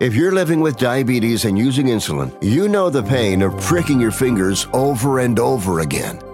If you're living with diabetes and using insulin, you know the pain of pricking your fingers over and over again.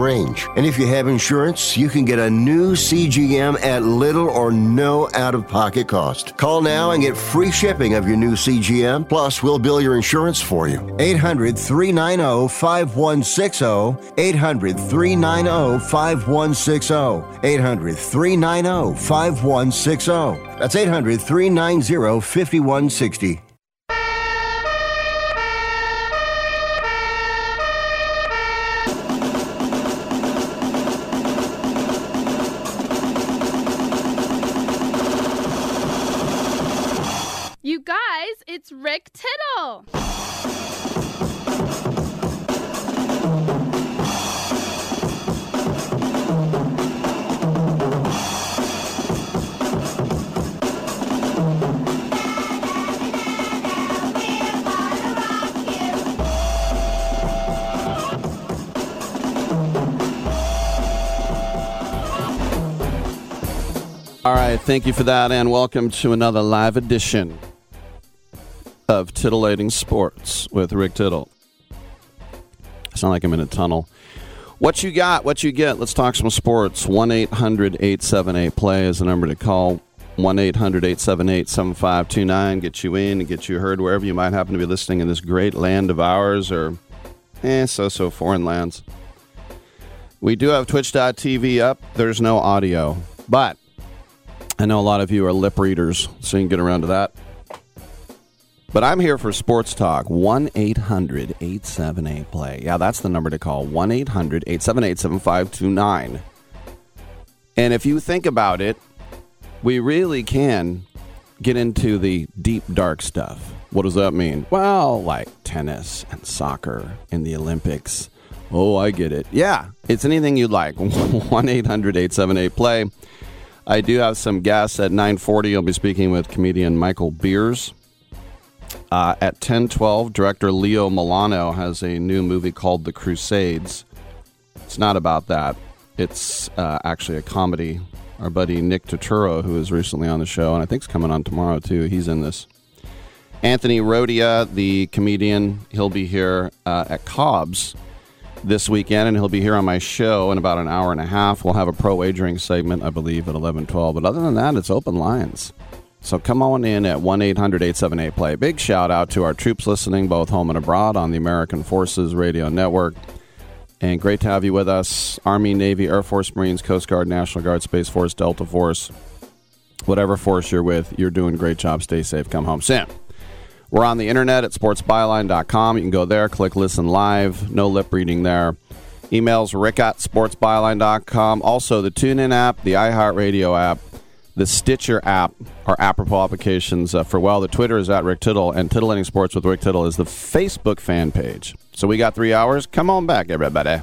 range. And if you have insurance, you can get a new CGM at little or no out of pocket cost. Call now and get free shipping of your new CGM. Plus, we'll bill your insurance for you. 800 390 5160. 800 390 5160. 800 390 5160. That's 800 390 5160. All right, thank you for that, and welcome to another live edition of Titillating Sports with Rick Tittle. Sound like I'm in a tunnel. What you got, what you get. Let's talk some sports. 1 800 878 play is the number to call. 1 800 878 7529. Get you in and get you heard wherever you might happen to be listening in this great land of ours or eh, so so foreign lands. We do have twitch.tv up. There's no audio, but I know a lot of you are lip readers, so you can get around to that. But I'm here for sports talk. 1 800 878 play. Yeah, that's the number to call 1 800 878 7529. And if you think about it, we really can get into the deep, dark stuff. What does that mean? Well, like tennis and soccer and the Olympics. Oh, I get it. Yeah, it's anything you'd like. 1 800 878 play. I do have some guests at 9:40. I'll be speaking with comedian Michael Beers. Uh, at 10:12, director Leo Milano has a new movie called The Crusades. It's not about that. It's uh, actually a comedy. Our buddy Nick Turturro, who is recently on the show, and I think is coming on tomorrow too. He's in this. Anthony Rodia, the comedian, he'll be here uh, at Cobb's this weekend, and he'll be here on my show in about an hour and a half. We'll have a pro wagering segment, I believe, at eleven twelve. But other than that, it's open lines. So come on in at 1 800 878 play. Big shout out to our troops listening, both home and abroad, on the American Forces Radio Network. And great to have you with us Army, Navy, Air Force, Marines, Coast Guard, National Guard, Space Force, Delta Force. Whatever force you're with, you're doing a great job. Stay safe. Come home soon. We're on the internet at sportsbyline.com. You can go there, click listen live. No lip reading there. Emails rick at sportsbyline.com. Also, the TuneIn app, the iHeartRadio app, the Stitcher app are apropos applications uh, for well. The Twitter is at Rick Tittle, and Titillating Sports with Rick Tittle is the Facebook fan page. So we got three hours. Come on back, everybody.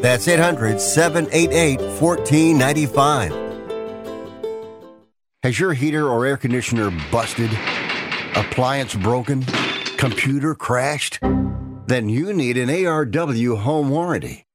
That's 800 788 1495. Has your heater or air conditioner busted? Appliance broken? Computer crashed? Then you need an ARW home warranty.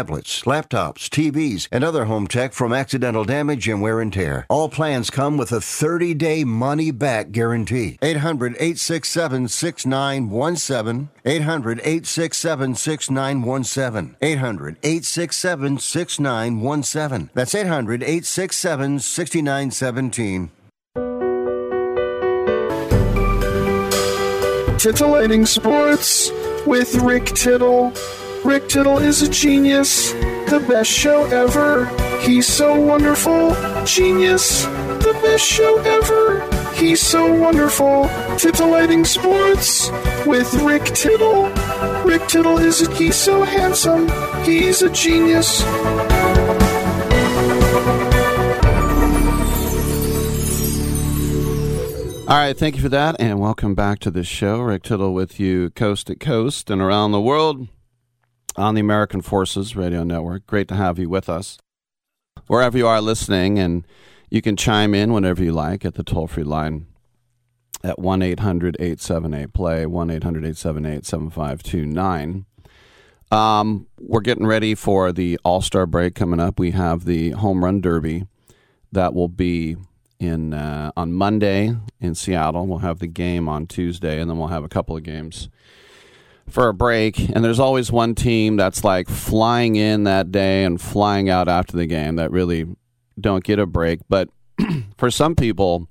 tablets, laptops, TVs, and other home tech from accidental damage and wear and tear. All plans come with a 30 day money back guarantee. 800 867 6917. 800 867 6917. 800 867 6917. That's 800 867 6917. Titillating Sports with Rick Tittle. Rick Tittle is a genius, the best show ever. He's so wonderful, genius, the best show ever. He's so wonderful. Titillating Sports with Rick Tittle. Rick Tittle is a, he's so handsome. He's a genius. All right, thank you for that, and welcome back to the show. Rick Tittle with you, coast to coast and around the world on the American Forces Radio Network. Great to have you with us. Wherever you are listening, and you can chime in whenever you like at the toll free line at 1 800 878 play, 1 800 878 7529. Um, we're getting ready for the All Star break coming up. We have the Home Run Derby that will be in uh, on Monday in Seattle. We'll have the game on Tuesday, and then we'll have a couple of games for a break. And there's always one team that's like flying in that day and flying out after the game that really don't get a break. But for some people,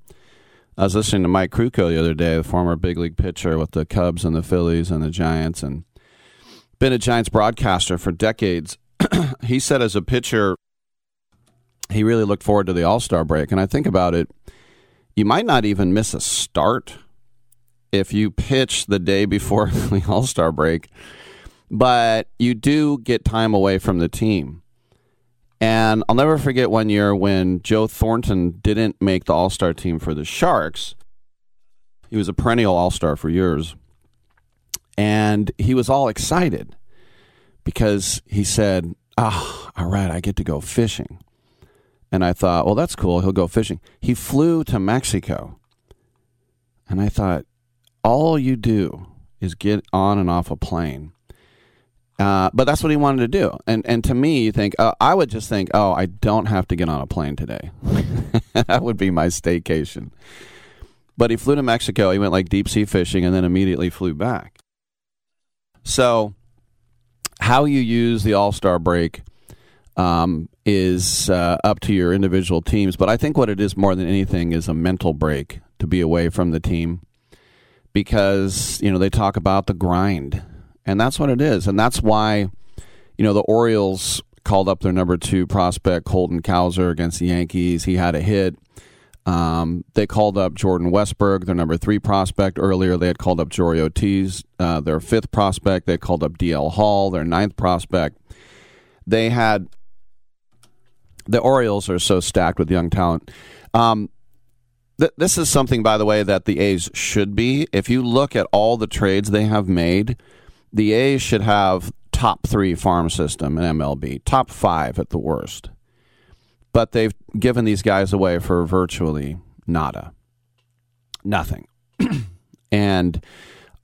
I was listening to Mike Krukow the other day, the former big league pitcher with the Cubs and the Phillies and the Giants, and been a Giants broadcaster for decades. he said as a pitcher, he really looked forward to the All Star break. And I think about it, you might not even miss a start if you pitch the day before the All Star break, but you do get time away from the team. And I'll never forget one year when Joe Thornton didn't make the All Star team for the Sharks. He was a perennial All Star for years. And he was all excited because he said, Ah, oh, all right, I get to go fishing. And I thought, well, that's cool. He'll go fishing. He flew to Mexico. And I thought, all you do is get on and off a plane. Uh, but that's what he wanted to do. And and to me, you think uh, I would just think, oh, I don't have to get on a plane today. that would be my staycation. But he flew to Mexico. He went like deep sea fishing, and then immediately flew back. So, how you use the All Star break um, is uh, up to your individual teams. But I think what it is more than anything is a mental break to be away from the team because you know they talk about the grind, and that's what it is, and that's why you know the Orioles called up their number two prospect Colton Cowser against the Yankees. He had a hit. Um, they called up Jordan Westburg, their number three prospect. Earlier, they had called up Joey Ortiz, uh, their fifth prospect. They called up DL Hall, their ninth prospect. They had the Orioles are so stacked with young talent. Um, th- this is something, by the way, that the A's should be. If you look at all the trades they have made, the A's should have top three farm system in MLB, top five at the worst. But they've given these guys away for virtually nada, nothing. and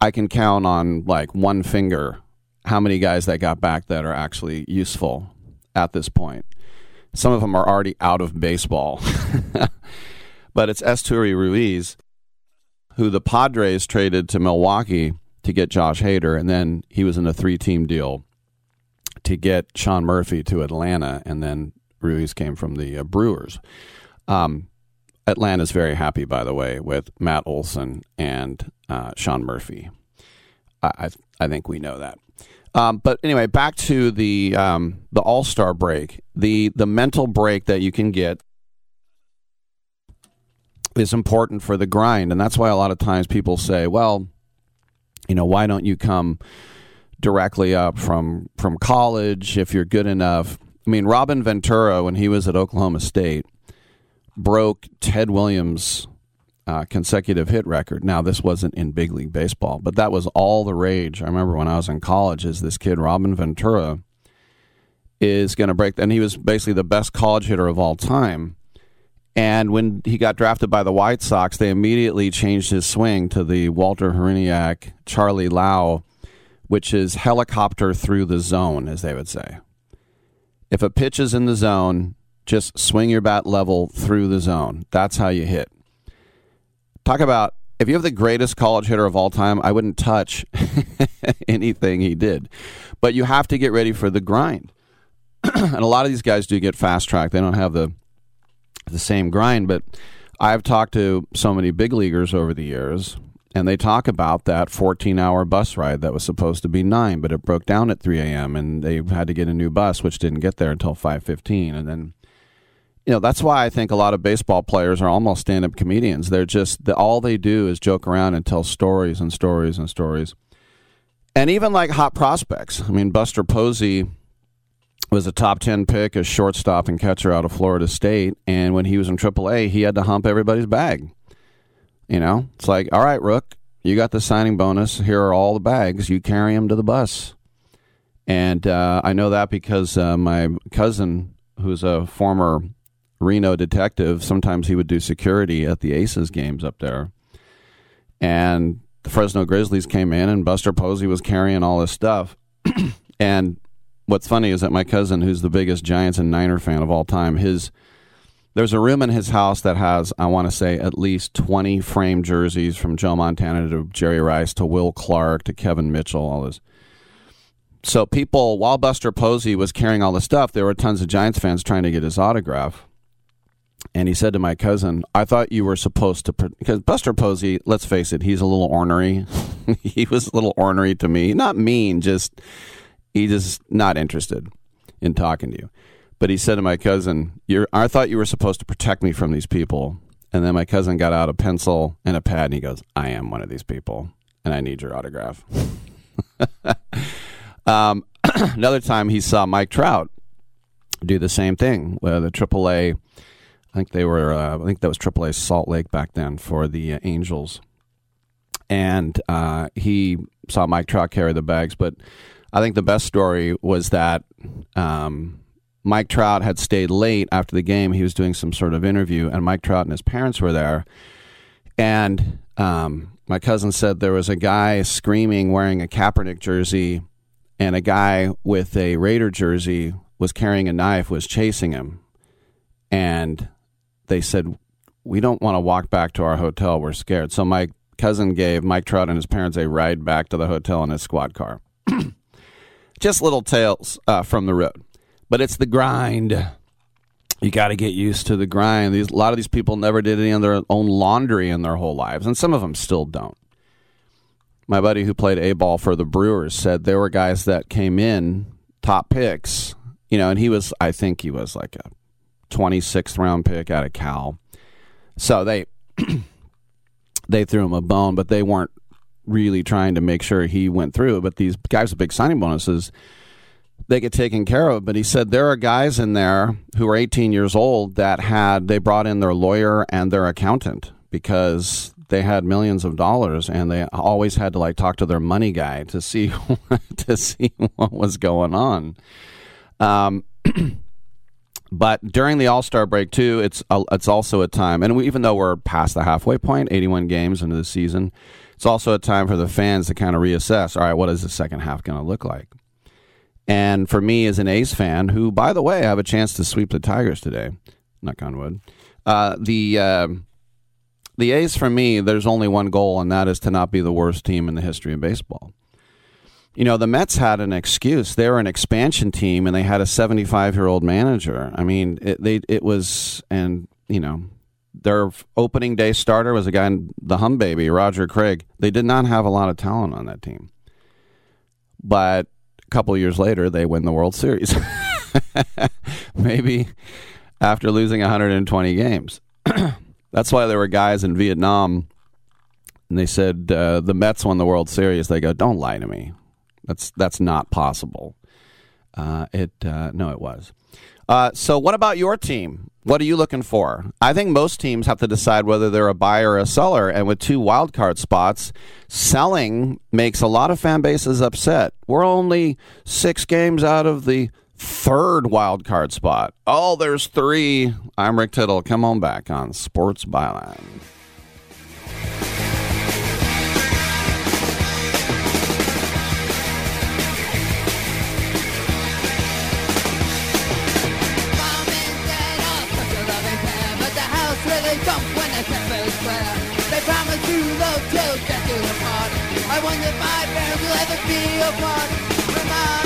I can count on like one finger how many guys that got back that are actually useful at this point. Some of them are already out of baseball. but it's Esteury Ruiz, who the Padres traded to Milwaukee to get Josh Hader, and then he was in a three team deal to get Sean Murphy to Atlanta, and then Ruiz came from the uh, Brewers. Um, Atlanta's very happy, by the way, with Matt Olson and uh, Sean Murphy. I, I, I think we know that. Um, but anyway, back to the um, the All Star break. The the mental break that you can get is important for the grind, and that's why a lot of times people say, "Well, you know, why don't you come directly up from from college if you're good enough?" I mean, Robin Ventura, when he was at Oklahoma State, broke Ted Williams' uh, consecutive hit record. Now, this wasn't in big league baseball, but that was all the rage. I remember when I was in college, is this kid Robin Ventura is going to break, and he was basically the best college hitter of all time. And when he got drafted by the White Sox, they immediately changed his swing to the Walter Hriniak, Charlie Lau, which is helicopter through the zone, as they would say. If a pitch is in the zone, just swing your bat level through the zone. That's how you hit talk about if you have the greatest college hitter of all time, I wouldn't touch anything he did. But you have to get ready for the grind. and a lot of these guys do get fast track. They don't have the the same grind, but I've talked to so many big leaguers over the years and they talk about that 14 hour bus ride that was supposed to be 9 but it broke down at 3 a.m and they had to get a new bus which didn't get there until 5.15 and then you know that's why I think a lot of baseball players are almost stand-up comedians. They're just the, all they do is joke around and tell stories and stories and stories. And even like hot prospects. I mean, Buster Posey was a top 10 pick as shortstop and catcher out of Florida State, and when he was in AAA, he had to hump everybody's bag. You know, it's like, all right, Rook, you got the signing bonus. Here are all the bags. You carry them to the bus. And uh, I know that because uh, my cousin, who's a former Reno detective. Sometimes he would do security at the Aces games up there. And the Fresno Grizzlies came in, and Buster Posey was carrying all this stuff. and what's funny is that my cousin, who's the biggest Giants and Niner fan of all time, his there's a room in his house that has, I want to say, at least 20 framed jerseys from Joe Montana to Jerry Rice to Will Clark to Kevin Mitchell, all this. So people, while Buster Posey was carrying all the stuff, there were tons of Giants fans trying to get his autograph and he said to my cousin, "I thought you were supposed to because Buster Posey. Let's face it, he's a little ornery. he was a little ornery to me, not mean, just he just not interested in talking to you." But he said to my cousin, "You're. I thought you were supposed to protect me from these people." And then my cousin got out a pencil and a pad, and he goes, "I am one of these people, and I need your autograph." um, another time, he saw Mike Trout do the same thing. Where the AAA I think they were. Uh, I think that was AAA Salt Lake back then for the uh, Angels, and uh, he saw Mike Trout carry the bags. But I think the best story was that um, Mike Trout had stayed late after the game. He was doing some sort of interview, and Mike Trout and his parents were there. And um, my cousin said there was a guy screaming wearing a Kaepernick jersey, and a guy with a Raider jersey was carrying a knife was chasing him, and they said, we don't want to walk back to our hotel. We're scared. So my cousin gave Mike Trout and his parents a ride back to the hotel in his squad car. Just little tales uh, from the road. But it's the grind. You got to get used to the grind. These, a lot of these people never did any of their own laundry in their whole lives, and some of them still don't. My buddy who played A ball for the Brewers said there were guys that came in top picks, you know, and he was, I think he was like a 26th round pick out of Cal. So they they threw him a bone, but they weren't really trying to make sure he went through. But these guys with big signing bonuses, they get taken care of. But he said there are guys in there who are 18 years old that had they brought in their lawyer and their accountant because they had millions of dollars and they always had to like talk to their money guy to see to see what was going on. Um, but during the All Star break too, it's a, it's also a time, and we, even though we're past the halfway point, eighty one games into the season, it's also a time for the fans to kind of reassess. All right, what is the second half going to look like? And for me, as an A's fan, who by the way, I have a chance to sweep the Tigers today, knock on wood. Uh, the uh, the A's for me, there's only one goal, and that is to not be the worst team in the history of baseball. You know, the Mets had an excuse. They were an expansion team, and they had a 75 year old manager. I mean, it, they it was, and you know, their opening day starter was a guy, the hum baby, Roger Craig. They did not have a lot of talent on that team, but a couple years later, they win the World Series. Maybe after losing 120 games. That's why there were guys in Vietnam, and they said uh, the Mets won the World Series. They go, "Don't lie to me. That's that's not possible." Uh, it uh, no, it was. Uh, so, what about your team? What are you looking for? I think most teams have to decide whether they're a buyer or a seller, and with two wild card spots, selling makes a lot of fan bases upset. We're only six games out of the third wild card spot. Oh, there's three. I'm Rick Tittle. Come on back on Sports Byline. Wonder if my will ever be apart. When mommy's job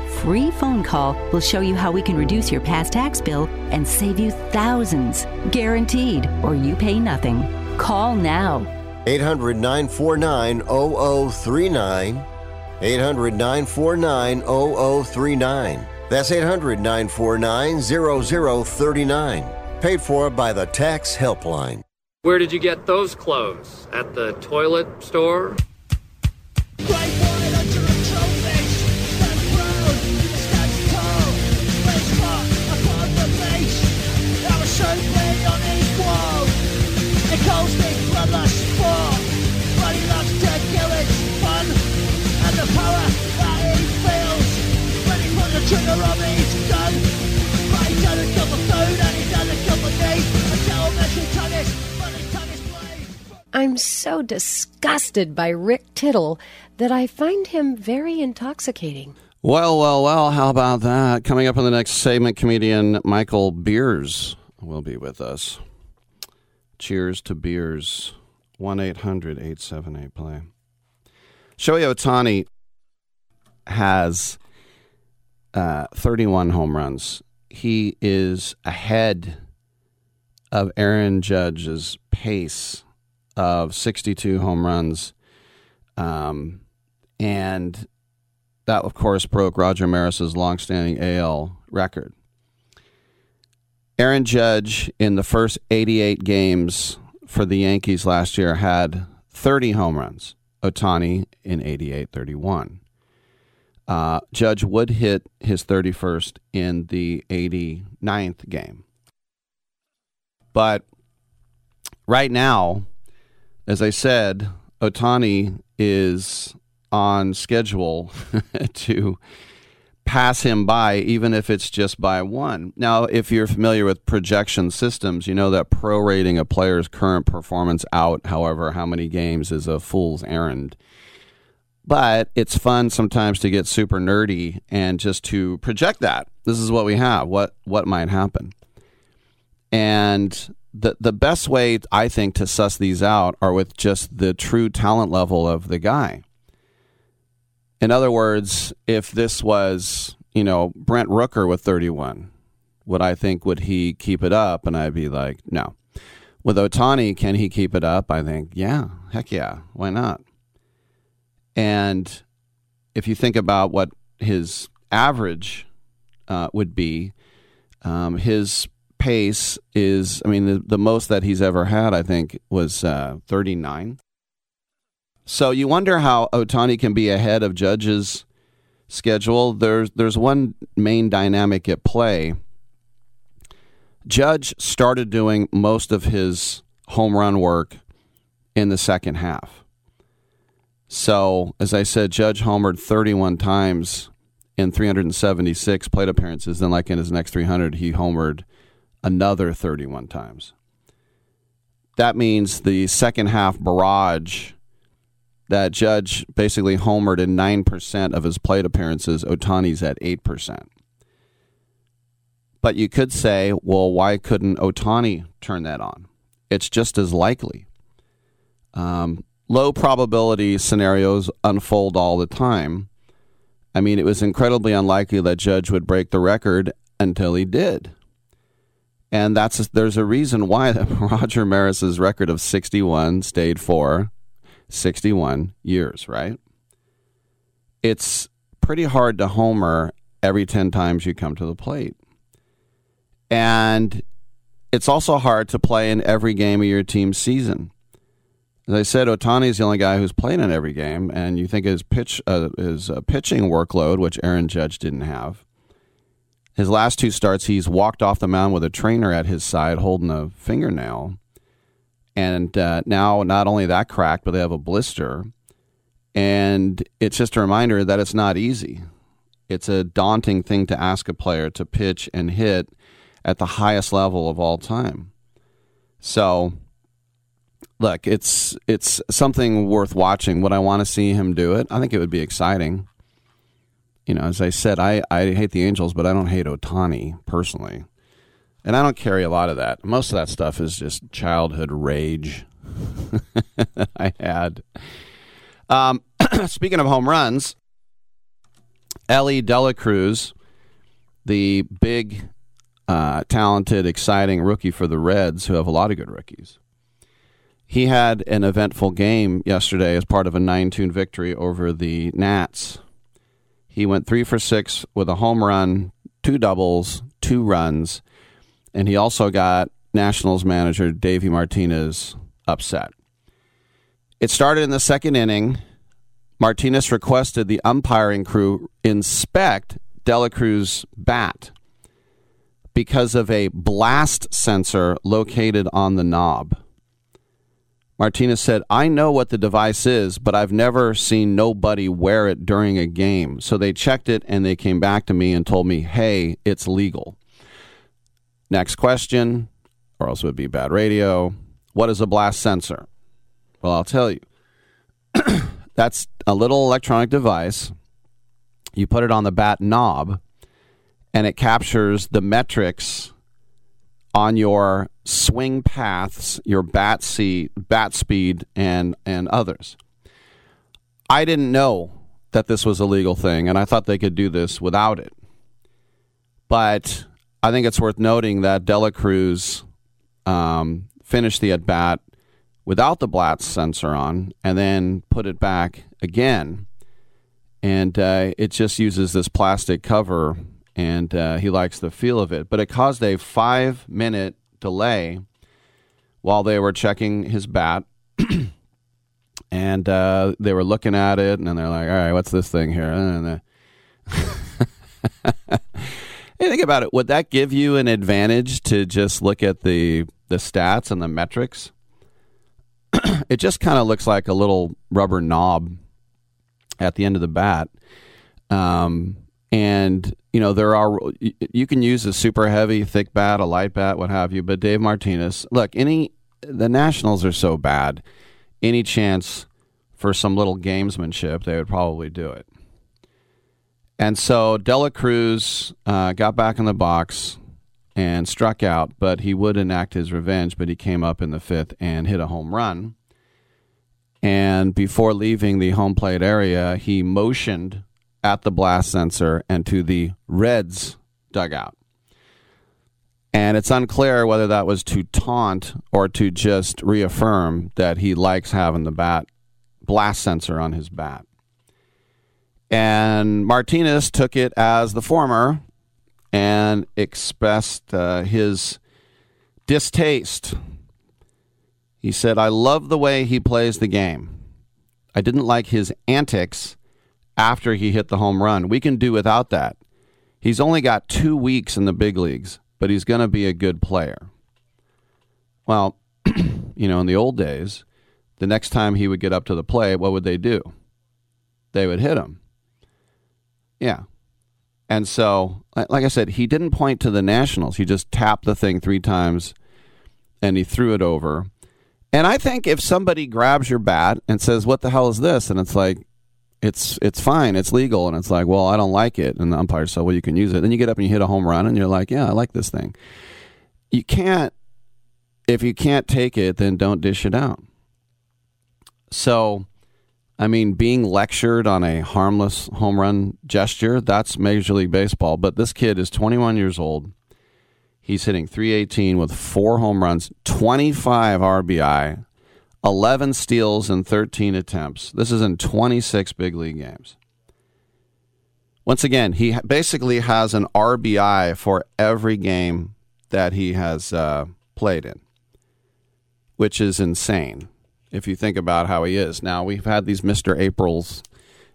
free phone call will show you how we can reduce your past tax bill and save you thousands. Guaranteed, or you pay nothing. Call now. 800 949 0039. 800 949 0039. That's 800 949 0039. Paid for by the Tax Helpline. Where did you get those clothes? At the toilet store? I'm so disgusted by Rick Tittle that I find him very intoxicating. Well, well, well, how about that? Coming up in the next segment, comedian Michael Beers will be with us. Cheers to beers. 1 800 878 play. Shohei Ohtani has uh, 31 home runs. He is ahead of Aaron Judge's pace of 62 home runs. Um, and that, of course, broke Roger Maris's longstanding AL record. Aaron Judge, in the first 88 games for the Yankees last year, had 30 home runs. Ohtani in 88 31. Uh, Judge would hit his 31st in the 89th game. But right now, as I said, Ohtani is on schedule to pass him by, even if it's just by one. Now, if you're familiar with projection systems, you know that prorating a player's current performance out, however, how many games is a fool's errand. But it's fun sometimes to get super nerdy and just to project that. This is what we have. What what might happen? And the the best way I think to suss these out are with just the true talent level of the guy. In other words, if this was, you know, Brent Rooker with 31, would I think would he keep it up? And I'd be like, no. With Ohtani, can he keep it up? I think, yeah, heck yeah, why not? And if you think about what his average uh, would be, um, his pace is, I mean, the, the most that he's ever had, I think, was uh, 39. So you wonder how Ohtani can be ahead of Judge's schedule. There's there's one main dynamic at play. Judge started doing most of his home run work in the second half. So, as I said, Judge homered 31 times in 376 plate appearances. Then, like in his next 300, he homered another 31 times. That means the second half barrage that Judge basically homered in 9% of his plate appearances, Ohtani's at 8%. But you could say, well, why couldn't Ohtani turn that on? It's just as likely. Um, low probability scenarios unfold all the time. I mean, it was incredibly unlikely that Judge would break the record until he did. And that's a, there's a reason why Roger Maris's record of 61 stayed for 61 years, right? It's pretty hard to homer every 10 times you come to the plate. And it's also hard to play in every game of your team's season. As I said, Ohtani is the only guy who's played in every game, and you think his pitch, uh, his uh, pitching workload, which Aaron Judge didn't have. His last two starts, he's walked off the mound with a trainer at his side holding a fingernail. And uh, now, not only that cracked, but they have a blister. And it's just a reminder that it's not easy. It's a daunting thing to ask a player to pitch and hit at the highest level of all time. So, look, it's it's something worth watching. Would I want to see him do it? I think it would be exciting. You know, as I said, I, I hate the Angels, but I don't hate Ohtani personally. And I don't carry a lot of that. Most of that stuff is just childhood rage I had. Um, speaking of home runs, Elly De La Cruz, the big, uh, talented, exciting rookie for the Reds, who have a lot of good rookies. He had an eventful game yesterday as part of a 9 2 victory over the Nats. He went three for six with a home run, two doubles, two runs, and he also got Nationals manager Davey Martinez upset. It started in the second inning. Martinez requested the umpiring crew inspect De La Cruz's bat because of a blast sensor located on the knob. Martinez said, I know what the device is, but I've never seen nobody wear it during a game. So they checked it and they came back to me and told me, hey, it's legal. Next question, or else it would be bad radio. What is a blast sensor? Well, I'll tell you. That's a little electronic device. You put it on the bat knob, and it captures the metrics on your swing paths, your bat seat, bat speed, and and others. I didn't know that this was a legal thing, and I thought they could do this without it. But I think it's worth noting that De La Cruz um, finished the at bat without the blast sensor on, and then put it back again, and uh, it just uses this plastic cover and uh, he likes the feel of it. But it caused a five minute delay while they were checking his bat. and uh, they were looking at it, and they're like, all right, what's this thing here? Hey, think about it. Would that give you an advantage to just look at the, the stats and the metrics? it just kind of looks like a little rubber knob at the end of the bat. Um, and you know there are you can use a super heavy thick bat a light bat what have you but dave martinez look any the nationals are so bad any chance for some little gamesmanship they would probably do it. And so dela cruz uh, got back in the box and struck out but he would enact his revenge but he came up in the fifth and hit a home run. And before leaving the home plate area he motioned at the blast sensor and to the Reds dugout. And it's unclear whether that was to taunt or to just reaffirm that he likes having the bat blast sensor on his bat. And Martinez took it as the former and expressed uh, his distaste. He said, I love the way he plays the game. I didn't like his antics after he hit the home run. We can do without that. He's only got two weeks in the big leagues, but he's going to be a good player. Well, you know, in the old days, the next time he would get up to the plate, what would they do? They would hit him. Yeah. And so, like I said, he didn't point to the Nationals. He just tapped the thing three times and he threw it over. And I think if somebody grabs your bat and says, What the hell is this? And it's like, it's it's fine, it's legal, and it's like, well, I don't like it, and the umpire said, well, you can use it. Then you get up and you hit a home run, and you're like, yeah, I like this thing. You can't if you can't take it, then don't dish it out. So, I mean, being lectured on a harmless home run gesture, that's Major League Baseball. But this kid is 21 years old. He's hitting 318 with four home runs, 25 RBI, 11 steals in 13 attempts. This is in 26 big league games. Once again, he basically has an RBI for every game that he has uh, played in, which is insane if you think about how he is. Now, we've had these Mr. Aprils.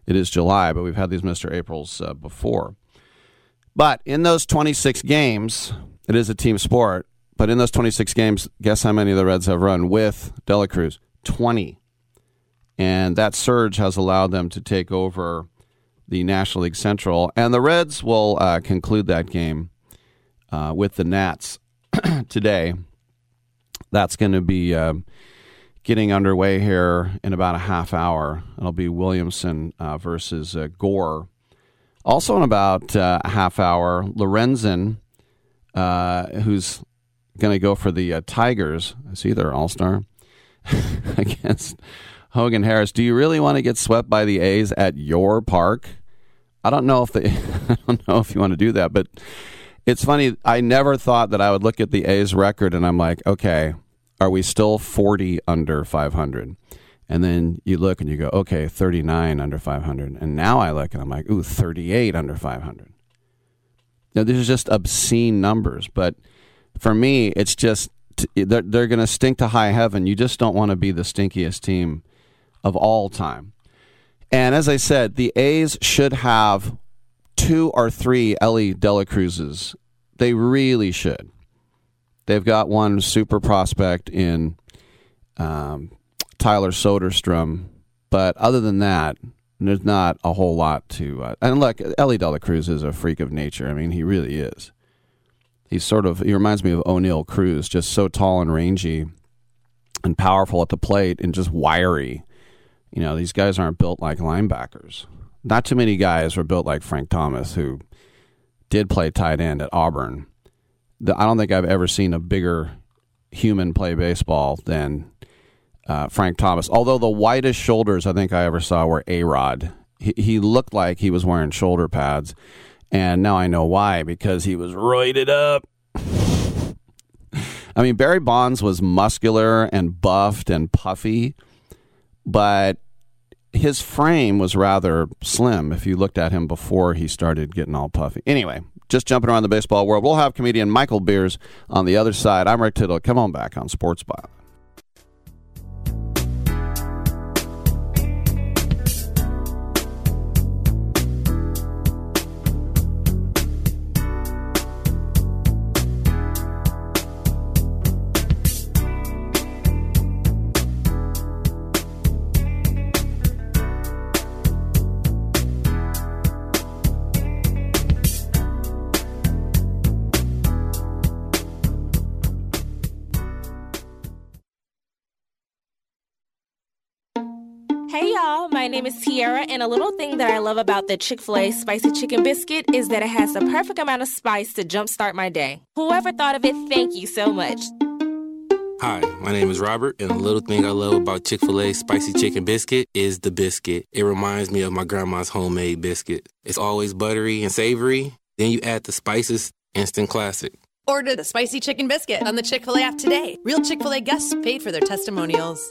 It is July, but we've had these Mr. Aprils uh, before. But in those 26 games, it is a team sport. But in those 26 games, guess how many of the Reds have run with De La Cruz? 20. And that surge has allowed them to take over the National League Central. And the Reds will uh, conclude that game uh, with the Nats today. That's going to be uh, getting underway here in about a half hour. It'll be Williamson uh, versus uh, Gore. Also, in about uh, a half hour, Lorenzen, who's going to go for the uh, Tigers. I see they're All Star against Hogan Harris. Do you really want to get swept by the A's at your park? I don't know if they, I don't know if you want to do that, but it's funny. I never thought that I would look at the A's record and I'm like, okay, are we still 40 under 500? And then you look and you go, okay, 39 under 500. And now I look and I'm like, ooh, 38 under 500 Now, these are just obscene numbers. But for me, it's just they're, they're going to stink to high heaven. You just don't want to be the stinkiest team of all time. And as I said, the A's should have two or three Elly De La Cruzes. They really should. They've got one super prospect in um, Tyler Soderstrom, but other than that, there's not a whole lot to. Uh, and look, Elly De La Cruz is a freak of nature. I mean, he really is. He's sort of. He reminds me of Oneil Cruz, just so tall and rangy, and powerful at the plate, and just wiry. You know, these guys aren't built like linebackers. Not too many guys were built like Frank Thomas, who did play tight end at Auburn. The, I don't think I've ever seen a bigger human play baseball than uh, Frank Thomas. Although the widest shoulders I think I ever saw were A Rod. He, he looked like he was wearing shoulder pads, and now I know why because he was roided up. I mean, Barry Bonds was muscular and buffed and puffy, but his frame was rather slim if you looked at him before he started getting all puffy. Anyway, just jumping around the baseball world. We'll have comedian Michael Beers on the other side. I'm Rick Tittle. Come on back on Sports Byline. My name is Tiara, and a little thing that I love about the Chick fil A spicy chicken biscuit is that it has the perfect amount of spice to jumpstart my day. Whoever thought of it, thank you so much. Hi, my name is Robert, and a little thing I love about Chick fil A spicy chicken biscuit is the biscuit. It reminds me of my grandma's homemade biscuit. It's always buttery and savory. Then you add the spices, instant classic. Order the spicy chicken biscuit on the Chick fil A app today. Real Chick fil A guests paid for their testimonials.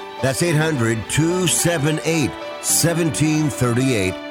That's 800 278 1738.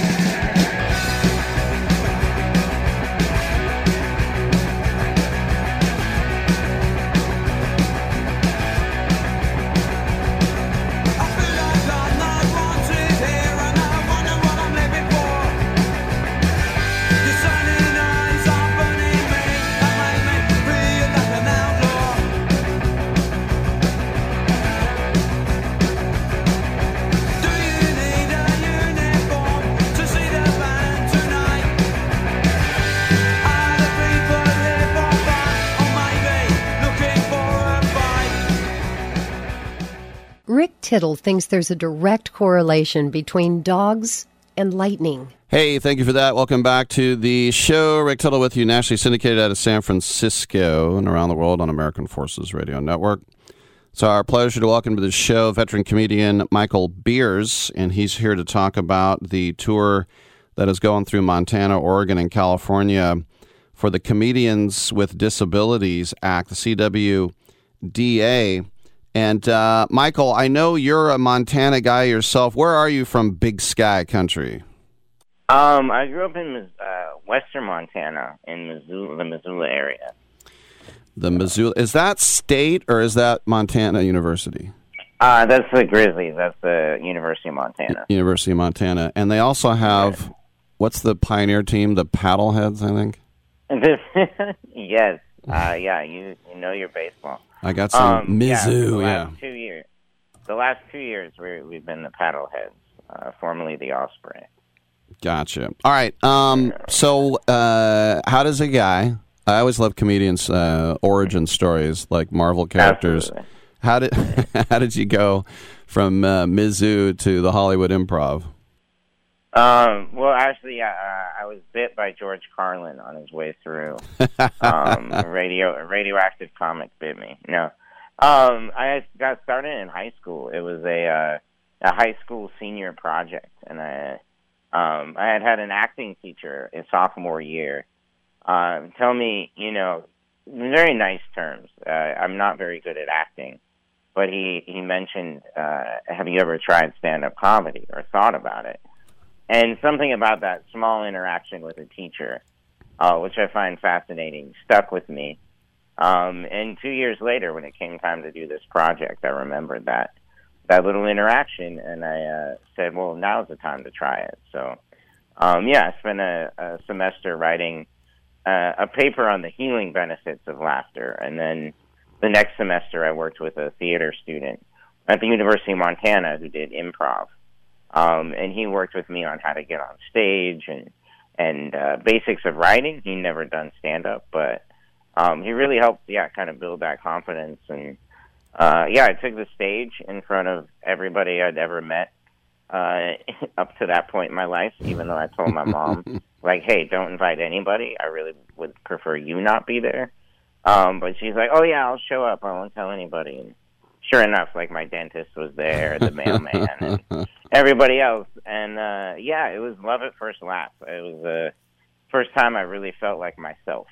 Rick Tittle thinks there's a direct correlation between dogs and lightning. Hey, thank you for that. Welcome back to the show. Rick Tittle with you, nationally syndicated out of San Francisco and around the world on American Forces Radio Network. It's our pleasure to welcome to the show veteran comedian Michael Beers, and he's here to talk about the tour that is going through Montana, Oregon, and California for the Comedians with Disabilities Act, the CWDA. And uh, Michael, I know you're a Montana guy yourself. Where are you from, Big Sky Country? Um, I grew up in uh, western Montana, in Missoula, the Missoula area. The Missoula is that state or is that Montana University? Uh, that's the Grizzlies. That's the University of Montana. University of Montana, and they also have what's the pioneer team? The Paddleheads, I think. yes. Uh, yeah, you you know your baseball. I got some Um, yeah, the Mizzou, last yeah. Two years. The last two years, we we've been the Paddleheads, uh, formerly the Osprey. Gotcha. All right. Um. So, uh, how does a guy? I always love comedians' uh, origin stories, like Marvel characters. Absolutely. How did how did you go from uh, Mizzou to the Hollywood Improv? Um, well, actually, uh, I was bit by George Carlin on his way through. Um, a radio, a radioactive comic bit me. No, um, I got started in high school. It was a uh, a high school senior project, and I um, I had had an acting teacher in sophomore year um, tell me, you know, in very nice terms. Uh, I'm not very good at acting, but he he mentioned, uh, "Have you ever tried stand up comedy or thought about it?" And something about that small interaction with a teacher, uh, which I find fascinating, stuck with me. Um, and two years later, when it came time to do this project, I remembered that that little interaction, and I uh, said, "Well, now's the time to try it." So, um, yeah, I spent a, a semester writing uh, a paper on the healing benefits of laughter, and then the next semester, I worked with a theater student at the University of Montana who did improv, um, and he worked with me on how to get on stage and and uh, basics of writing. He never done stand up, but um, he really helped, yeah, kind of build that confidence. And uh, yeah, I took the stage in front of everybody I'd ever met uh, up to that point in my life. Even though I told my mom, like, "Hey, don't invite anybody. I really would prefer you not be there." Um, but she's like, "Oh yeah, I'll show up. I won't tell anybody." And sure enough, like my dentist was there, the mailman, and everybody else. And uh yeah, it was love at first laugh. It was the first time I really felt like myself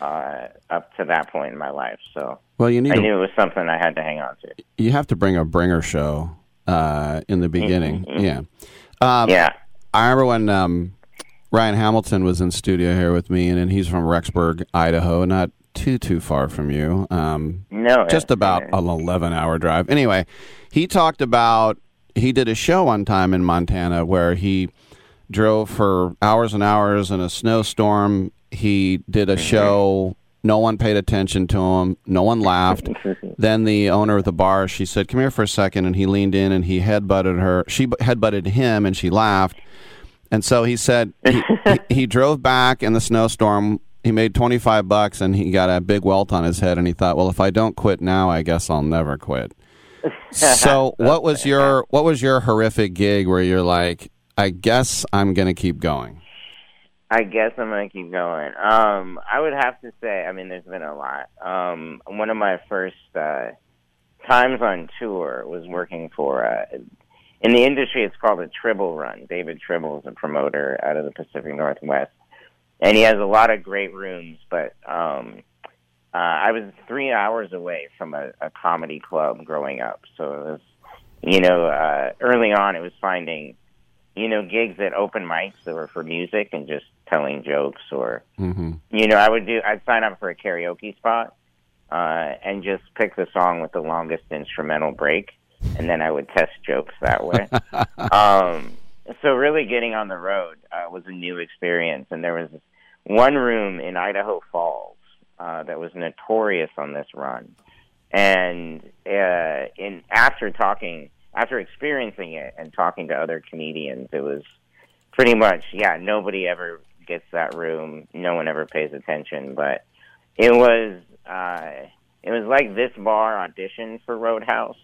uh up to that point in my life. So Well, you need I to- knew it was something I had to hang on to. You have to bring a bringer show uh, in the beginning. Yeah. Um, Yeah. I remember when um, Ryan Hamilton was in studio here with me, and, and he's from Rexburg, Idaho, not too too far from you. Um, No, just about an eleven hour drive. Anyway, he talked about he did a show one time in Montana where he drove for hours and hours in a snowstorm. He did a show. No one paid attention to him. No one laughed. then the owner of the bar, she said, "Come here for a second. and he leaned in and he headbutted her. She bu- headbutted him, and she laughed. And so he said he, he, he drove back in the snowstorm. He made twenty five bucks, and he got a big welt on his head. And he thought, well, if I don't quit now, I guess I'll never quit. So, what was your what was your horrific gig where you're like, I guess I'm going to keep going? I guess I'm gonna keep going. Um, I would have to say, I mean, there's been a lot. Um, one of my first uh, times on tour was working for uh, in the industry. It's called a Tribble Run. David Tribble is a promoter out of the Pacific Northwest, and he has a lot of great rooms. But um, uh, I was three hours away from a, a comedy club growing up, so it was you know, uh, early on, it was finding, you know, gigs at open mics that were for music and just telling jokes, or Mm-hmm. you know, I would do, I'd sign up for a karaoke spot uh, and just pick the song with the longest instrumental break, and then I would test jokes that way. um, so really, getting on the road uh, was a new experience, and there was one room in Idaho Falls uh, that was notorious on this run. And uh, in after talking, after experiencing it and talking to other comedians, it was pretty much yeah. Nobody ever gets that room. No one ever pays attention, but it was uh, it was like this bar auditioned for Roadhouse,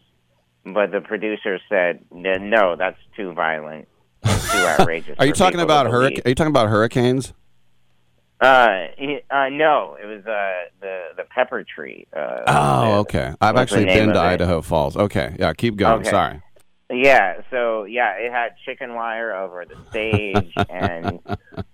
but the producer said no, that's too violent, too outrageous. Are you talking about believe." hurric- Are you talking about hurricanes? Uh, uh, no, it was uh the the pepper tree. Uh, Oh, okay. I've actually been to of it? Idaho Falls. Okay, yeah, keep going. Okay. Sorry. Yeah, so yeah, it had chicken wire over the stage, and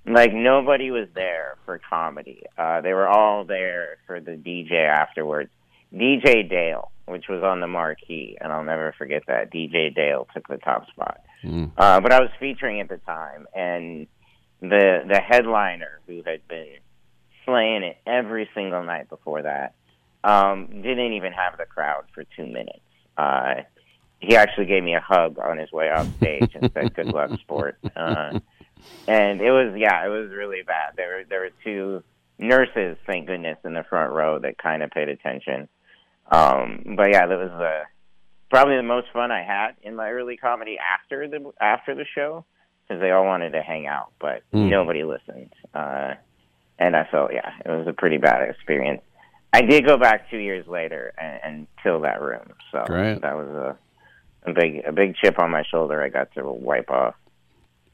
like nobody was there for comedy. Uh, they were all there for the DJ afterwards. DJ Dale, which was on the marquee, and I'll never forget that. DJ Dale took the top spot. Mm. Uh, but I was featuring at the time, and the the headliner who had been slaying it every single night before that um, didn't even have the crowd for two minutes. Uh, he actually gave me a hug on his way off stage and said, "Good luck, sport." Uh, and it was yeah, it was really bad. There were there were two nurses, thank goodness, in the front row that kind of paid attention. Um, but yeah, that was uh, probably the most fun I had in my early comedy after the after the show because they all wanted to hang out, but Mm. nobody listened. Uh, and I felt yeah, it was a pretty bad experience. I did go back two years later and, and kill that room, so Great. that was a a big a big chip on my shoulder. I got to wipe off.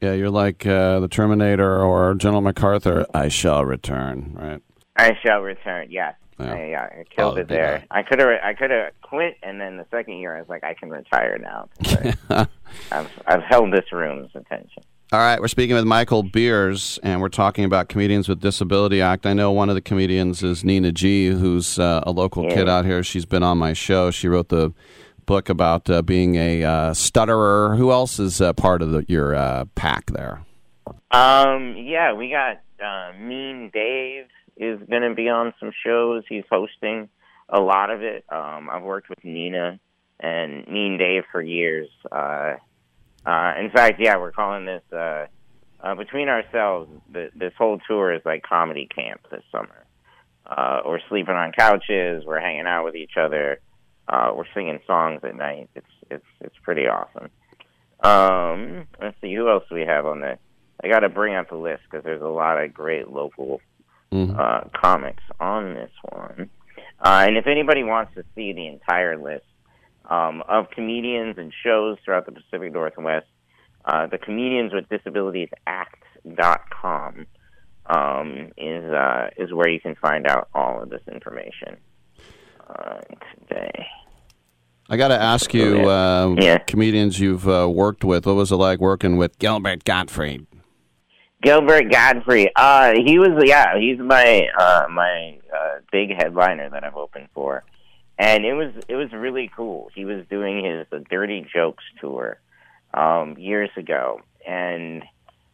Yeah, you're like uh, the Terminator or General MacArthur. I shall return. Right. I shall return. Yes, Yeah. I, yeah, I killed Oh, it there. I could have I could have quit, and then the second year I was like, I can retire now. I've I've held this room's attention. All right, we're speaking with Michael Beers, and we're talking about Comedians with Disability Act. I know one of the comedians is Nina G, who's uh, a local Yeah. kid out here. She's been on my show. She wrote the book about uh, being a uh, stutterer. Who else is uh, part of the, your uh, pack there? Um, yeah, we got uh, Mean Dave is going to be on some shows. He's hosting a lot of it. Um, I've worked with Nina and Mean Dave for years. Uh, uh, in fact, yeah, we're calling this uh, uh, between ourselves. This whole tour is like comedy camp this summer. Uh, we're sleeping on couches. We're hanging out with each other. Uh, we're singing songs at night. It's it's it's pretty awesome. Um, let's see who else do we have on the. I got to bring up the list because there's a lot of great local uh, comics on this one. Uh, and if anybody wants to see the entire list um, of comedians and shows throughout the Pacific Northwest, uh, the Comedians with Disabilities Act.com um, is uh, is where you can find out all of this information uh, today. I got to ask you, uh, Yeah. comedians you've uh, worked with. What was it like working with Gilbert Gottfried? Gilbert Godfrey. Uh, he was yeah, he's my uh my uh big headliner that I've opened for. And it was it was really cool. He was doing his the Dirty Jokes tour um years ago and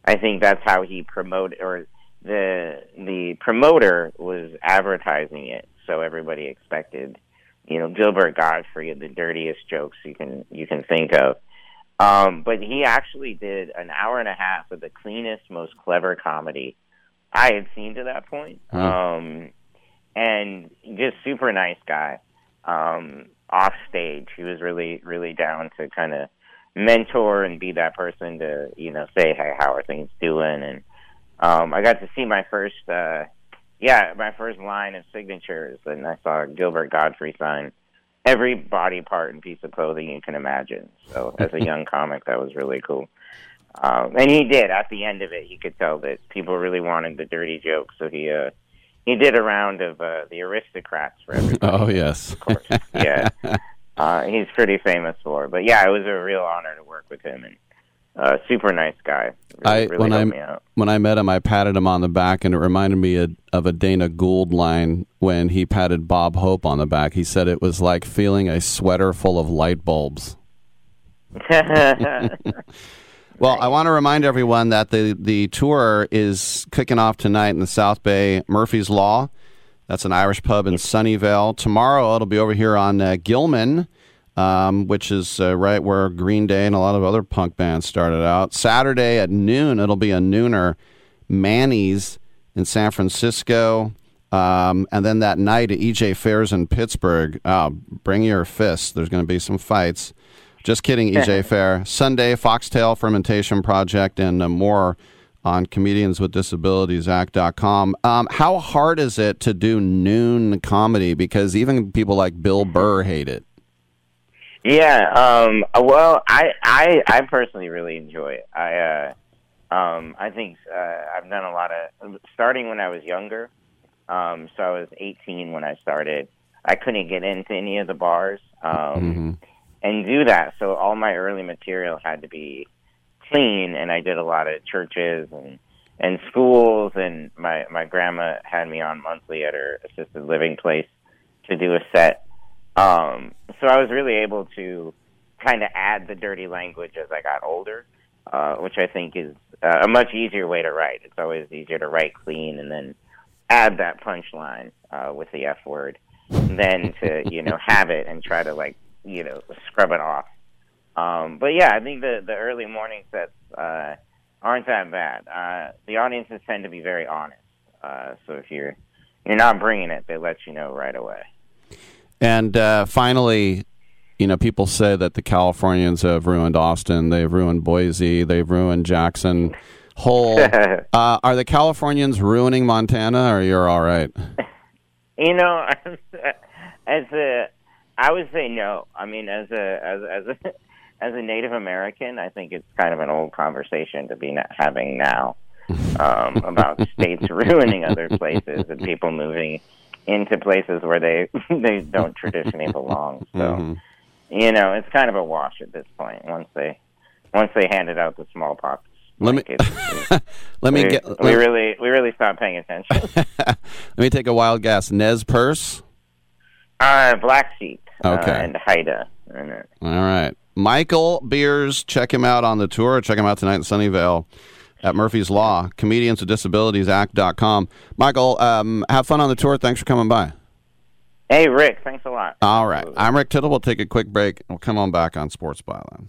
I think that's how he promoted or the the promoter was advertising it so everybody expected you know Gilbert Godfrey the dirtiest jokes you can you can think of um, but he actually did an hour and a half of the cleanest, most clever comedy I had seen to that point. Hmm. Um, and just super nice guy. Um, off stage, he was really, really down to kind of mentor and be that person to, you know, say, hey, how are things doing? And um, I got to see my first, uh, yeah, my first line of signatures, and I saw Gilbert Godfrey sign every body part and piece of clothing you can imagine. So as a young comic, that was really cool. Um, and he did. At the end of it, you could tell that people really wanted the dirty jokes. So he uh, he did a round of uh, the aristocrats for everybody. Oh, yes. Of course. yeah, uh, he's pretty famous for. But yeah, it was a real honor to work with him and uh, super nice guy. Really, I really when I when I met him, I patted him on the back, and it reminded me of, of a Dana Gould line when he patted Bob Hope on the back. He said it was like feeling a sweater full of light bulbs. Well, I want to remind everyone that the, the tour is kicking off tonight in the South Bay Murphy's Law. That's an Irish pub in Sunnyvale. Tomorrow it'll be over here on uh, Gilman, um, which is uh, right where Green Day and a lot of other punk bands started out. Saturday at noon, it'll be a nooner, Manny's in San Francisco. Um, and then that night at EJ Phair's in Pittsburg, oh, bring your fists. There's going to be some fights. Just kidding, EJ Phair. Sunday, Foxtail Fermentation Project, and uh, more on comedianswithdisabilitiesact.com. Um, how hard is it to do noon comedy? Because even people like Bill Burr hate it. Yeah. Um, well, I, I I personally really enjoy it. I uh, um, I think uh, I've done a lot of starting when I was younger. Um, so I was 18 when I started. I couldn't get into any of the bars. Um, Mm-hmm. and do that. So all my early material had to be clean, and I did a lot of churches and and schools. And my my grandma had me on monthly at her assisted living place to do a set. Um, so I was really able to kind of add the dirty language as I got older, uh, which I think is uh, a much easier way to write. It's always easier to write clean and then add that punchline uh, with the F word than to you know have it and try to like you know scrub it off. Um, but yeah, I think the the early morning sets uh, aren't that bad. Uh, the audiences tend to be very honest. Uh, so if you're you're not bringing it, they let you know right away. And uh, finally, you know, people say that the Californians have ruined Austin, they've ruined Boise, they've ruined Jackson Hole. uh, are the Californians ruining Montana, or you're all right? You know, as a, I would say no. I mean, as a as as a as a Native American, I think it's kind of an old conversation to be having now um, about states ruining other places and people moving into places where they they don't traditionally belong. So, Mhm. you know, it's kind of a wash at this point. Once they once they handed out the smallpox. Let me let me we, get we let, really we really stopped paying attention. let me take a wild guess. Nez Perce. Uh, Blackfeet. Okay. Uh, and Haida. Uh, All right, Michael Beers. Check him out on the tour. Check him out tonight in Sunnyvale at Murphy's Law. Comedians with Disabilities Act.com. Michael, um, have fun on the tour. Thanks for coming by. Hey, Rick, thanks a lot. All right. I'm Rick Tittle. We'll take a quick break. And we'll come on back on Sports Byline.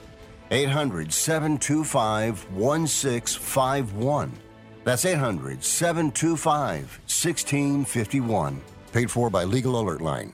800 725 1651. That's 800 725 1651. Paid for by Legal Alert Line.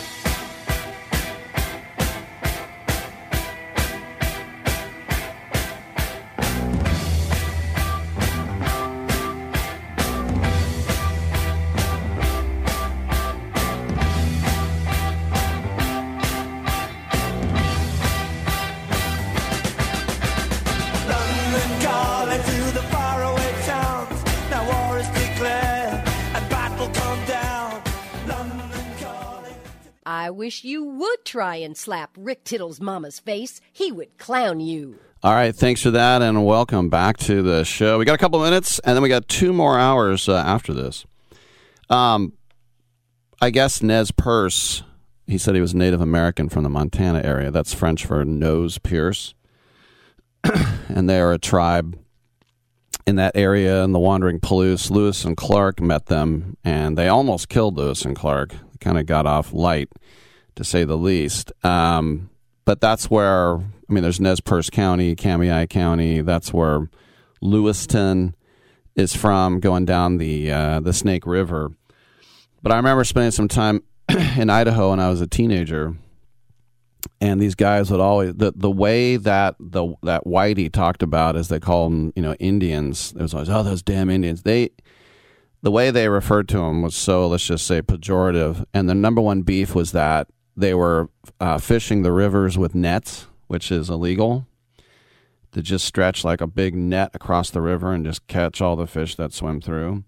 I wish you would try and slap Rick Tittle's mama's face. He would clown you. All right, thanks for that, and welcome back to the show. We got a couple of minutes, and then we got two more hours uh, after this. Um, I guess Nez Perce, he said he was Native American from the Montana area. That's French for nose pierce. and they are a tribe in that area in the Wandering Palouse. Lewis and Clark met them, and they almost killed Lewis and Clark. Kind of got off light, to say the least. Um, but that's where I mean, there's Nez Perce County, Cami County. That's where Lewiston is from, going down the uh, the Snake River. But I remember spending some time in Idaho when I was a teenager, and these guys would always the the way that the that Whitey talked about as they call them, you know, Indians. There was always oh those damn Indians. They the way they referred to them was so let's just say pejorative, and the number one beef was that they were uh, fishing the rivers with nets, which is illegal. To just stretch like a big net across the river and just catch all the fish that swim through.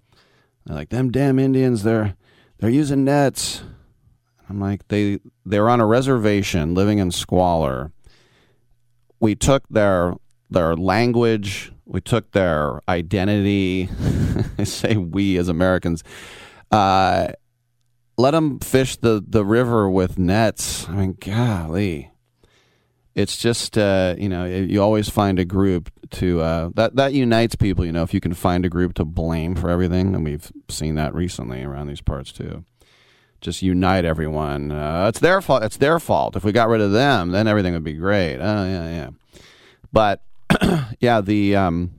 They're like them damn Indians. They're they're using nets. I'm like they they were on a reservation living in squalor. We took their their language, we took their identity. I say we as Americans. Uh, let them fish the, the river with nets. I mean, golly, it's just uh, you know you always find a group to uh, that that unites people. You know, if you can find a group to blame for everything, and we've seen that recently around these parts too. Just unite everyone. Uh, it's their fault. It's their fault. If we got rid of them, then everything would be great. Oh yeah, yeah. But yeah, the um,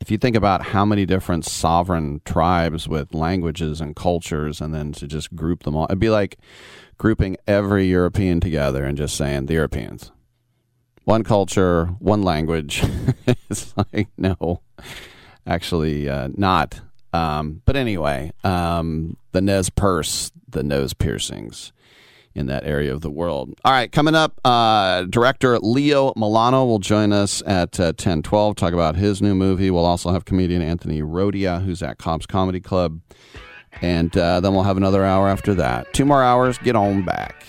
if you think about how many different sovereign tribes with languages and cultures, and then to just group them all, it'd be like grouping every European together and just saying the Europeans. One culture, one language. it's like, no, actually, uh, not. Um, but anyway, um, the Nez Perce, the nose piercings in that area of the world. All right, coming up, uh, director Leo Milano will join us at uh, 10 12, talk about his new movie. We'll also have comedian Anthony Rodia, who's at Cobb's Comedy Club. And uh, then we'll have another hour after that. Two more hours, get on back.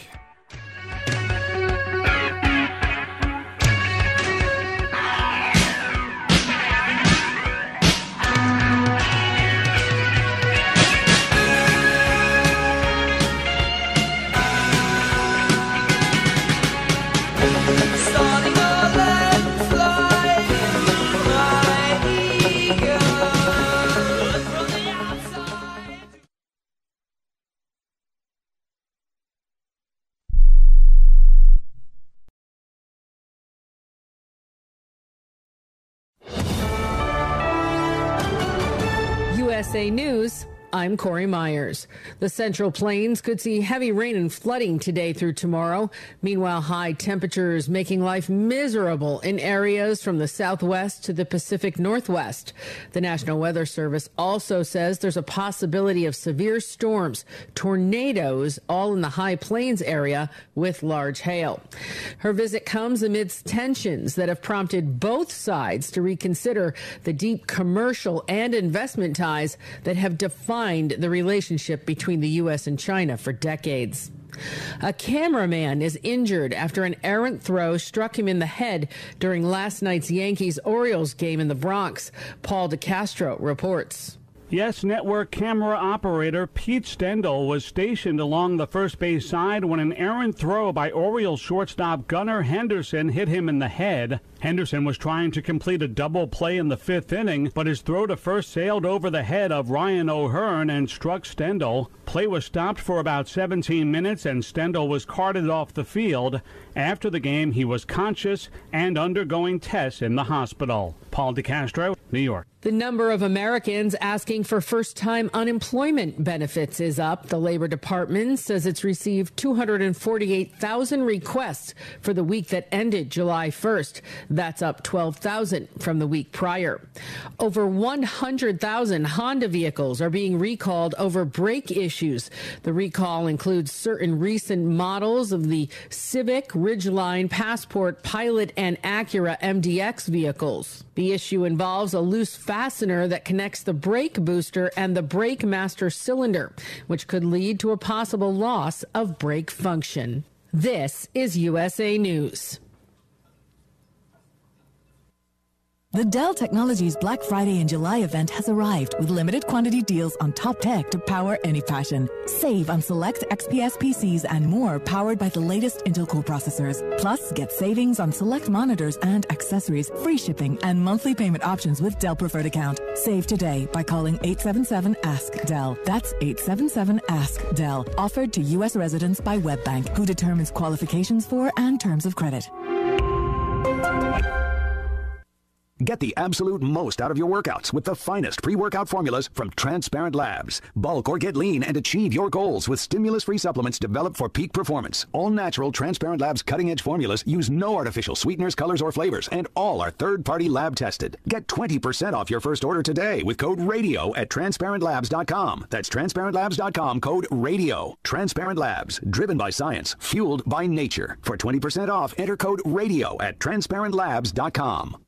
News. I'm Corey Myers. The Central Plains could see heavy rain and flooding today through tomorrow. Meanwhile, high temperatures making life miserable in areas from the southwest to the Pacific Northwest. The National Weather Service also says there's a possibility of severe storms, tornadoes, all in the high plains area with large hail. Her visit comes amidst tensions that have prompted both sides to reconsider the deep commercial and investment ties that have defined the relationship between the U.S. and China for decades. A cameraman is injured after an errant throw struck him in the head during last night's Yankees Orioles game in the Bronx. Paul DeCastro reports. Yes Network camera operator Pete Stendel was stationed along the first base side when an errant throw by Orioles shortstop Gunnar Henderson hit him in the head. Henderson was trying to complete a double play in the fifth inning, but his throw to first sailed over the head of Ryan O'Hearn and struck Stendel. Play was stopped for about 17 minutes and Stendel was carted off the field. After the game, he was conscious and undergoing tests in the hospital. Paul DeCastro, New York. The number of Americans asking for first time unemployment benefits is up. The Labor Department says it's received 248,000 requests for the week that ended July 1st. That's up 12,000 from the week prior. Over 100,000 Honda vehicles are being recalled over brake issues. The recall includes certain recent models of the Civic, Ridgeline, Passport, Pilot, and Acura MDX vehicles. The issue involves a loose fastener that connects the brake booster and the brake master cylinder, which could lead to a possible loss of brake function. This is USA News. The Dell Technologies Black Friday and July event has arrived with limited quantity deals on top tech to power any passion. Save on select XPS PCs and more powered by the latest Intel Core processors. Plus, get savings on select monitors and accessories, free shipping, and monthly payment options with Dell Preferred Account. Save today by calling 877 Ask Dell. That's 877 Ask Dell. Offered to U.S. residents by WebBank, who determines qualifications for and terms of credit. Get the absolute most out of your workouts with the finest pre workout formulas from Transparent Labs. Bulk or get lean and achieve your goals with stimulus free supplements developed for peak performance. All natural Transparent Labs cutting edge formulas use no artificial sweeteners, colors, or flavors, and all are third party lab tested. Get 20% off your first order today with code RADIO at transparentlabs.com. That's transparentlabs.com code RADIO. Transparent Labs, driven by science, fueled by nature. For 20% off, enter code RADIO at transparentlabs.com.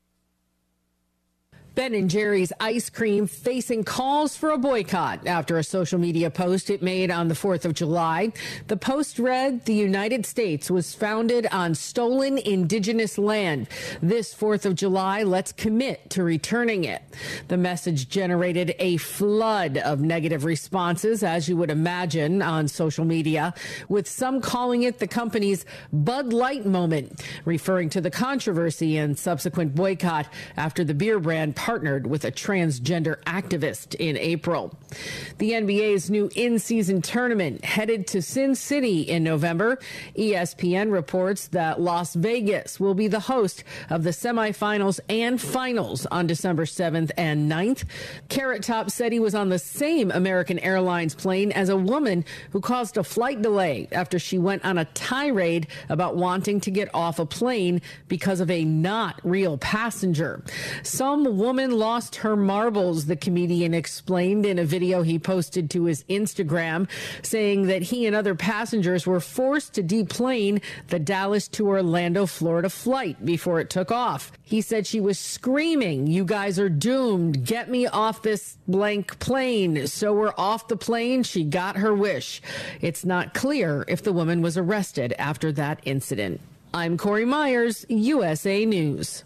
Ben and Jerry's ice cream facing calls for a boycott after a social media post it made on the 4th of July. The post read, The United States was founded on stolen indigenous land. This 4th of July, let's commit to returning it. The message generated a flood of negative responses, as you would imagine, on social media, with some calling it the company's Bud Light moment, referring to the controversy and subsequent boycott after the beer brand partnered with a transgender activist in April. The NBA's new in season tournament headed to Sin City in November. ESPN reports that Las Vegas will be the host of the semifinals and finals on December 7th and 9th. Carrot Top said he was on the same American Airlines plane as a woman who caused a flight delay after she went on a tirade about wanting to get off a plane because of a not real passenger. Some woman lost her marbles, the comedian explained in a video he posted to his Instagram, saying that he and other passengers were forced to deplane the Dallas to Orlando, Florida flight before it took off. He said she was screaming, You guys are doomed. Get me off this blank plane. So we're off the plane. She got her wish. It's not clear if the woman was arrested after that incident. I'm Corey Myers, USA News.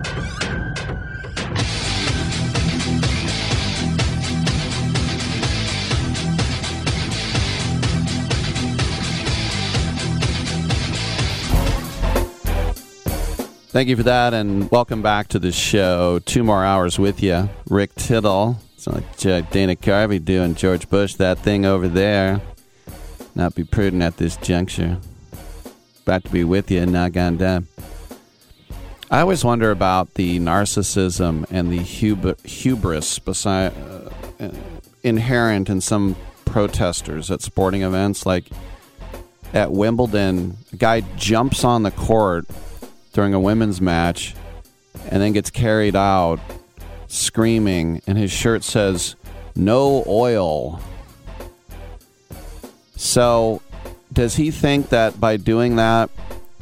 Thank you for that, and welcome back to the show. Two more hours with you, Rick Tittle. Sound like Dana Carvey doing George Bush that thing over there. Not be prudent at this juncture. About to be with you, not gone down. I always wonder about the narcissism and the hub- hubris beside, uh, inherent in some protesters at sporting events. Like at Wimbledon, a guy jumps on the court during a women's match and then gets carried out screaming, and his shirt says, No oil. So, does he think that by doing that,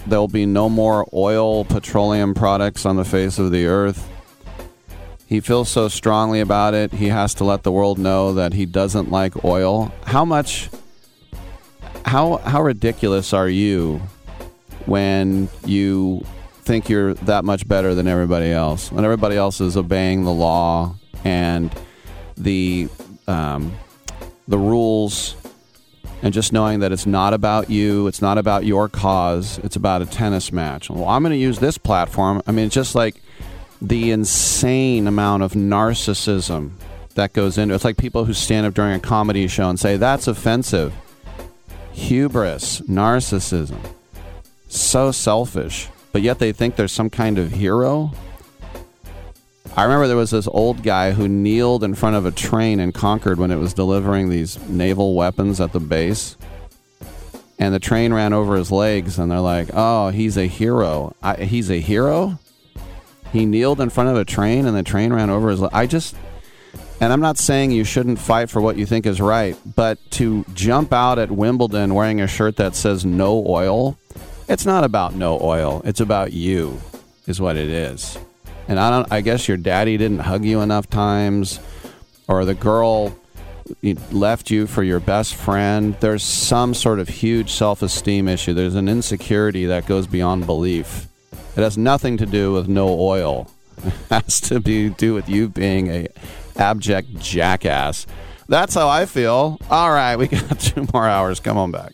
there'll be no more oil, petroleum products on the face of the earth? He feels so strongly about it, he has to let the world know that he doesn't like oil. How much, how, how ridiculous are you when you think you're that much better than everybody else, when everybody else is obeying the law and the um, the rules, and just knowing that it's not about you, it's not about your cause, it's about a tennis match. Well, I'm going to use this platform. I mean, it's just like the insane amount of narcissism that goes into it. It's like people who stand up during a comedy show and say that's offensive. Hubris, narcissism, so selfish but yet they think there's some kind of hero. I remember there was this old guy who kneeled in front of a train in Concord when it was delivering these naval weapons at the base. And the train ran over his legs, and they're like, oh, he's a hero. I, he's a hero? He kneeled in front of a train, and the train ran over his I just. And I'm not saying you shouldn't fight for what you think is right, but to jump out at Wimbledon wearing a shirt that says no oil it's not about no oil. It's about you, is what it is. And I don't. I guess your daddy didn't hug you enough times, or the girl left you for your best friend. There's some sort of huge self-esteem issue. There's an insecurity that goes beyond belief. It has nothing to do with no oil. It has to be do with you being a abject jackass. That's how I feel. All right, we got two more hours. Come on back.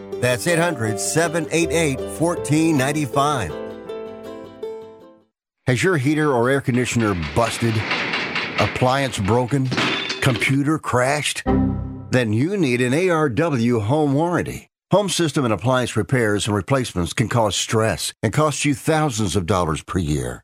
That's 800 788 1495. Has your heater or air conditioner busted? Appliance broken? Computer crashed? Then you need an ARW home warranty. Home system and appliance repairs and replacements can cause stress and cost you thousands of dollars per year.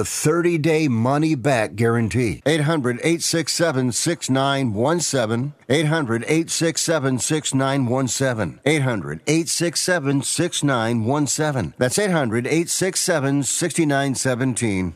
30 day money back guarantee. 800 867 6917. 800 867 6917. 800 867 6917. That's 800 867 6917.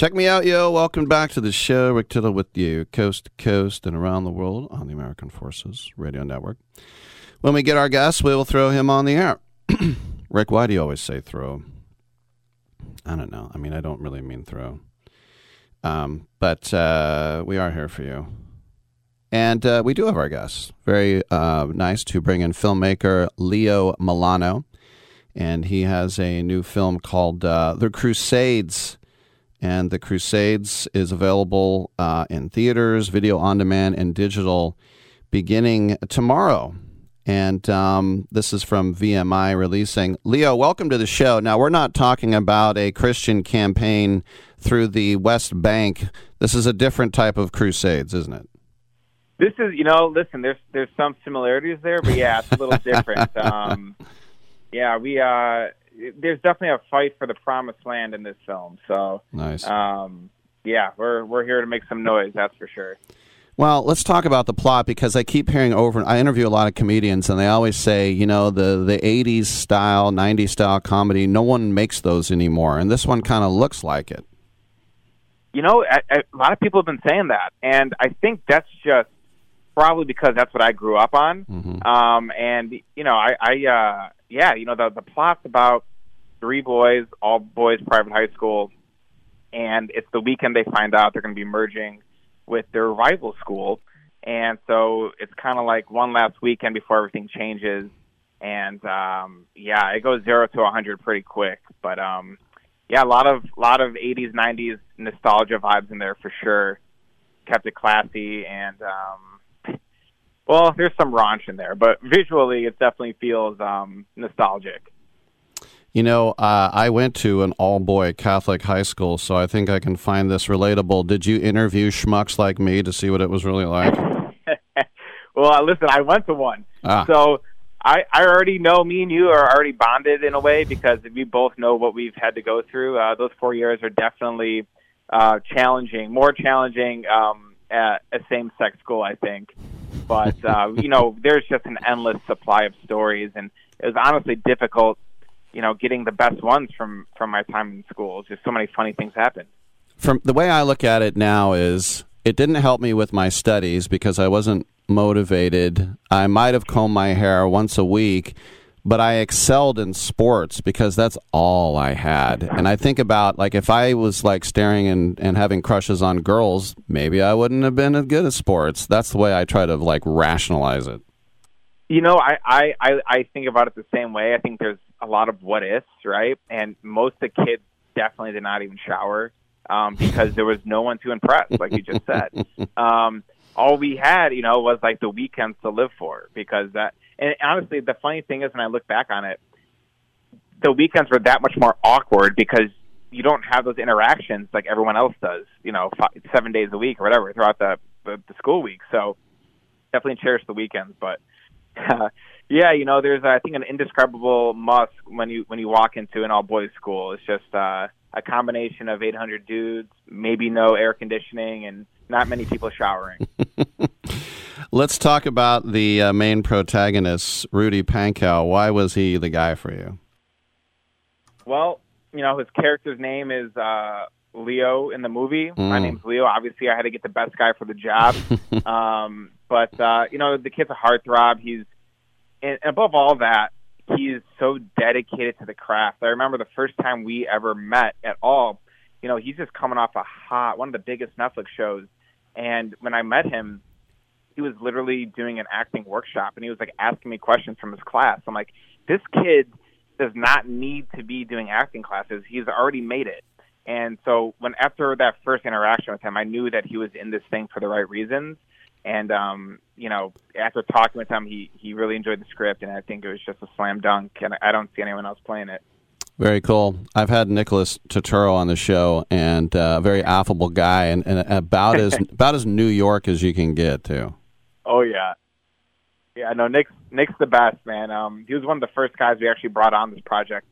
Check me out, yo. Welcome back to the show. Rick Tittle with you, coast to coast and around the world on the American Forces Radio Network. When we get our guest, we will throw him on the air. Rick, why do you always say throw? I don't know. I mean, I don't really mean throw. Um, but uh, we are here for you. And uh, we do have our guests. Very uh, nice to bring in filmmaker Leo Milano. And he has a new film called uh, The Crusades. And The Crusades is available uh, in theaters, video on demand, and digital beginning tomorrow. And um, this is from VMI releasing. Leo, welcome to the show. Now, we're not talking about a Christian campaign through the West Bank. This is a different type of crusades, isn't it? This is, you know, listen. There's there's some similarities there, but yeah, it's a little different. um, yeah, we uh, there's definitely a fight for the promised land in this film. So nice. Um, yeah, we're we're here to make some noise. That's for sure. Well, let's talk about the plot because I keep hearing over. I interview a lot of comedians, and they always say, you know, the the '80s style, '90s style comedy. No one makes those anymore, and this one kind of looks like it. You know, I, I, a lot of people have been saying that, and I think that's just probably because that's what I grew up on. Mm-hmm. Um, and you know, I, I uh, yeah, you know, the the plot's about three boys, all boys private high school, and it's the weekend they find out they're going to be merging with their rival school, and so it's kind of like one last weekend before everything changes. And um, yeah, it goes zero to a hundred pretty quick, but um, yeah, a lot of lot of '80s, '90s nostalgia vibes in there for sure. Kept it classy and um, well, there's some raunch in there, but visually, it definitely feels um, nostalgic. You know, uh, I went to an all boy Catholic high school, so I think I can find this relatable. Did you interview schmucks like me to see what it was really like? well, uh, listen, I went to one. Ah. So I, I already know me and you are already bonded in a way because we both know what we've had to go through. Uh, those four years are definitely uh, challenging, more challenging um, at a same sex school, I think. But, uh, you know, there's just an endless supply of stories, and it was honestly difficult you know, getting the best ones from from my time in school. Just so many funny things happened. From the way I look at it now is it didn't help me with my studies because I wasn't motivated. I might have combed my hair once a week, but I excelled in sports because that's all I had. And I think about like if I was like staring and, and having crushes on girls, maybe I wouldn't have been as good at sports. That's the way I try to like rationalize it. You know, I, I, I, I think about it the same way. I think there's a lot of what ifs, right? And most of the kids definitely did not even shower um, because there was no one to impress, like you just said. Um, all we had, you know, was like the weekends to live for because that. And honestly, the funny thing is, when I look back on it, the weekends were that much more awkward because you don't have those interactions like everyone else does, you know, five, seven days a week or whatever throughout the, the the school week. So definitely cherish the weekends, but uh, yeah, you know, there's I think an indescribable must when you when you walk into an all boys school. It's just uh, a combination of 800 dudes, maybe no air conditioning, and not many people showering. Let's talk about the uh, main protagonist, Rudy Pankow. Why was he the guy for you? Well, you know, his character's name is uh, Leo in the movie. Mm. My name's Leo. Obviously, I had to get the best guy for the job. um, but uh, you know, the kid's a heartthrob. He's and above all that, he's so dedicated to the craft. I remember the first time we ever met at all. You know, he's just coming off a hot one of the biggest Netflix shows, and when I met him, he was literally doing an acting workshop, and he was like asking me questions from his class. I'm like, this kid does not need to be doing acting classes. He's already made it. And so when after that first interaction with him, I knew that he was in this thing for the right reasons. And um, you know, after talking with him, he he really enjoyed the script, and I think it was just a slam dunk. And I don't see anyone else playing it. Very cool. I've had Nicholas Turturro on the show, and uh, a very affable guy, and, and about as about as New York as you can get, too. Oh yeah, yeah. No, Nick's Nick's the best man. Um, he was one of the first guys we actually brought on this project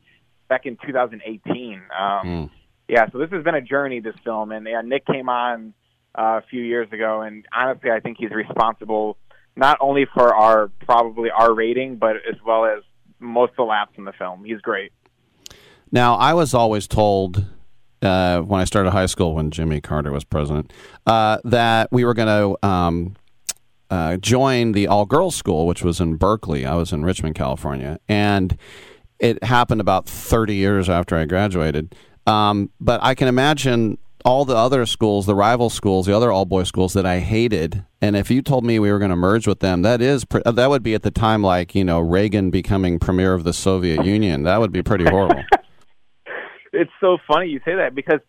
back in 2018. Um, Mm. Yeah, so this has been a journey. This film, and yeah, Nick came on uh, a few years ago, and honestly, I think he's responsible not only for our probably our rating, but as well as most of the laughs in the film. He's great. Now, I was always told uh, when I started high school, when Jimmy Carter was president, uh, that we were going to um, uh, join the all girls school, which was in Berkeley. I was in Richmond, California. And it happened about 30 years after I graduated. Um, but I can imagine all the other schools, the rival schools, the other all boys schools that I hated. And if you told me we were going to merge with them, that is pr- that would be at the time like you know Reagan becoming premier of the Soviet Union. That would be pretty horrible. it's so funny you say that because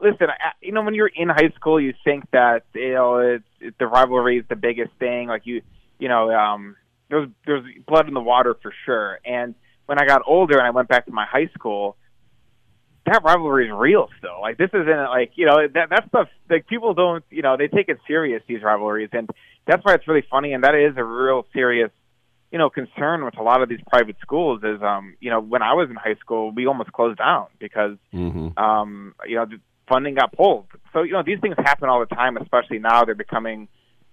listen, I, you know, when you're in high school, you think that you know it's, it, the rivalry is the biggest thing. Like you, you know, um, there's there's blood in the water for sure. And when I got older and I went back to my high school, that rivalry is real still. Like this isn't like you know that that stuff. Like people don't you know they take it serious these rivalries, and that's why it's really funny. And that is a real serious you know concern with a lot of these private schools. Is um you know when I was in high school we almost closed down because Mm-hmm. um you know the funding got pulled. So you know these things happen all the time, especially now they're becoming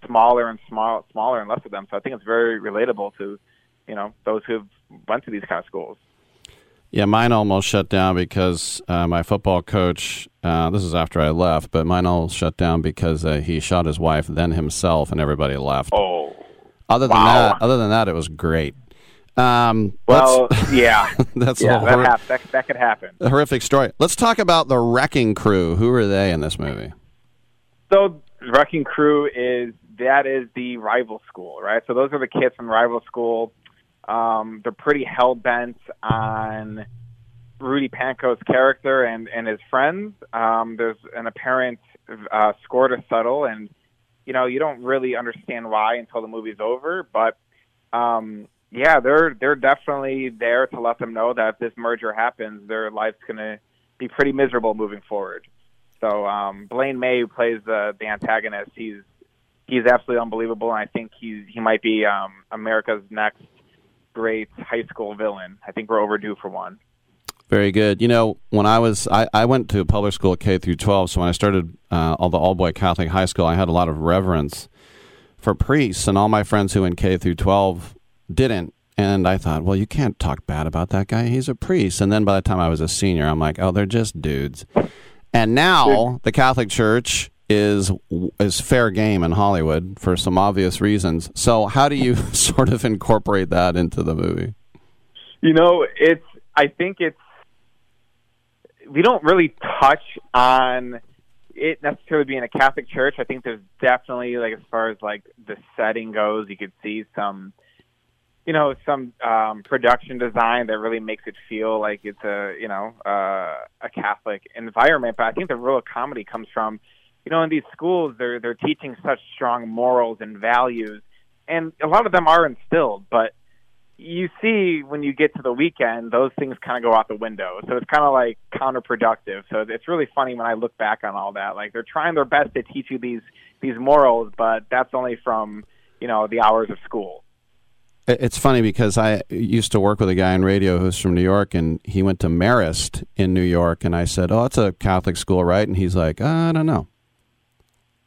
smaller and small smaller and less of them. So I think it's very relatable to you know those who've went to these kind of schools. Yeah, mine almost shut down because uh, my football coach. Uh, this is after I left, but mine all shut down because uh, he shot his wife, then himself, and everybody left. Oh, other than wow. that, other than that, it was great. Um, Well, yeah, that's yeah, that, hor- hap- that that could happen. a horrific story. Let's talk about the Wrecking Crew. Who are they in this movie? So Wrecking Crew is that is the rival school, right? So those are the kids from rival school. Um, they're pretty hell bent on Rudy Pankow's character and and his friends. Um, there's an apparent uh, score to settle, and you know you don't really understand why until the movie's over. But um, yeah, they're they're definitely there to let them know that if this merger happens, their life's gonna be pretty miserable moving forward. So um, Blaine Maye, who plays the the antagonist, he's he's absolutely unbelievable, and I think he's he might be um, America's next great high school villain. I think we're overdue for one. Very good. You know, when I was, I, I went to a public school K through 12. So when I started uh, all the all boy Catholic high school, I had a lot of reverence for priests, and all my friends who in K through 12 didn't. And I thought, well, you can't talk bad about that guy. He's a priest. And then by the time I was a senior, I'm like, oh, they're just dudes. And now the Catholic Church is is fair game in Hollywood for some obvious reasons. So how do you sort of incorporate that into the movie? You know, it's. I think it's. We don't really touch on it necessarily being a Catholic church. I think there's definitely like as far as like the setting goes, you could see some, you know, some um, production design that really makes it feel like it's a you know uh, a Catholic environment. But I think the real comedy comes from, you know, in these schools they're they're teaching such strong morals and values, and a lot of them are instilled, but you see when you get to the weekend, those things kind of go out the window. So it's kind of like counterproductive. So it's really funny when I look back on all that. Like they're trying their best to teach you these these morals, but that's only from you know the hours of school. It's funny because I used to work with a guy in radio who's from New York, and he went to Marist in New York, and I said, "Oh, it's a Catholic school, right?" And he's like, "I don't know."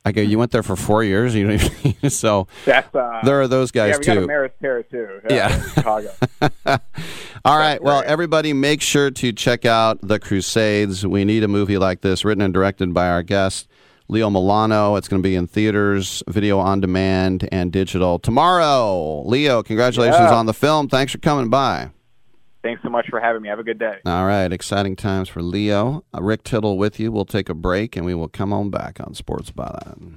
I go, you went there for four years. You know, so That's, uh, there are those guys yeah, we too. got a Marist Terrace too. Yeah. Chicago. All right. Well, everybody, make sure to check out The Crusades. We need a movie like this, written and directed by our guest, Leo Milano. It's going to be in theaters, video on demand, and digital tomorrow. Leo, congratulations Yeah. on the film. Thanks for coming by. Thanks so much for having me. Have a good day. All right. Exciting times for Leo. Uh, Rick Tittle with you. We'll take a break and we will come on back on Sports Byline.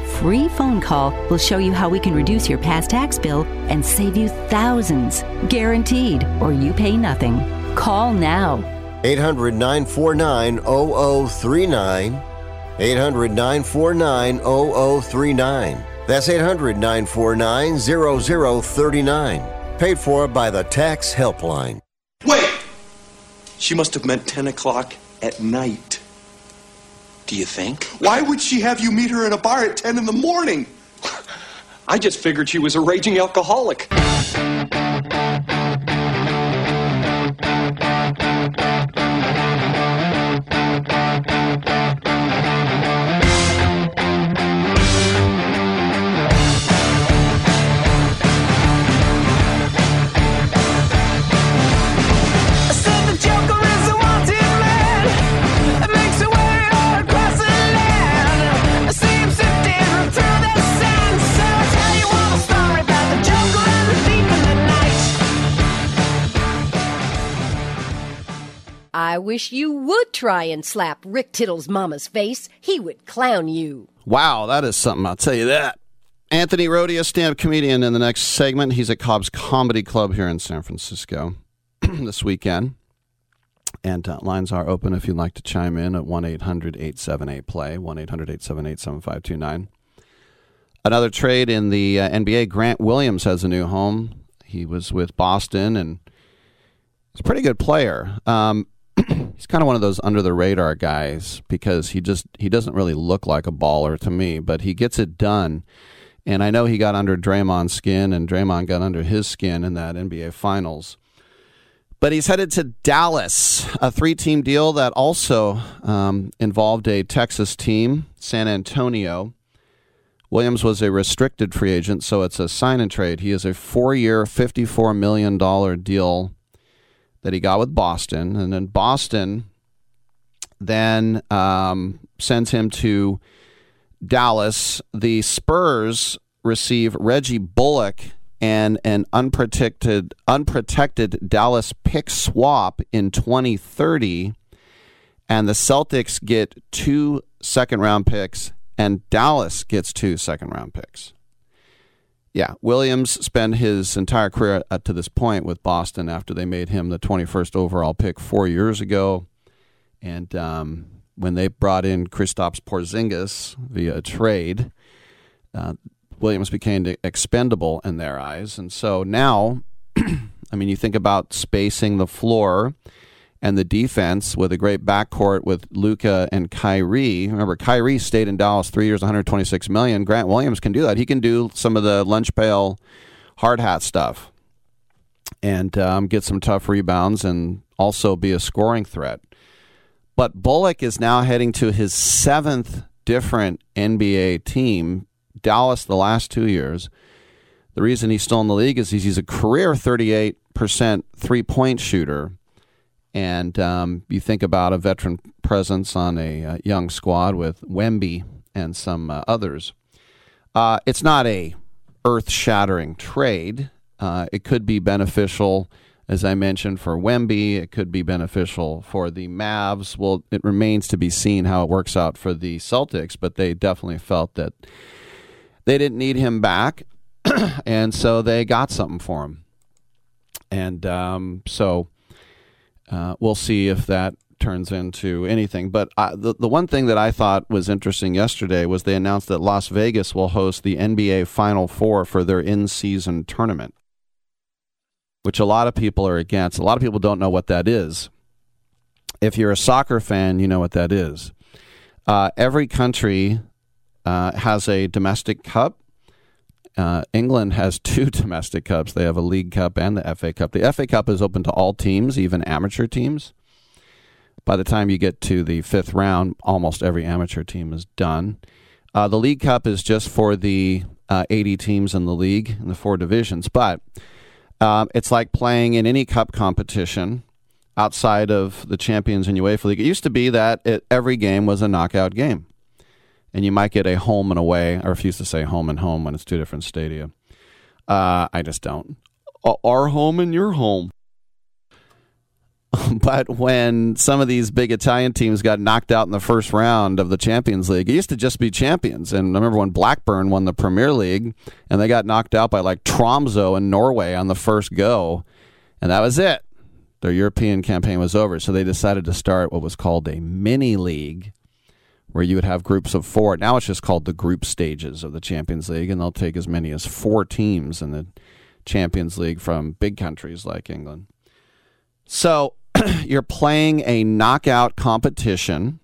free phone call will show you how we can reduce your past tax bill and save you thousands. Guaranteed, or you pay nothing. Call now. 800 949 0039. 800 949 0039. That's 800 949 0039. Paid for by the Tax Helpline. Wait! She must have meant 10 o'clock at night. Do you think? Why would she have you meet her in a bar at 10 in the morning? I just figured she was a raging alcoholic. I wish you would try and slap Rick Tittle's mama's face. He would clown you. Wow, that is something, I'll tell you that. Anthony Rodia, stand up comedian in the next segment. He's at Cobb's Comedy Club here in San Francisco this weekend. And uh, lines are open if you'd like to chime in at 1 800 878 play, 1 800 878 7529. Another trade in the uh, NBA Grant Williams has a new home. He was with Boston and he's a pretty good player. Um, he's kind of one of those under the radar guys because he just he doesn't really look like a baller to me, but he gets it done. And I know he got under Draymond's skin, and Draymond got under his skin in that NBA Finals. But he's headed to Dallas, a three team deal that also um, involved a Texas team, San Antonio. Williams was a restricted free agent, so it's a sign and trade. He is a four year, $54 million deal that he got with Boston. And then Boston then um, sends him to Dallas. The Spurs receive Reggie Bullock and an unprotected unprotected Dallas pick swap in 2030 and the Celtics get two second round picks and Dallas gets two second round picks. Yeah, Williams spent his entire career up to this point with Boston after they made him the 21st overall pick 4 years ago and um, when they brought in Kristaps Porzingis via a trade, uh, Williams became expendable in their eyes. And so now, I mean, you think about spacing the floor and the defense with a great backcourt with Luka and Kyrie. Remember, Kyrie stayed in Dallas three years, 126 million. Grant Williams can do that. He can do some of the lunch pail, hard hat stuff, and um, get some tough rebounds, and also be a scoring threat. But Bullock is now heading to his seventh different NBA team. Dallas the last two years. The reason he's still in the league is he's a career 38% three point shooter. And um, you think about a veteran presence on a, a young squad with Wemby and some uh, others. Uh, it's not a earth shattering trade. Uh, it could be beneficial as I mentioned, for Wemby. It could be beneficial for the Mavs. Well, it remains to be seen how it works out for the Celtics, but they definitely felt that they didn't need him back, and so they got something for him. And um, so uh, we'll see if that turns into anything. But I, the the one thing that I thought was interesting yesterday was they announced that Las Vegas will host the NBA Final Four for their in season tournament which a lot of people are against. A lot of people don't know what that is. If you're a soccer fan, you know what that is. Uh, every country uh, has a domestic cup. Uh, England has two domestic cups. They have a League Cup and the FA Cup. The FA Cup is open to all teams, even amateur teams. By the time you get to the fifth round, almost every amateur team is done. Uh, the League Cup is just for the uh, 80 teams in the league in the four divisions. But um, it's like playing in any cup competition outside of the Champions and UEFA League. It used to be that it, every game was a knockout game, and you might get a home and away. I refuse to say home and home when it's two different stadia. Uh, I just don't. Our home and your home. but when some of these big Italian teams got knocked out in the first round of the Champions League, it used to just be champions. And I remember when Blackburn won the Premier League and they got knocked out by like Tromso in Norway on the first go, and that was it. Their European campaign was over, so they decided to start what was called a mini league where you would have groups of four. Now it's just called the group stages of the Champions League, and they'll take as many as four teams in the Champions League from big countries like England. So you're playing a knockout competition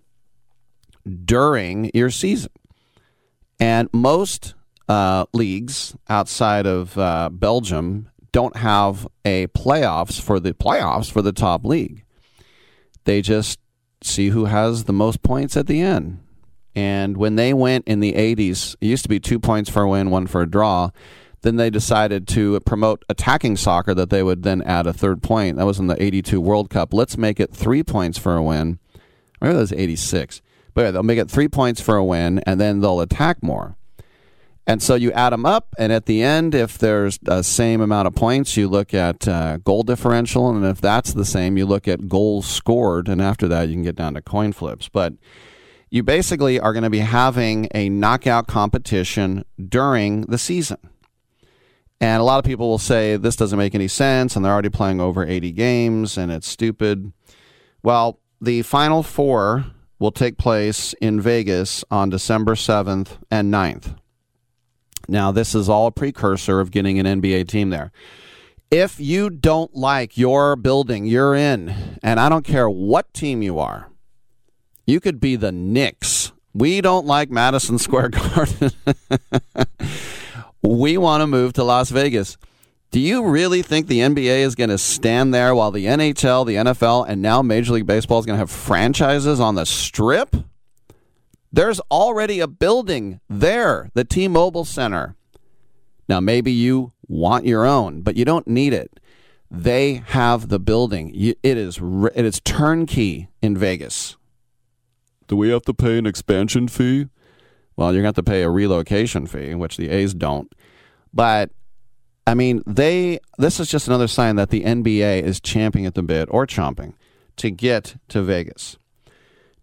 during your season. And most uh, leagues outside of uh, Belgium don't have a playoffs for the playoffs for the top league. They just see who has the most points at the end. And when they went in the 80s, it used to be two points for a win, one for a draw. Then they decided to promote attacking soccer that they would then add a third point. That was in the 82 World Cup. Let's make it three points for a win. Maybe that was 86. But yeah, they'll make it three points for a win, and then they'll attack more. And so you add them up, and at the end, if there's the same amount of points, you look at uh, goal differential, and if that's the same, you look at goals scored, and after that, you can get down to coin flips. But you basically are going to be having a knockout competition during the season. And a lot of people will say this doesn't make any sense, and they're already playing over 80 games, and it's stupid. Well, the final four will take place in Vegas on December 7th and 9th. Now, this is all a precursor of getting an NBA team there. If you don't like your building you're in, and I don't care what team you are, you could be the Knicks. We don't like Madison Square Garden. we want to move to Las Vegas. Do you really think the NBA is going to stand there while the NHL, the NFL, and now Major League Baseball is going to have franchises on the strip? There's already a building there, the T Mobile Center. Now, maybe you want your own, but you don't need it. They have the building. It is, it is turnkey in Vegas. Do we have to pay an expansion fee? Well, you're going to have to pay a relocation fee, which the A's don't. But I mean, they. This is just another sign that the NBA is champing at the bit or chomping to get to Vegas.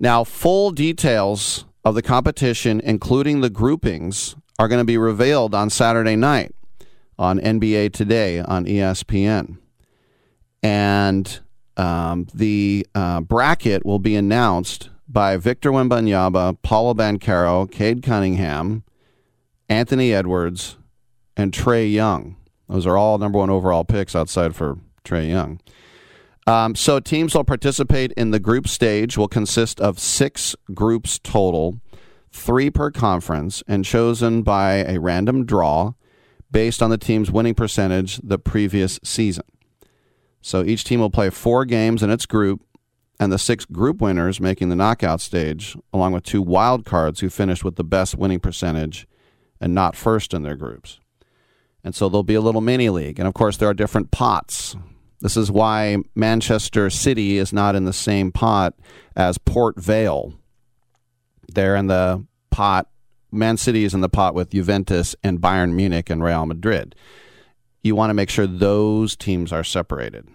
Now, full details of the competition, including the groupings, are going to be revealed on Saturday night on NBA Today on ESPN. And um, the uh, bracket will be announced by Victor Wembanyama, Paolo Banchero, Cade Cunningham, Anthony Edwards, and Trae Young. Those are all number one overall picks outside for Trae Young. Um, so teams will participate in the group stage will consist of six groups total, three per conference, and chosen by a random draw based on the team's winning percentage the previous season. So each team will play four games in its group, and the six group winners making the knockout stage, along with two wild cards who finished with the best winning percentage and not first in their groups. And so there'll be a little mini league. And of course, there are different pots. This is why Manchester City is not in the same pot as Port Vale. They're in the pot. Man City is in the pot with Juventus and Bayern Munich and Real Madrid. You want to make sure those teams are separated.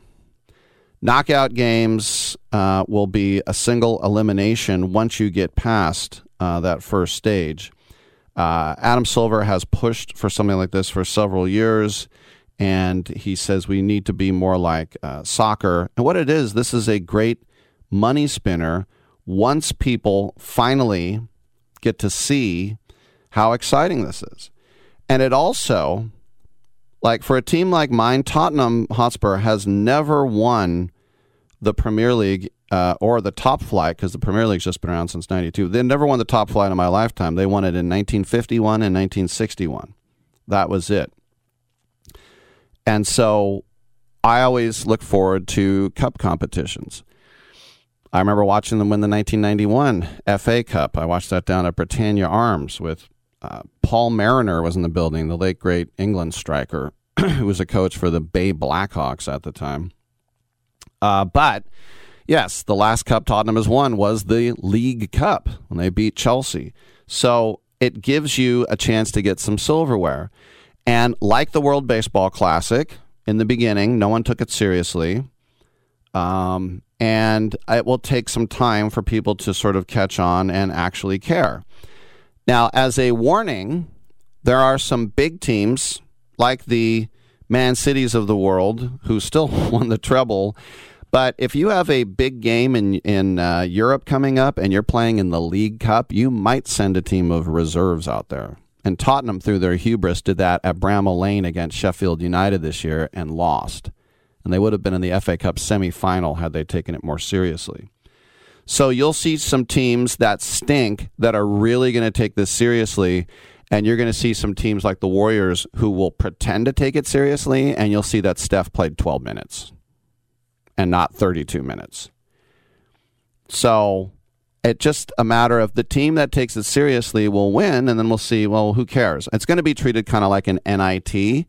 Knockout games uh, will be a single elimination once you get past uh, that first stage. Uh, Adam Silver has pushed for something like this for several years, and he says we need to be more like uh, soccer. And what it is, this is a great money spinner once people finally get to see how exciting this is. And it also, like for a team like mine, Tottenham Hotspur has never won the Premier League uh, or the top flight because the Premier League's just been around since '92. They never won the top flight in my lifetime. They won it in 1951 and 1961. That was it. And so I always look forward to cup competitions. I remember watching them win the 1991 FA Cup. I watched that down at Britannia Arms with uh, Paul Mariner was in the building, the late great England striker who was a coach for the Bay Blackhawks at the time. Uh, but yes, the last cup Tottenham has won was the League Cup when they beat Chelsea. So it gives you a chance to get some silverware. And like the World Baseball Classic, in the beginning, no one took it seriously. Um, and it will take some time for people to sort of catch on and actually care. Now, as a warning, there are some big teams like the Man Cities of the world who still won the treble But if you have a big game in in uh, Europe coming up and you're playing in the League Cup, you might send a team of reserves out there. And Tottenham, through their hubris, did that at Bramall Lane against Sheffield United this year and lost. And they would have been in the FA Cup semi final had they taken it more seriously. So you'll see some teams that stink that are really going to take this seriously. And you're going to see some teams like the Warriors who will pretend to take it seriously. And you'll see that Steph played 12 minutes and not 32 minutes. So it's just a matter of the team that takes it seriously will win. And then we'll see, well, who cares? It's going to be treated kind of like an NIT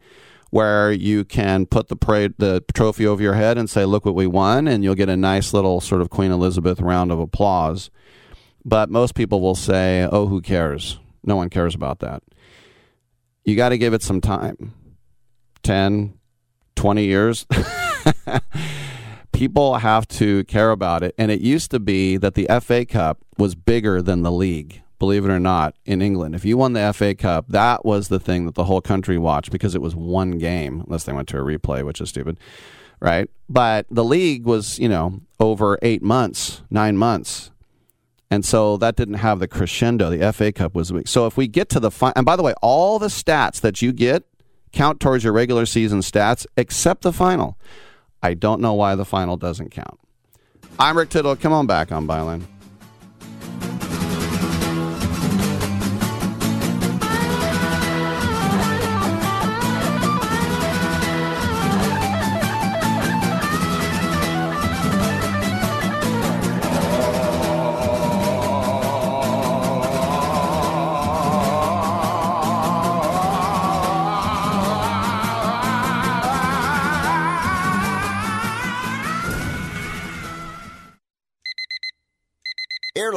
where you can put the parade, the trophy over your head and say, "Look what we won," and you'll get a nice little sort of Queen Elizabeth round of applause. But most people will say, "Oh, who cares? No one cares about that." You got to give it some time 10, 20 years. people have to care about it. And it used to be that the FA Cup was bigger than the league believe it or not, in England. If you won the FA Cup, that was the thing that the whole country watched because it was one game, unless they went to a replay, which is stupid, right? But the league was, you know, over eight months, nine months. And so that didn't have the crescendo. The FA Cup was weak. So if we get to the final, and by the way, all the stats that you get count towards your regular season stats except the final. I don't know why the final doesn't count. I'm Rick Tittle. Come on back on Byline.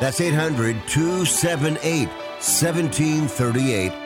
That's 800 278 1738.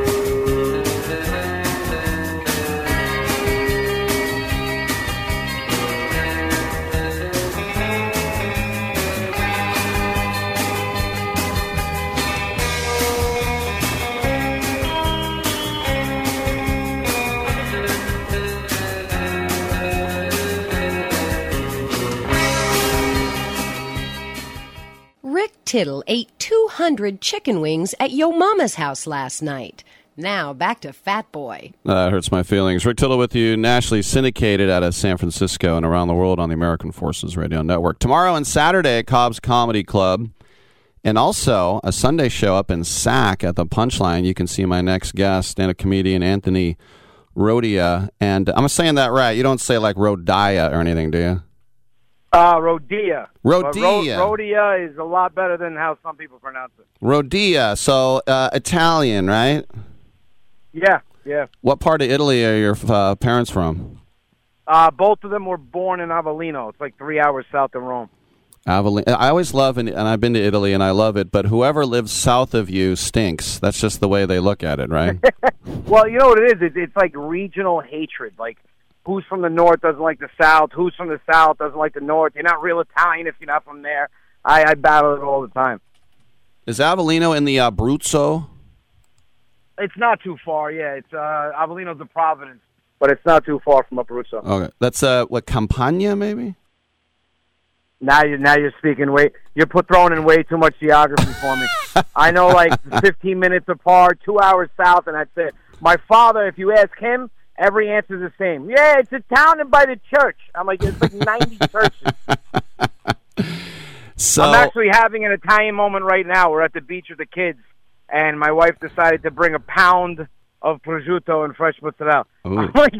Rick Tittle ate 200 chicken wings at Yo Mama's house last night. Now back to Fat Boy. Uh, that hurts my feelings. Rick Tittle with you, nationally syndicated out of San Francisco and around the world on the American Forces Radio Network. Tomorrow and Saturday at Cobb's Comedy Club, and also a Sunday show up in Sac at the Punchline. You can see my next guest, stand-up comedian Anthony Rodia. And I'm saying that right. You don't say like Rodia or anything, do you? Uh, Rodia. But Rodia. Ro- Rodia is a lot better than how some people pronounce it. Rodia. So uh, Italian, right? Yeah, yeah. What part of Italy are your uh, parents from? Uh, both of them were born in Avellino. It's like three hours south of Rome. Avellino. I always love, and, and I've been to Italy and I love it, but whoever lives south of you stinks. That's just the way they look at it, right? Well, you know what it is? It's, it's like regional hatred. Like, who's from the north doesn't like the south. Who's from the south doesn't like the north. You're not real Italian if you're not from there. I, I battle it all the time. Is Avellino in the Abruzzo? It's not too far. Yeah, it's uh, Avellino's a Providence, but it's not too far from Abruzzo. Okay. That's, uh, what, Campania, maybe? Now you now you're speaking way you're put throwing in way too much geography for me. I know like 15 minutes apart, two hours south, and that's it. My father, if you ask him, every answer's the same. Yeah, it's a town and by the church. I'm like, it's like 90 churches. So, I'm actually having an Italian moment right now. We're at the beach with the kids, and my wife decided to bring a pound of prosciutto and fresh mozzarella. Ooh. I'm like,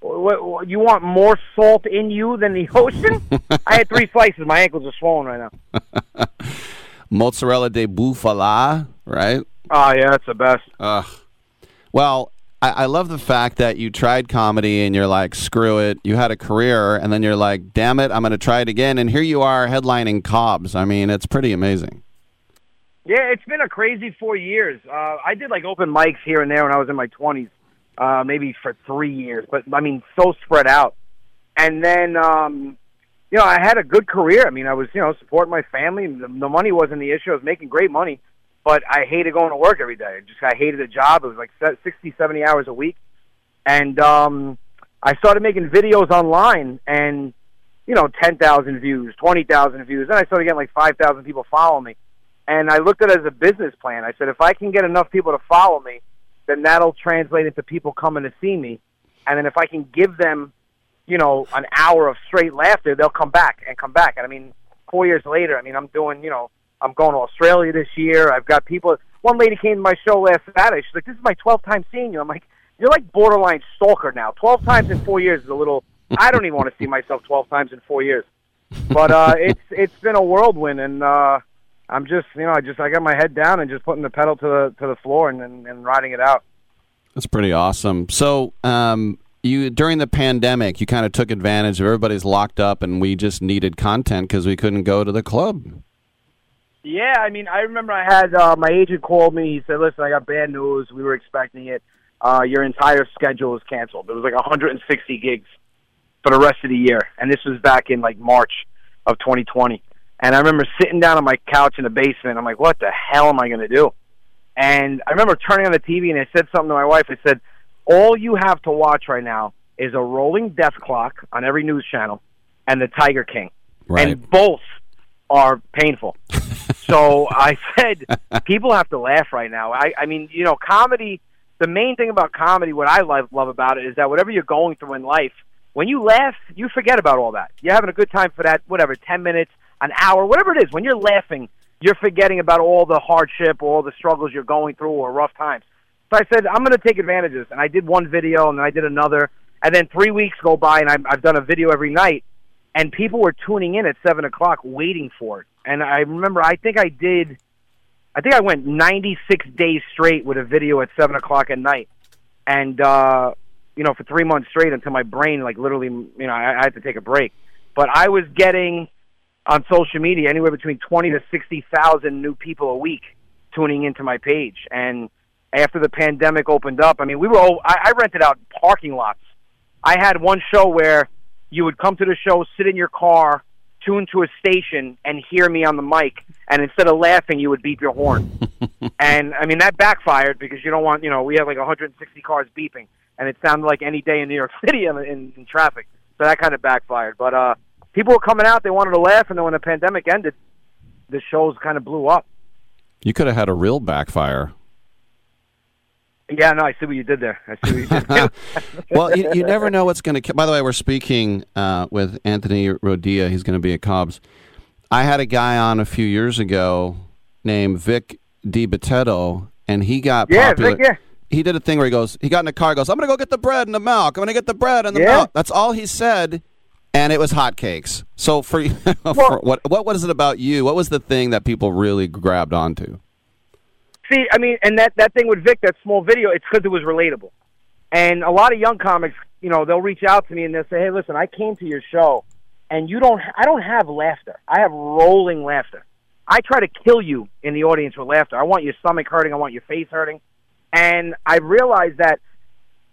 what, what, you want more salt in you than the ocean? I had three slices. My ankles are swollen right now. mozzarella de bufala, right? Oh, yeah, that's the best. Ugh. Well, I, I love the fact that you tried comedy and you're like, screw it. You had a career, and then you're like, damn it, I'm going to try it again. And here you are headlining Cobb's. I mean, it's pretty amazing. Yeah, it's been a crazy four years. Uh, I did like open mics here and there when I was in my 20s, uh, maybe for three years, but I mean, so spread out. And then, um, you know, I had a good career. I mean, I was, you know, supporting my family. The, the money wasn't the issue. I was making great money, but I hated going to work every day. Just, I hated the job. It was like se- 60, 70 hours a week. And, um, I started making videos online and, you know, 10,000 views, 20,000 views. Then I started getting like 5,000 people follow me. And I looked at it as a business plan. I said, if I can get enough people to follow me, then that'll translate into people coming to see me. And then if I can give them, you know, an hour of straight laughter, they'll come back and come back. And I mean, four years later, I mean, I'm doing, you know, I'm going to Australia this year. I've got people. One lady came to my show last Saturday. She's like, "This is my 12th time seeing you." I'm like, "You're like borderline stalker now. 12 times in four years is a little. I don't even want to see myself 12 times in four years." But uh, it's it's been a whirlwind, and uh, I'm just you know I just I got my head down and just putting the pedal to the to the floor and and, and riding it out. That's pretty awesome. So, um, you during the pandemic, you kind of took advantage of everybody's locked up, and we just needed content because we couldn't go to the club. Yeah, I mean, I remember I had uh, my agent called me. He said, "Listen, I got bad news. We were expecting it. Uh, your entire schedule is canceled. There was like 160 gigs for the rest of the year, and this was back in like March of 2020. And I remember sitting down on my couch in the basement. I'm like, "What the hell am I going to do?" And I remember turning on the TV and I said something to my wife. I said, "All you have to watch right now is a rolling death clock on every news channel and the Tiger King, Right. and both are painful." so I said, people have to laugh right now. I, I mean, you know, comedy. The main thing about comedy, what I love, love about it, is that whatever you're going through in life, when you laugh, you forget about all that. You're having a good time for that, whatever, 10 minutes, an hour, whatever it is. When you're laughing, you're forgetting about all the hardship, all the struggles you're going through, or rough times. So I said, I'm going to take advantage of this. And I did one video, and then I did another. And then three weeks go by, and I've, I've done a video every night. And people were tuning in at 7 o'clock waiting for it. And I remember, I think I did, I think I went 96 days straight with a video at 7 o'clock at night. And, uh, you know, for three months straight until my brain, like, literally, you know, I, I had to take a break. But I was getting on social media anywhere between 20 to 60,000 new people a week tuning into my page. And after the pandemic opened up, I mean, we were all, I, I rented out parking lots. I had one show where you would come to the show, sit in your car, tune to a station, and hear me on the mic. And instead of laughing, you would beep your horn. and I mean, that backfired because you don't want, you know, we had like 160 cars beeping, and it sounded like any day in New York City in, in, in traffic. So that kind of backfired. But uh, people were coming out; they wanted to laugh, and then when the pandemic ended, the shows kind of blew up. You could have had a real backfire. Yeah, no, I see what you did there. I see what you did. There. well, you, you never know what's going to. By the way, we're speaking uh, with Anthony Rodia. He's going to be at Cobb's. I had a guy on a few years ago named Vic DiBitetto, and he got Yeah, popular. Vic, yeah. He did a thing where he goes, he got in the car, goes, I'm going to go get the bread and the milk. I'm going to get the bread and the Yeah. milk. That's all he said, and it was hotcakes. So for, for what what was it about you? What was the thing that people really grabbed onto? See, I mean, and that that thing with Vic, that small video, it's because it was relatable. And a lot of young comics, you know, they'll reach out to me and they'll say, "Hey, listen, I came to your show, and you don't, I don't have laughter. I have rolling laughter. I try to kill you in the audience with laughter. I want your stomach hurting. I want your face hurting." And I realized that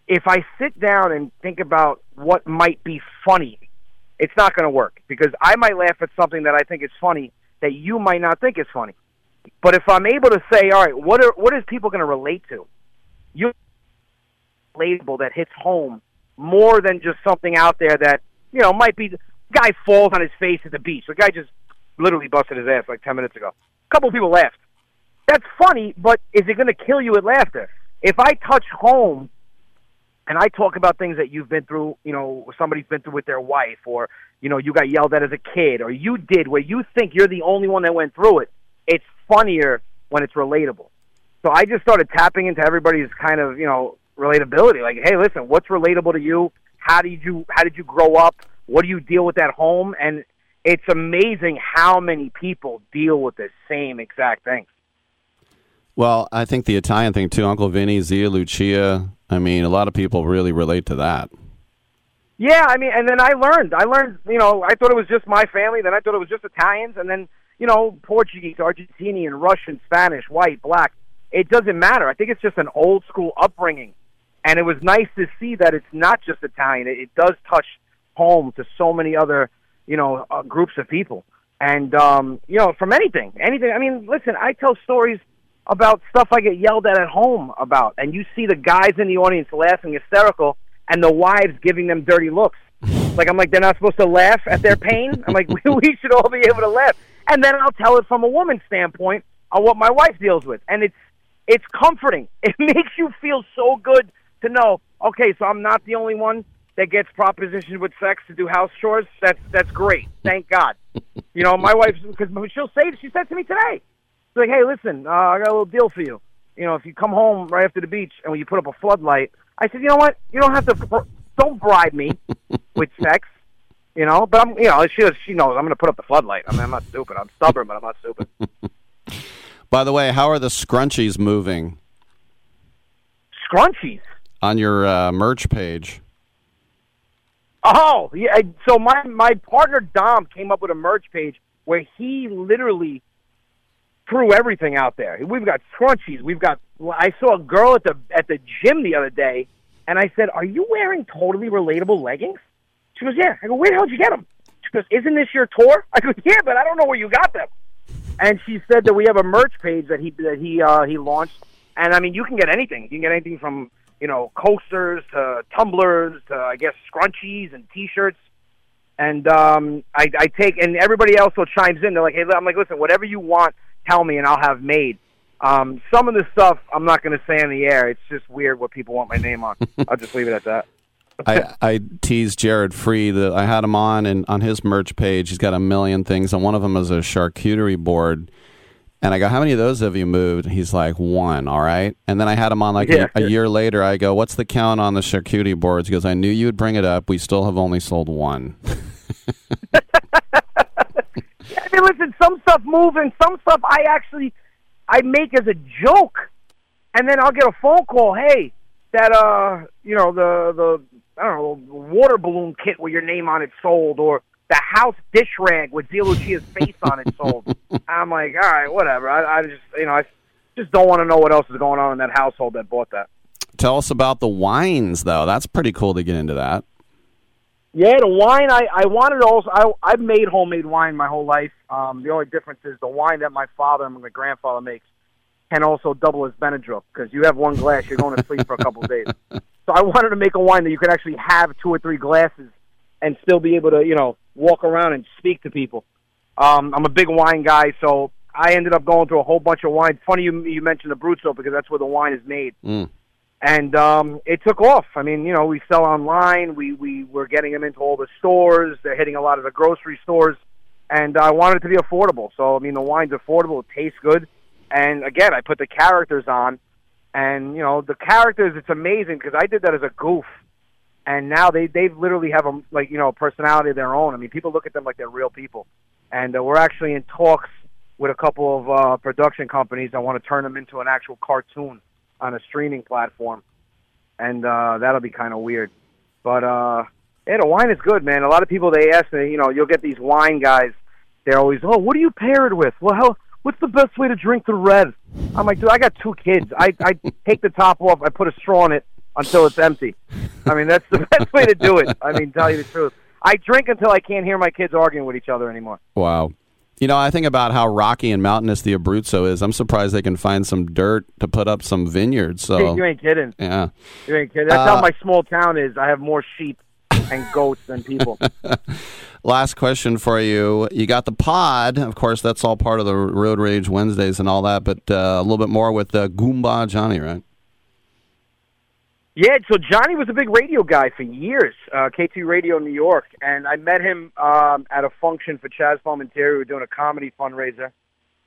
if I sit down and think about what might be funny, it's not going to work because I might laugh at something that I think is funny that you might not think is funny. But if I'm able to say, all right, what are what is people going to relate to? You label that hits home more than just something out there that you know might be. Guy falls on his face at the beach. The guy just literally busted his ass like ten minutes ago. A couple of people laughed. That's funny, but is it going to kill you with laughter? If I touch home and I talk about things that you've been through, you know, somebody's been through with their wife, or you know, you got yelled at as a kid, or you did where you think you're the only one that went through it. It's funnier when it's relatable. So I just started tapping into everybody's kind of, you know, relatability. Like, hey, listen, what's relatable to you? How did you how did you grow up? What do you deal with at home? And it's amazing how many people deal with the same exact thing. Well, I think the Italian thing too, Uncle Vinny, Zia Lucia. I mean, a lot of people really relate to that. Yeah, I mean, and then I learned. I learned, you know, I thought it was just my family. Then I thought it was just Italians, and then you know, Portuguese, Argentinian, Russian, Spanish, white, black. It doesn't matter. I think it's just an old school upbringing, and it was nice to see that it's not just Italian. It, it does touch home to so many other, you know, uh, groups of people, and um, you know, from anything, anything. I mean, listen, I tell stories about stuff I get yelled at at home about, and you see the guys in the audience laughing hysterical, and the wives giving them dirty looks. Like I'm like they're not supposed to laugh at their pain. I'm like we, we should all be able to laugh, and then I'll tell it from a woman's standpoint on what my wife deals with, and it's it's comforting. It makes you feel so good to know. Okay, so I'm not the only one that gets propositioned with sex to do house chores. That's that's great. Thank God. You know, my wife because she'll say she said to me today. She's like, "Hey, listen, uh, I got a little deal for you. You know, if you come home right after the beach and when you put up a floodlight, I said, you know what? You don't have to. Don't bribe me with sex. You know, but I'm. You know, she she knows I'm going to put up the floodlight. I mean, I'm not stupid. I'm stubborn, but I'm not stupid. By the way, how are the scrunchies moving Scrunchies. on your uh, merch page? Oh, yeah. So my my partner Dom came up with a merch page where he literally threw everything out there. We've got scrunchies. We've got. I saw a girl at the at the gym the other day, and I said, "Are you wearing totally relatable leggings?" She goes, "Yeah." I go, "Where the hell did you get them?" She goes, "Isn't this your tour?" I go, "Yeah, but I don't know where you got them." And she said that we have a merch page that he that he uh, he launched, and I mean, you can get anything. You can get anything from you know coasters to tumblers to I guess scrunchies and T-shirts. And um, I, I take and everybody else will chimes in. They're like, "Hey, I'm like, listen, whatever you want, tell me, and I'll have made." Um, some of the stuff I'm not going to say on the air. It's just weird what people want my name on. I'll just leave it at that. I, I teased Jared Free that I had him on, and on his merch page, he's got a million things, and one of them is a charcuterie board. And I go, "How many of those have you moved?" He's like, "One." All right. And then I had him on like Yeah. a, a year later. I go, "What's the count on the charcuterie boards?" He goes, "I knew you would bring it up. We still have only sold one." I mean, listen, some stuff move and some stuff I actually I make as a joke, and then I'll get a phone call. Hey, that uh, you know the the I don't know water balloon kit with your name on it sold, or the house dish rag with Zia Lucia's face on it sold. I'm like, all right, whatever. I, I just you know I just don't want to know what else is going on in that household that bought that. Tell us about the wines, though. That's pretty cool to get into that. Yeah, the wine I I wanted also I I've made homemade wine my whole life. Um, the only difference is the wine that my father and my grandfather makes can also double as Benadryl because you have one glass, you're going to sleep for a couple of days. So I wanted to make a wine that you could actually have two or three glasses and still be able to you know walk around and speak to people. Um, I'm a big wine guy, so I ended up going through a whole bunch of wine. Funny you you mentioned the Bruzzo because that's where the wine is made Mm. and um, it took off. I mean, you know, we sell online. We we were getting them into all the stores. They're hitting a lot of the grocery stores, and I wanted it to be affordable. So I mean, the wine's affordable. It tastes good, and again, I put the characters on, and you know, the characters. It's amazing because I did that as a goof, and now they they literally have a like you know a personality of their own. I mean, people look at them like they're real people, and uh, we're actually in talks with a couple of uh, production companies that want to turn them into an actual cartoon on a streaming platform, and uh, that'll be kind of weird. But uh, yeah, the wine is good, man. A lot of people they ask me, you know, you'll get these wine guys. They're always, oh, what do you pair it with? Well, how, what's the best way to drink the red? I'm like, dude, I got two kids. I I take the top off, I put a straw in it until it's empty. I mean, that's the best way to do it. I mean, tell you the truth. I drink until I can't hear my kids arguing with each other anymore. Wow. You know, I think about how rocky and mountainous the Abruzzo is. I'm surprised they can find some dirt to put up some vineyards. So you ain't kidding. yeah. You ain't kidding. That's Uh, how my small town is. I have more sheep and goats than people. Last question for you. You got the pod. Of course, that's all part of the Road Rage Wednesdays and all that, but uh, a little bit more with uh, Goomba Johnny, right? Yeah, so Johnny was a big radio guy for years, uh, KTU Radio New York, and I met him um, at a function for Chaz Palminteri. We were doing a comedy fundraiser,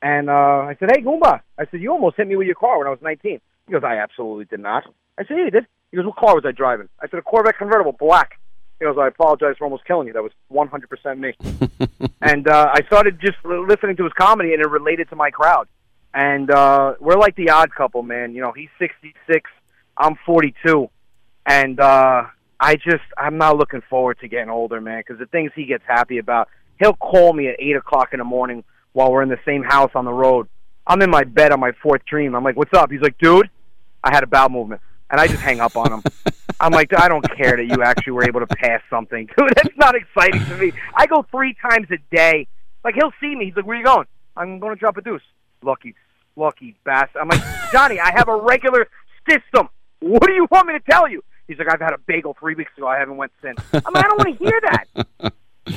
and uh, I said, "Hey, Goomba," I said, "You almost hit me with your car when I was 19." He goes, "I absolutely did not." I said, "Yeah, you did." He goes, "What car was I driving?" I said, "A Corvette convertible, black." He goes, "I apologize for almost killing you. That was 100% me." and uh, I started just listening to his comedy, and it related to my crowd. And uh, we're like the odd couple, man. You know, he's 66, I'm 42, and uh, I just I'm not looking forward to getting older, man. Because the things he gets happy about, he'll call me at eight o'clock in the morning while we're in the same house on the road. I'm in my bed on my fourth dream. I'm like, "What's up?" He's like, "Dude, I had a bowel movement," and I just hang up on him. I'm like, I don't care that you actually were able to pass something, dude. That's not exciting to me. I go three times a day. Like he'll see me. He's like, "Where you going?" I'm going to drop a deuce. Lucky, lucky bastard. I'm like, Johnny, I have a regular system. What do you want me to tell you? He's like, I've had a bagel three weeks ago. I haven't went since. I'm like, I don't want to hear that.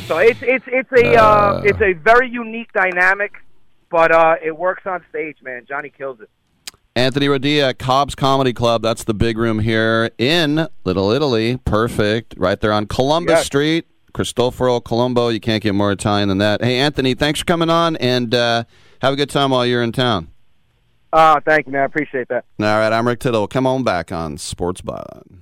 So it's it's it's a uh, it's a very unique dynamic, but uh, it works on stage, man. Johnny kills it. Anthony Rodia, Cobb's Comedy Club. That's the big room here in Little Italy. Perfect. Right there on Columbus. Street. Cristoforo Colombo. You can't get more Italian than that. Hey, Anthony, thanks for coming on and uh, have a good time while you're in town. Uh, thank you, man. I appreciate that. All right, I'm Rick Tittle. Come on back on Sports Byline.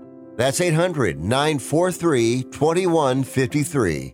That's 800 943 2153.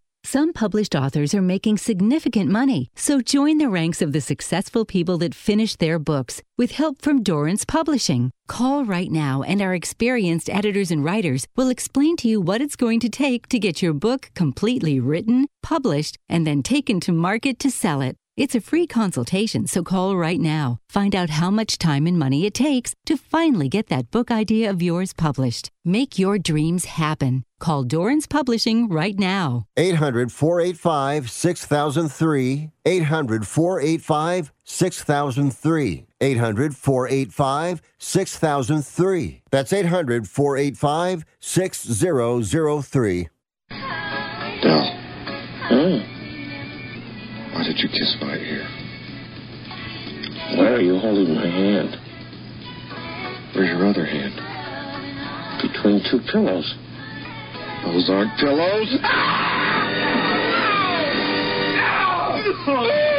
Some published authors are making significant money, so join the ranks of the successful people that finish their books with help from Dorrance Publishing. Call right now, and our experienced editors and writers will explain to you what it's going to take to get your book completely written, published, and then taken to market to sell it. It's a free consultation, so call right now. Find out how much time and money it takes to finally get that book idea of yours published. Make your dreams happen. Call Dorrance Publishing right now. 800 485 6003. 800 485 6003. 800 485 6003. That's 800 485 6003. Del. Hmm. Why did you kiss my ear? Why are you holding my hand? Where's your other hand? Between two pillows. Those aren't pillows. Rick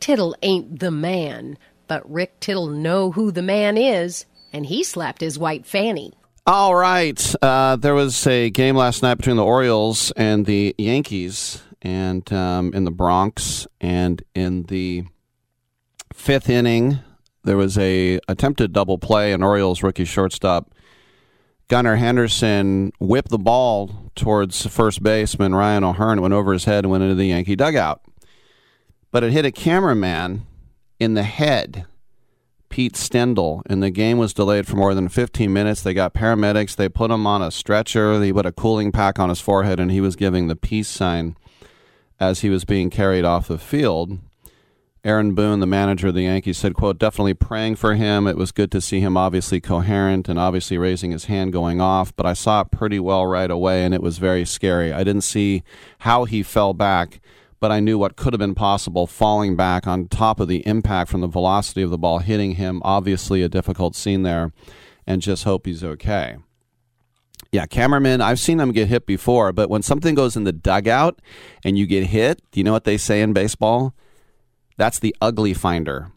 Tittle ain't the man, but Rick Tittle know who the man is, and he slapped his white fanny. All right. Uh, there was a game last night between the Orioles and the Yankees, and um, in the Bronx, and in the fifth inning, there was a attempted double play, and Orioles rookie shortstop Gunnar Henderson whipped the ball towards first baseman Ryan O'Hearn. It went over his head and went into the Yankee dugout. But it hit a cameraman in the head, Pete Stendel, and the game was delayed for more than 15 minutes. They got paramedics. They put him on a stretcher. They put a cooling pack on his forehead, and he was giving the peace sign as he was being carried off the field. Aaron Boone, the manager of the Yankees, said, quote, definitely praying for him. It was good to see him obviously coherent and obviously raising his hand going off, but I saw it pretty well right away and it was very scary. I didn't see how he fell back, but I knew what could have been possible falling back on top of the impact from the velocity of the ball hitting him. Obviously a difficult scene there and just hope he's okay. Yeah, cameramen, I've seen them get hit before, but when something goes in the dugout and you get hit, do you know what they say in baseball? That's the ugly finder.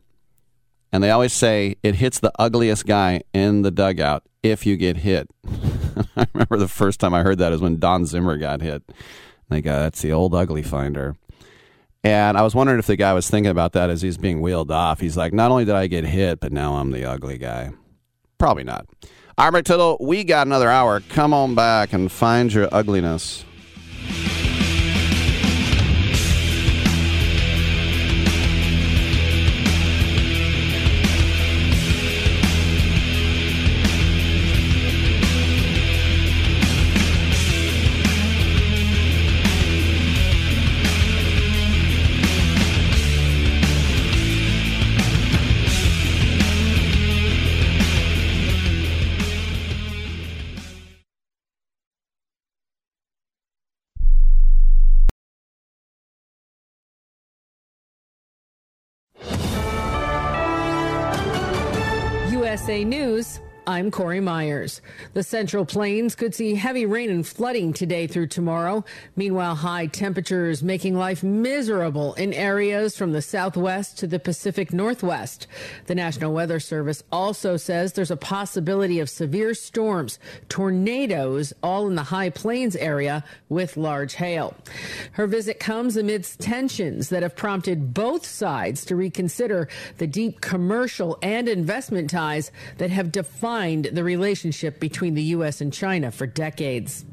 And they always say it hits the ugliest guy in the dugout if you get hit. I remember the first time I heard that is when Don Zimmer got hit. They go, that's the old ugly finder. And I was wondering if the guy was thinking about that as he's being wheeled off. He's like, not only did I get hit, but now I'm the ugly guy. Probably not. All right, Tittle, we got another hour. Come on back and find your ugliness. News. I'm Corey Myers. The Central Plains could see heavy rain and flooding today through tomorrow. Meanwhile, high temperatures making life miserable in areas from the southwest to the Pacific Northwest. The National Weather Service also says there's a possibility of severe storms, tornadoes, all in the high plains area with large hail. Her visit comes amidst tensions that have prompted both sides to reconsider the deep commercial and investment ties that have defined the relationship between the U.S. and China for decades.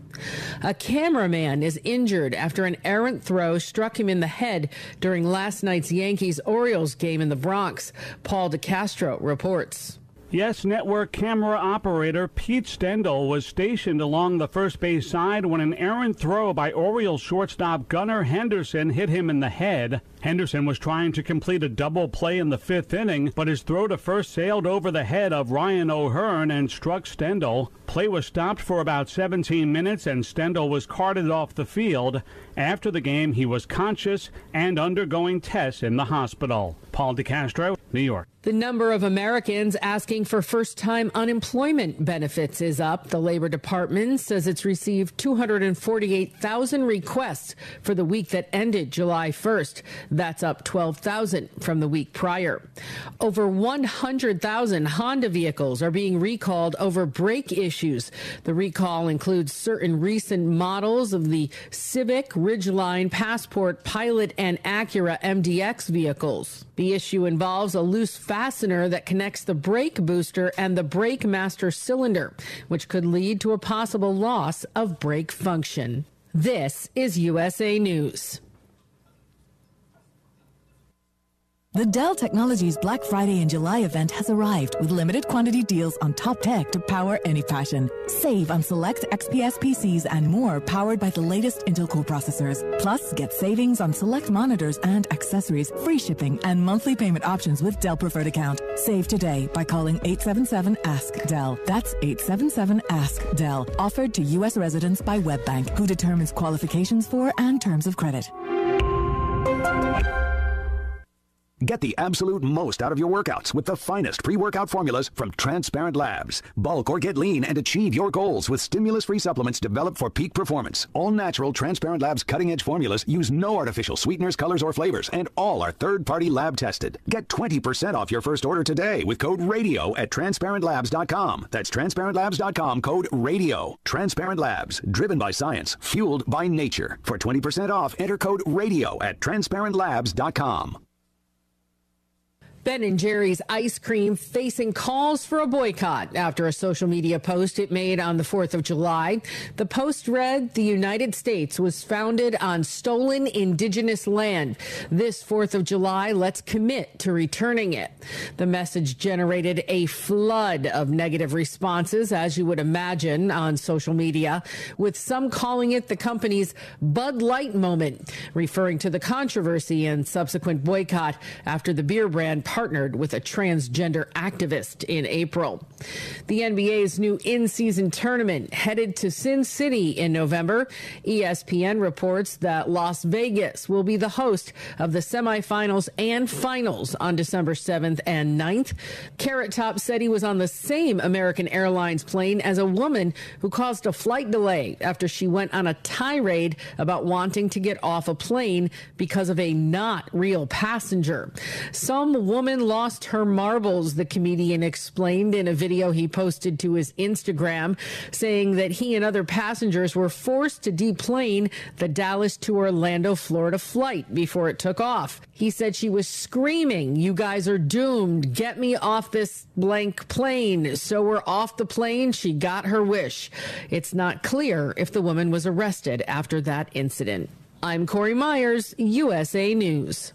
A cameraman is injured after an errant throw struck him in the head during last night's Yankees Orioles game in the Bronx. Paul DeCastro reports. Yes Network camera operator Pete Stendel was stationed along the first base side when an errant throw by Orioles shortstop Gunnar Henderson hit him in the head. Henderson was trying to complete a double play in the fifth inning, but his throw to first sailed over the head of Ryan O'Hearn and struck Stendel. Play was stopped for about 17 minutes and Stendel was carted off the field. After the game, he was conscious and undergoing tests in the hospital. Paul DeCastro, New York. The number of Americans asking for first time unemployment benefits is up. The Labor Department says it's received 248,000 requests for the week that ended July 1st. That's up 12,000 from the week prior. Over 100,000 Honda vehicles are being recalled over brake issues. The recall includes certain recent models of the Civic, Ridgeline, Passport, Pilot, and Acura MDX vehicles. The issue involves a loose fastener that connects the brake booster and the brake master cylinder, which could lead to a possible loss of brake function. This is USA News. The Dell Technologies Black Friday and July event has arrived with limited quantity deals on top tech to power any passion. Save on select XPS PCs and more powered by the latest Intel Core processors. Plus, get savings on select monitors and accessories, free shipping, and monthly payment options with Dell Preferred Account. Save today by calling 877 Ask Dell. That's 877 Ask Dell. Offered to U.S. residents by WebBank, who determines qualifications for and terms of credit. Get the absolute most out of your workouts with the finest pre workout formulas from Transparent Labs. Bulk or get lean and achieve your goals with stimulus free supplements developed for peak performance. All natural Transparent Labs cutting edge formulas use no artificial sweeteners, colors, or flavors, and all are third party lab tested. Get 20% off your first order today with code RADIO at transparentlabs.com. That's transparentlabs.com code RADIO. Transparent Labs, driven by science, fueled by nature. For 20% off, enter code RADIO at transparentlabs.com. Ben and Jerry's ice cream facing calls for a boycott after a social media post it made on the 4th of July. The post read, The United States was founded on stolen indigenous land. This 4th of July, let's commit to returning it. The message generated a flood of negative responses, as you would imagine, on social media, with some calling it the company's Bud Light moment, referring to the controversy and subsequent boycott after the beer brand partnered with a transgender activist in April. The NBA's new in season tournament headed to Sin City in November. ESPN reports that Las Vegas will be the host of the semifinals and finals on December 7th and 9th. Carrot Top said he was on the same American Airlines plane as a woman who caused a flight delay after she went on a tirade about wanting to get off a plane because of a not real passenger. Some woman woman lost her marbles, the comedian explained in a video he posted to his Instagram, saying that he and other passengers were forced to deplane the Dallas to Orlando, Florida flight before it took off. He said she was screaming, You guys are doomed. Get me off this blank plane. So we're off the plane. She got her wish. It's not clear if the woman was arrested after that incident. I'm Corey Myers, USA News.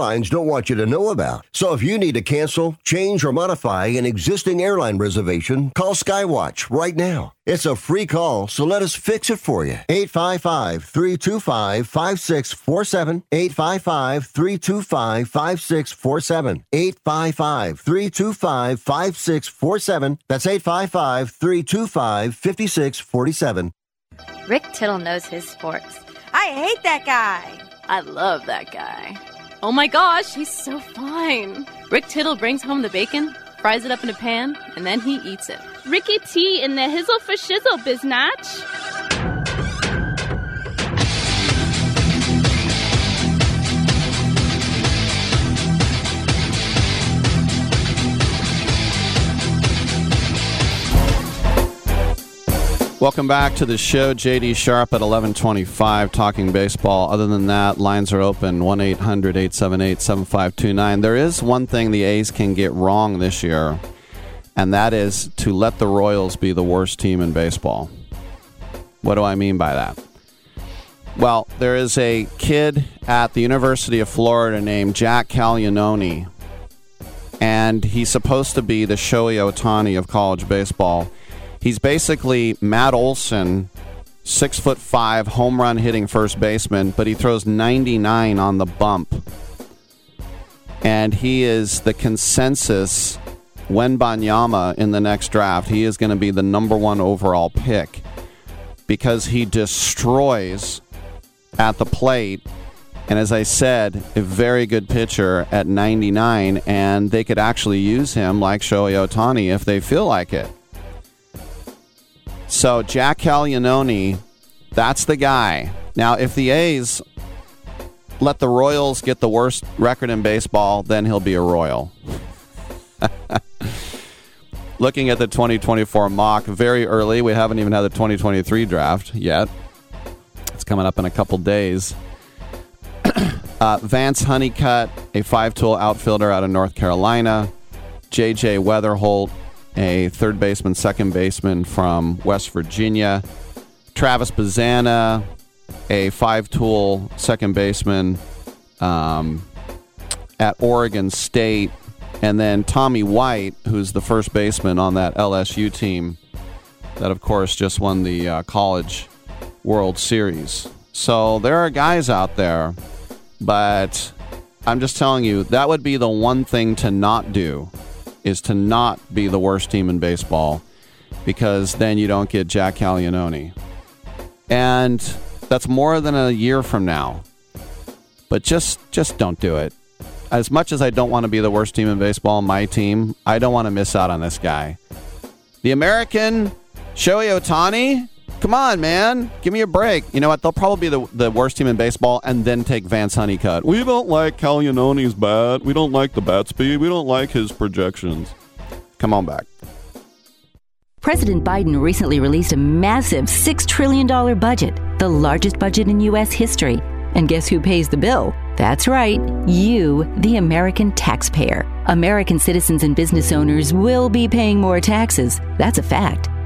airlines don't want you to know about. So if you need to cancel, change, or modify an existing airline reservation, call Skywatch right now. It's a free call, so let us fix it for you. 855 325 5647. 855 325 5647. 855 325 5647. That's 855 325 5647. Rick Tittle knows his sports. I hate that guy. I love that guy. Oh my gosh, he's so fine. Rick Tittle brings home the bacon, fries it up in a pan, and then he eats it. Ricky T in the hizzle for shizzle, biznatch. Welcome back to the show. JD Sharp at 1125 talking baseball. Other than that, lines are open 1 800 878 7529. There is one thing the A's can get wrong this year, and that is to let the Royals be the worst team in baseball. What do I mean by that? Well, there is a kid at the University of Florida named Jack Caglianone, and he's supposed to be the Shohei Ohtani of college baseball. He's basically Matt Olson, six foot five, home run hitting first baseman, but he throws 99 on the bump. And he is the consensus Wembanyama in the next draft. He is going to be the number one overall pick because he destroys at the plate. And as I said, a very good pitcher at 99, and they could actually use him like Shohei Ohtani if they feel like it. So Jack Caglianone, that's the guy. Now, if the A's let the Royals get the worst record in baseball, then he'll be a Royal. Looking at the 2024 mock, very early. We haven't even had the 2023 draft yet. It's coming up in a couple days. uh, Vance Honeycutt, a five tool outfielder out of North Carolina. J.J. Wetherholt, a third baseman, second baseman from West Virginia. Travis Bazzana, a five tool second baseman um, at Oregon State. And then Tommy White, who's the first baseman on that LSU team that, of course, just won the uh, College World Series. So there are guys out there, but I'm just telling you, that would be the one thing to not do is to not be the worst team in baseball because then you don't get Jack Caglianone. And that's more than a year from now. But just just don't do it. As much as I don't want to be the worst team in baseball, my team, I don't want to miss out on this guy. The American Shohei Ohtani, come on, man, give me a break. You know what? They'll probably be the, the worst team in baseball and then take Vance Honeycutt. We don't like Caglianone's bat. We don't like the bat speed. We don't like his projections. Come on back. President Biden recently released a massive $6 trillion budget, the largest budget in U.S. history. And guess who pays the bill? That's right, you, the American taxpayer. American citizens and business owners will be paying more taxes. That's a fact.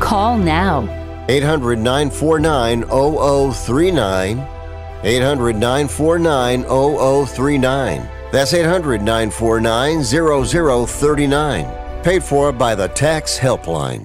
Call now. 800 949 0039. 800 949 0039. That's 800 949 0039. Paid for by the Tax Helpline.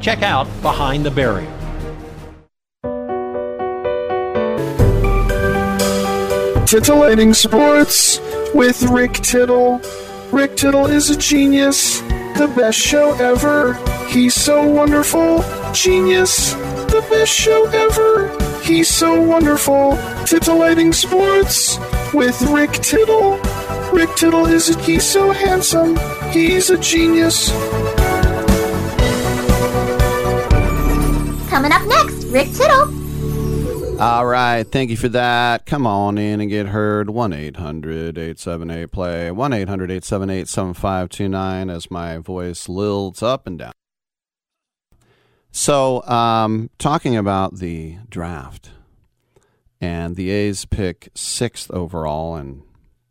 Check out Behind the Barrier. Titillating Sports with Rick Tittle. Rick Tittle is a genius, the best show ever. He's so wonderful, genius, the best show ever. He's so wonderful. Titillating Sports with Rick Tittle. Rick Tittle is a, he's so handsome. He's a genius. Coming up next, Rick Tittle. All right. Thank you for that. Come on in and get heard. 1 800 878 play. 1 800 878 7529 as my voice lilts up and down. So, um, talking about the draft, and the A's pick sixth overall, and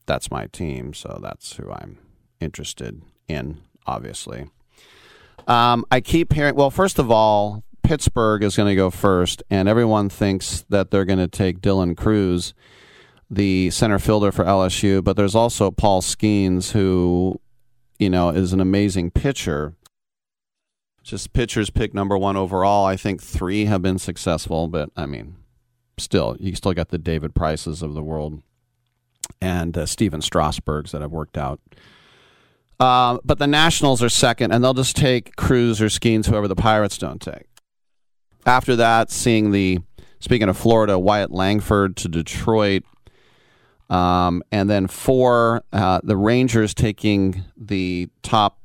that's my team, so that's who I'm interested in, obviously. Um, I keep hearing, well, first of all, Pittsburgh is going to go first, and everyone thinks that they're going to take Dylan Crews, the center fielder for LSU. But there's also Paul Skenes, who, you know, is an amazing pitcher. Just pitchers pick number one overall. I think three have been successful, but I mean, still, you still got the David Prices of the world and uh, Stephen Strasburg's that have worked out. Uh, but the Nationals are second, and they'll just take Crews or Skenes, whoever the Pirates don't take. After that, seeing the speaking of Florida, Wyatt Langford to Detroit, um, and then four, uh, the Rangers taking the top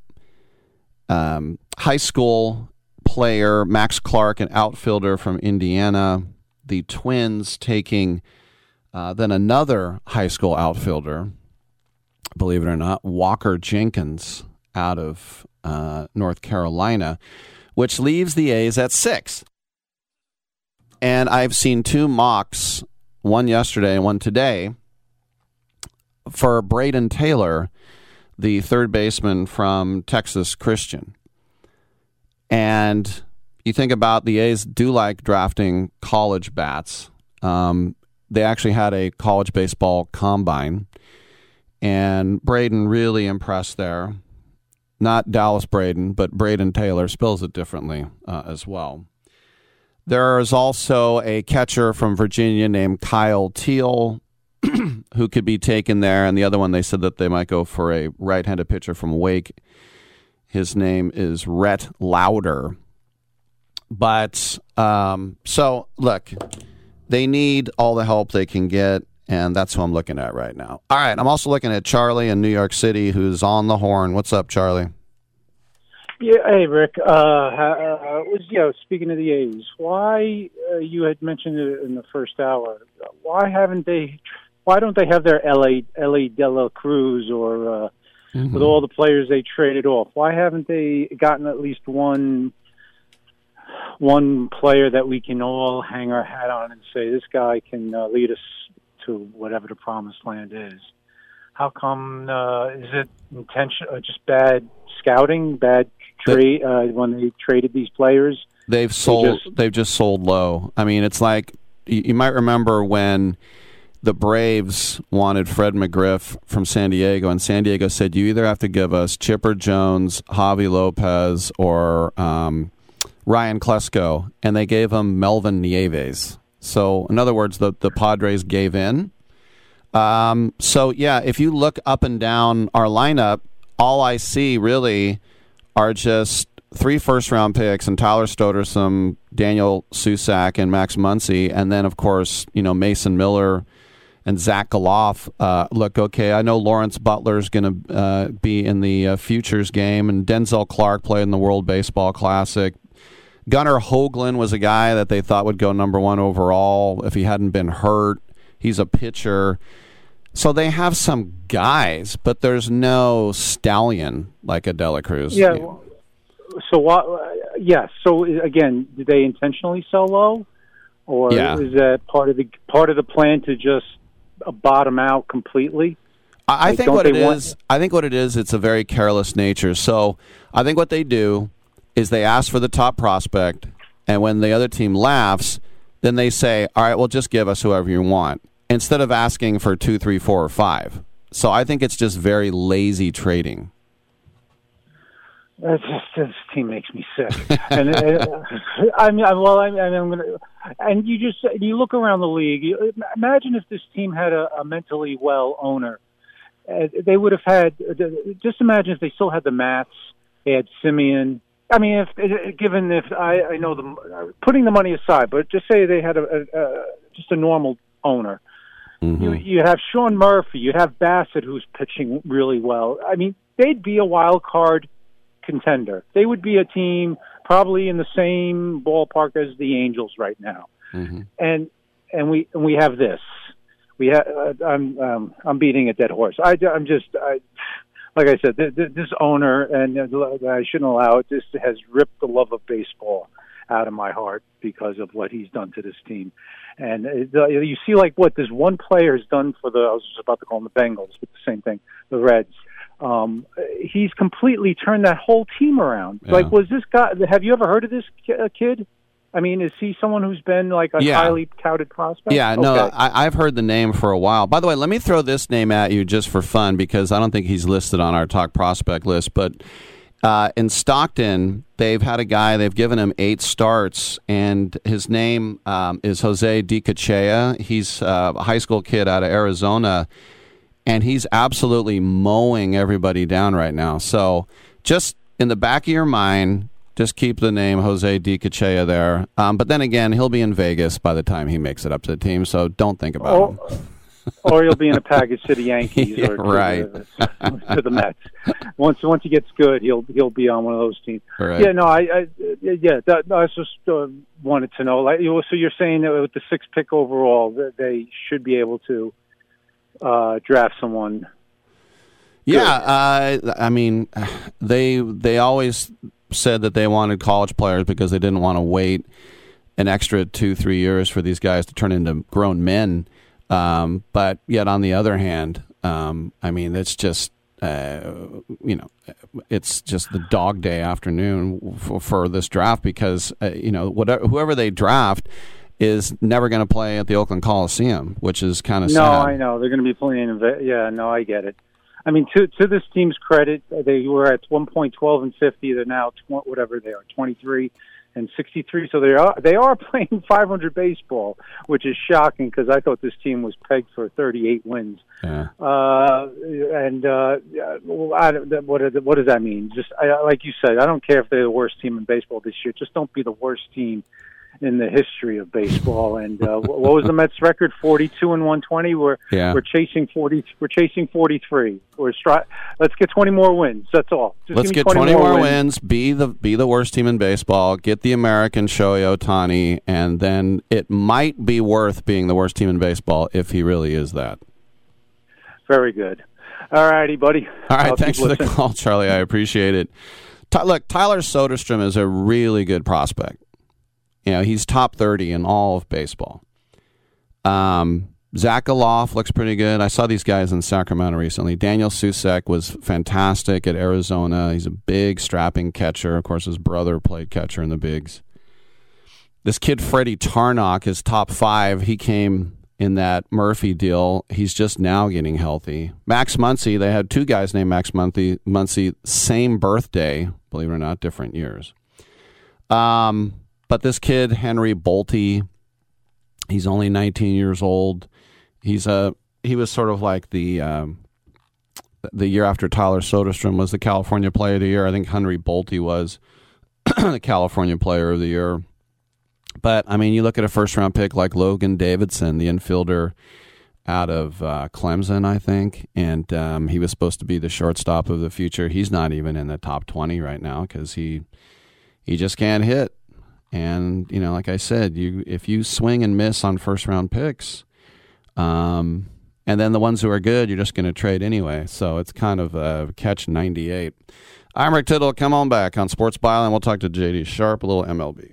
um, high school player Max Clark, an outfielder from Indiana. The Twins taking uh, then another high school outfielder, believe it or not, Walker Jenkins, out of uh, North Carolina, which leaves the A's at six. And I've seen two mocks, one yesterday and one today, for Brayden Taylor, the third baseman from Texas Christian. And you think about the A's do like drafting college bats. Um, they actually had a college baseball combine, and Brayden really impressed there. Not Dallas Braden, but Brayden Taylor spells it differently uh, as well. There is also a catcher from Virginia named Kyle Teel who could be taken there, and the other one they said that they might go for a right-handed pitcher from Wake. His name is Rhett Lowder. But um, so look, they need all the help they can get, and that's who I'm looking at right now. All right, I'm also looking at Charlie in New York City, who's on the horn. What's up, Charlie? Yeah, hey Rick. Uh, uh, was you know speaking of the A's, why uh, you had mentioned it in the first hour? Why haven't they? Why don't they have their LA LA De La Cruz or uh, mm-hmm. with all the players they traded off? Why haven't they gotten at least one one player that we can all hang our hat on and say this guy can uh, lead us to whatever the promised land is. How come? Uh, is it intention? Uh, just bad scouting, bad trade uh, when they traded these players? They've sold. They just, they've just sold low. I mean, it's like you, you might remember when the Braves wanted Fred McGriff from San Diego, and San Diego said, "You either have to give us Chipper Jones, Javy Lopez, or um, Ryan Klesko, and they gave him Melvin Nieves. So, in other words, the, the Padres gave in. Um, so, yeah, if you look up and down our lineup, all I see really are just three first round picks and Tyler Stutterson, Daniel Susac, and Max Muncy. And then, of course, you know, Mason Miller and Zach Gelof uh, look okay. I know Lawrence Butler is going to uh, be in the uh, futures game, and Denzel Clark played in the World Baseball Classic. Gunnar Hoglund was a guy that they thought would go number one overall if he hadn't been hurt. He's a pitcher. So they have some guys, but there's no stallion like a De La Cruz. Yeah. So what? Yes. Yeah, so again, did they intentionally sell low, or yeah. is that part of the part of the plan to just bottom out completely? I, like, think what it want- is. I think what it is. It's a very careless nature. So I think what they do is they ask for the top prospect, and when the other team laughs, then they say, "All right, well, just give us whoever you want," instead of asking for two, three, four, or five. So I think it's just very lazy trading. Just, this team makes me sick. and uh, I mean, well, I mean, I'm going to, and you just you look around the league. You, imagine if this team had a, a mentally well owner. Uh, they would have had. Uh, just imagine if they still had the Matts. They had Semien. I mean, if given if I, I know the putting the money aside, but just say they had a, a, a just a normal owner. Mm-hmm. You you have Sean Murphy, you have Bassitt, who's pitching really well. I mean, they'd be a wild card contender. They would be a team probably in the same ballpark as the Angels right now. Mm-hmm. And and we and we have this. We have. Uh, I'm um, I'm beating a dead horse. I, I'm just. I, like I said, th- th- this owner, and uh, I shouldn't allow it, this has ripped the love of baseball out of my heart because of what he's done to this team. And uh, you see, like what this one player has done for the, I was just about to call them the Bengals, but the same thing, the Reds. Um, he's completely turned that whole team around. Yeah. Like, was this guy, have you ever heard of this uh, kid? I mean, is he someone who's been like a yeah. highly touted prospect? Yeah, okay. no, I, have heard the name for a while. By the way, let me throw this name at you just for fun because I don't think he's listed on our talk prospect list. But uh, in Stockton, they've had a guy, they've given him eight starts, and his name um, is Jose Dicochea. He's uh, a high school kid out of Arizona, and he's absolutely mowing everybody down right now. So just in the back of your mind, just keep the name Jose Dicochea there. Um, but then again, he'll be in Vegas by the time he makes it up to the team, so don't think about or, him. Or he'll be in a package to the Yankees yeah, or to, right. the, to the Mets. Once once he gets good, he'll he'll be on one of those teams. Right. Yeah, no, I, I yeah, that, I just uh, wanted to know. Like, so you're saying that with the sixth pick overall, that they should be able to uh, draft someone Yeah, uh, I mean, they they always said that they wanted college players because they didn't want to wait an extra two three years for these guys to turn into grown men. Um, but yet, on the other hand, um, I mean, it's just uh, you know, it's just the dog day afternoon for, for this draft because uh, you know whatever whoever they draft is never going to play at the Oakland Coliseum, which is kind of no, sad. I know they're going to be playing. Yeah, no, I get it. I mean, to to this team's credit, they were at one point twelve and fifty. They're now tw- whatever they are, twenty three and sixty three. So they are they are playing five hundred baseball, which is shocking because I thought this team was pegged for thirty eight wins. Yeah. Uh, and uh, I, don't- what what does that mean? Just I, like you said, I don't care if they're the worst team in baseball this year. Just don't be the worst team in the history of baseball. And uh, what was the Mets record? Forty-two and one twenty. We're Yeah. we're chasing forty. We're chasing forty-three. We're stri- Let's get twenty more wins. That's all. Just Let's get me 20, more wins. Be the be the worst team in baseball. Get the American Shohei Ohtani, and then it might be worth being the worst team in baseball if he really is that. Very good. All righty, buddy. All right, I'll thanks for the call, Charlie. I appreciate it. Look, Tyler Soderstrom is a really good prospect. You know, he's top thirty in all of baseball. Um, Zach Gelof looks pretty good. I saw these guys in Sacramento recently. Daniel Susac was fantastic at Arizona. He's a big, strapping catcher. Of course, his brother played catcher in the bigs. This kid Freddie Tarnok is top five. He came in that Murphy deal. He's just now getting healthy. Max Muncy, they had two guys named Max Muncy, Muncy same birthday, believe it or not, different years. Um, but this kid Henry Bolte, he's only 19 years old. He's a he was sort of like the um, the year after Tyler Soderstrom was the California Player of the Year. I think Henry Bolte was the California Player of the Year. But I mean, you look at a first round pick like Logan Davidson, the infielder out of uh, Clemson, I think, and um, he was supposed to be the shortstop of the future. He's not even in the top twenty right now because he he just can't hit. And you know, like I said, you if you swing and miss on first round picks, um, and then the ones who are good, you're just going to trade anyway. So it's kind of a catch ninety eight. I'm Rick Tittle. Come on back on Sports and we'll talk to JD Sharp a little MLB.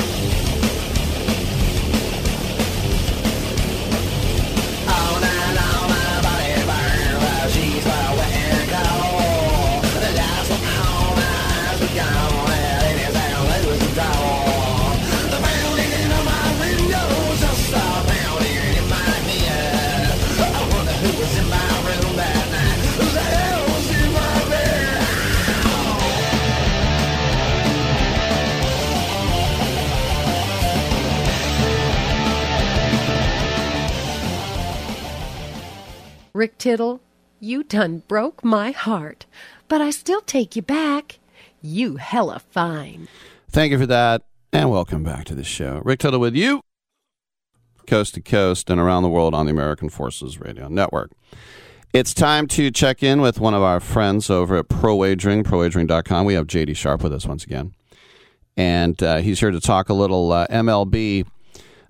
Rick Tittle, you done broke my heart, but I still take you back. You hella fine. Thank you for that, and welcome back to the show. Rick Tittle with you, coast to coast and around the world on the American Forces Radio Network. It's time to check in with one of our friends over at Pro Wagering, prowagering.com. We have JD Sharp with us once again, and uh, he's here to talk a little uh, MLB.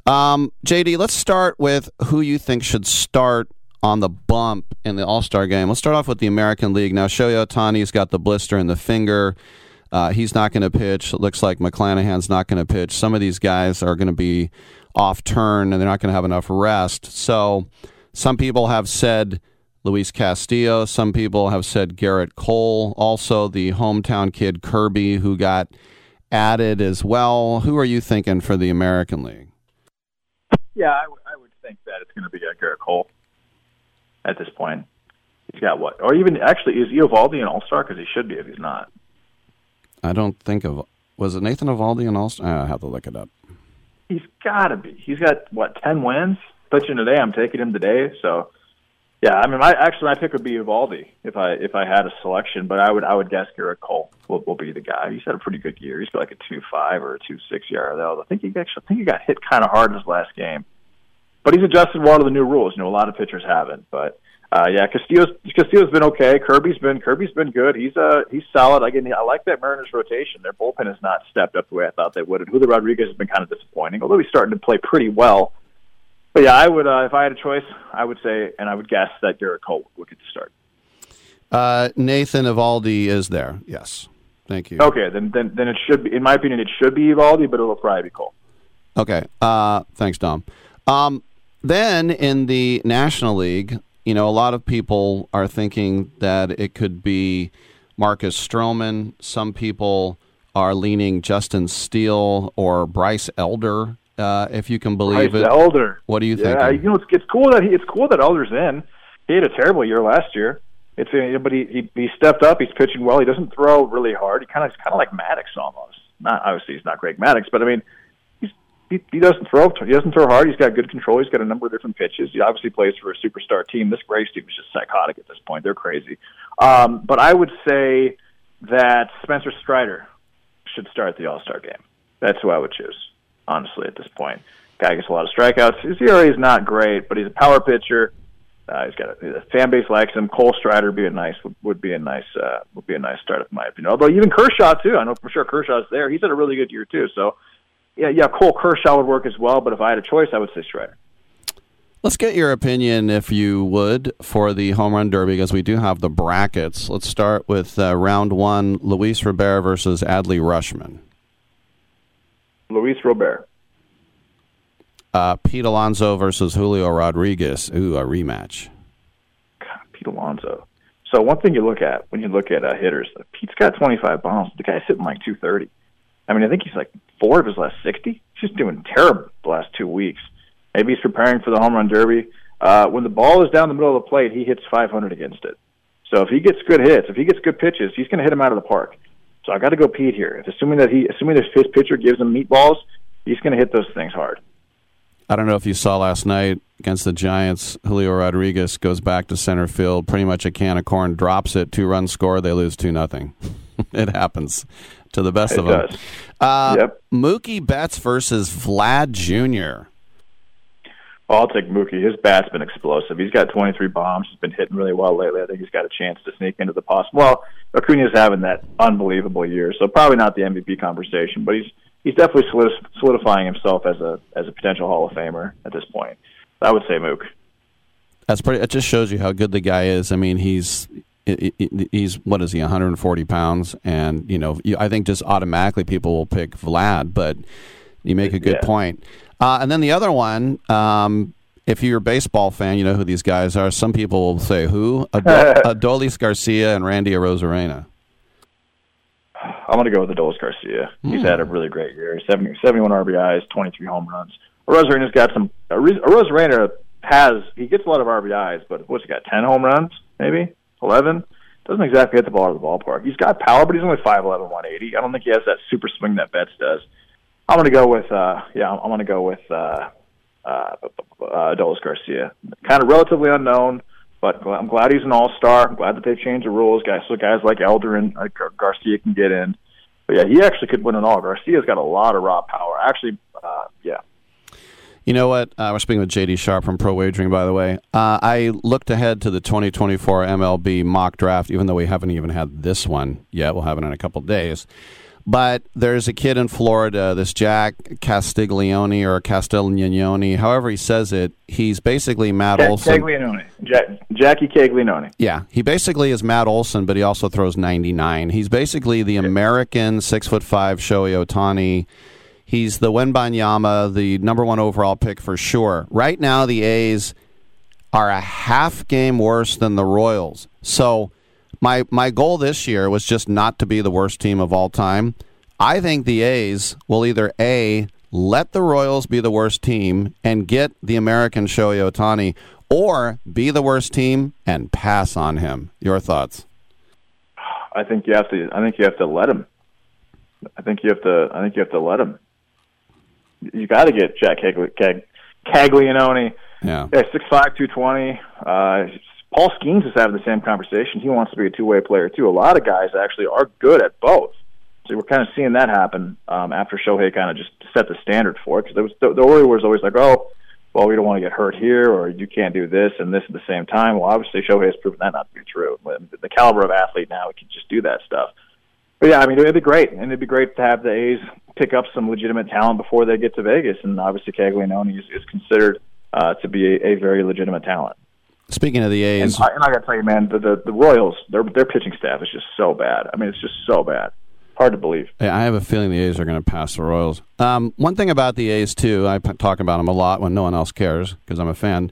Um, JD, let's start with who you think should start on the bump in the All Star game. Let's start off with the American League. Now, Shohei Ohtani's got the blister in the finger. Uh, he's not going to pitch. It looks like McClanahan's not going to pitch. Some of these guys are going to be off turn and they're not going to have enough rest. So, some people have said Luis Castillo. Some people have said Gerrit Cole. Also, the hometown kid Kirby, who got added as well. Who are you thinking for the American League? Yeah, I, w- I would think that it's going to be uh, Gerrit Cole at this point. He's got what? Or even actually, is Eovaldi an All Star? Because he should be if he's not. I don't think of. Was it Nathan Eovaldi and All Star? Ah, I have to look it up. He's got to be. He's got what? Ten wins pitching today. I'm taking him today. So, yeah. I mean, my actually my pick would be Eovaldi if I if I had a selection, but I would I would guess Gerrit Cole will, will be the guy. He's had a pretty good year. He's got like a two five or a two six though. I think he actually I think he got hit kind of hard in his last game, but he's adjusted well to the new rules. You know, a lot of pitchers haven't, but. Uh, yeah, Castillo's Castillo's been okay. Kirby's been Kirby's been good. He's uh he's solid. Again, I like that Mariners rotation. Their bullpen has not stepped up the way I thought they would. And Julio Rodriguez has been kind of disappointing, although he's starting to play pretty well. But yeah, I would uh, if I had a choice, I would say, and I would guess that Gerrit Cole would get to start. Uh, Nathan Eovaldi is there. Yes. Thank you. Okay, then then then it should be, in my opinion, it should be Eovaldi, but it'll probably be Cole. Okay. Uh, thanks, Dom. Um, then in the National League, you know, a lot of people are thinking that it could be Marcus Stroman. Some people are leaning Justin Steele or Bryce Elder, uh, if you can believe Bryce it. Elder. What do you think? Yeah, you know, it's, it's cool that he, it's cool that Elder's in. He had a terrible year last year. It's but he, he he stepped up. He's pitching well. He doesn't throw really hard. He kind of kind of like Maddux almost. Not obviously he's not Greg Maddux, but I mean he, he doesn't throw. He doesn't throw hard. He's got good control. He's got a number of different pitches. He obviously plays for a superstar team. This Braves team is just psychotic at this point. They're crazy. Um, but I would say that Spencer Strider should start the All Star game. That's who I would choose, honestly, at this point. Guy gets a lot of strikeouts. His ERA is not great, but he's a power pitcher. Uh, he's got a, the fan base likes him. Cole Strider would be a nice would, would be a nice uh, would be a nice start, in my opinion. Although even Kershaw too, I know for sure Kershaw's there. He's had a really good year too. So yeah, yeah, Cole Kershaw would work as well. But if I had a choice, I would say Strider. Let's get your opinion, if you would, for the home run derby, because we do have the brackets. Let's start with uh, round one: Luis Robert versus Adley Rutschman. Luis Robert. Uh, Pete Alonso versus Julio Rodriguez. Ooh, a rematch. God, Pete Alonso. So one thing you look at when you look at uh, hitters, Pete's got 25 bombs. The guy's hitting like 230. I mean, I think he's like four of his last 60. He's just doing terrible the last two weeks. Maybe he's preparing for the home run derby. Uh, when the ball is down the middle of the plate, he hits 500 against it. So if he gets good hits, if he gets good pitches, he's going to hit him out of the park. So I got to go Pete here. If assuming that he, assuming that his pitcher gives him meatballs, he's going to hit those things hard. I don't know if you saw last night against the Giants. Julio Rodriguez goes back to center field, pretty much a can of corn, drops it, two runs score, they lose two nothing. it happens to the best It of them. Uh, Yep. Mookie Betts versus Vlad Jr. Well, I'll take Mookie. His bat's been explosive. He's got 23 bombs. He's been hitting really well lately. I think he's got a chance to sneak into the possible. Well, Acuna's having that unbelievable year, so probably not the MVP conversation, but he's he's definitely solidifying himself as a as a potential Hall of Famer at this point. I would say Mook. That's pretty. It just shows you how good the guy is. I mean, he's he's what is he 140 pounds, and you know, I think just automatically people will pick Vlad. But you make a good Yeah. point. Uh, and then the other one, um, if you're a baseball fan, you know who these guys are. Some people will say who Ado- Adolis Garcia and Randy Arozarena. I'm going to go with Adolis Garcia. He's Hmm. had a really great year. 70, 71 RBIs, 23 home runs. Arozarena's got some. Arozarena has he gets a lot of RBIs, but what's he got? 10 home runs, maybe 11. Doesn't exactly hit the ball out of the ballpark. He's got power, but he's only 5'11", 180. I don't think he has that super swing that Betts does. I'm going to go with uh, yeah. I'm going to go with uh, uh, uh, Adolis Garcia. Kind of relatively unknown, but I'm glad he's an all star. I'm glad that they've changed the rules, guys. So guys like Elder and uh, Gar- Garcia can get in. But yeah, he actually could win an all. Garcia's got a lot of raw power. Actually, uh, yeah. You know what? Uh, we're speaking with JD Sharp from Pro Wagering, by the way. Uh, I looked ahead to the 2024 MLB mock draft, even though we haven't even had this one yet. We'll have it in a couple days. But there's a kid in Florida, this Jack Castiglione or Castiglione, however he says it. He's basically Matt Jack- Olson. Caglianone. Jack, Jackie Caglianone. Yeah, he basically is Matt Olson, but he also throws 99. He's basically the American six foot five Shohei Ohtani. He's the Wembanyama, the number one overall pick for sure. Right now, the A's are a half game worse than the Royals. So my my goal this year was just not to be the worst team of all time. I think the A's will either a let the Royals be the worst team and get the American Shohei Ohtani, or be the worst team and pass on him. Your thoughts? I think you have to. I think you have to let him. I think you have to. I think you have to let him. You got to get Jack Cagli- Cag- Caglianone. Yeah. Yeah, six five, two twenty. Uh, Paul Skenes is having the same conversation. He wants to be a two way player too. A lot of guys actually are good at both. So we're kind of seeing that happen um, after Shohei kind of just set the standard for it. Because there was the, the worry was always like, oh, well, we don't want to get hurt here, or you can't do this and this at the same time. Well, obviously Shohei has proven that not to be true. The caliber of athlete now, he can just do that stuff. But yeah, I mean, it'd be great, and it'd be great to have the A's pick up some legitimate talent before they get to Vegas. And obviously, Caglianone is, is considered uh, to be a, a very legitimate talent. Speaking of the A's, And I, and I got to tell you, man, the, the the Royals, their their pitching staff is just so bad. I mean, it's just so bad. Hard to believe. Yeah, I have a feeling the A's are going to pass the Royals. Um, one thing about the A's too, I talk about them a lot when no one else cares because I'm a fan.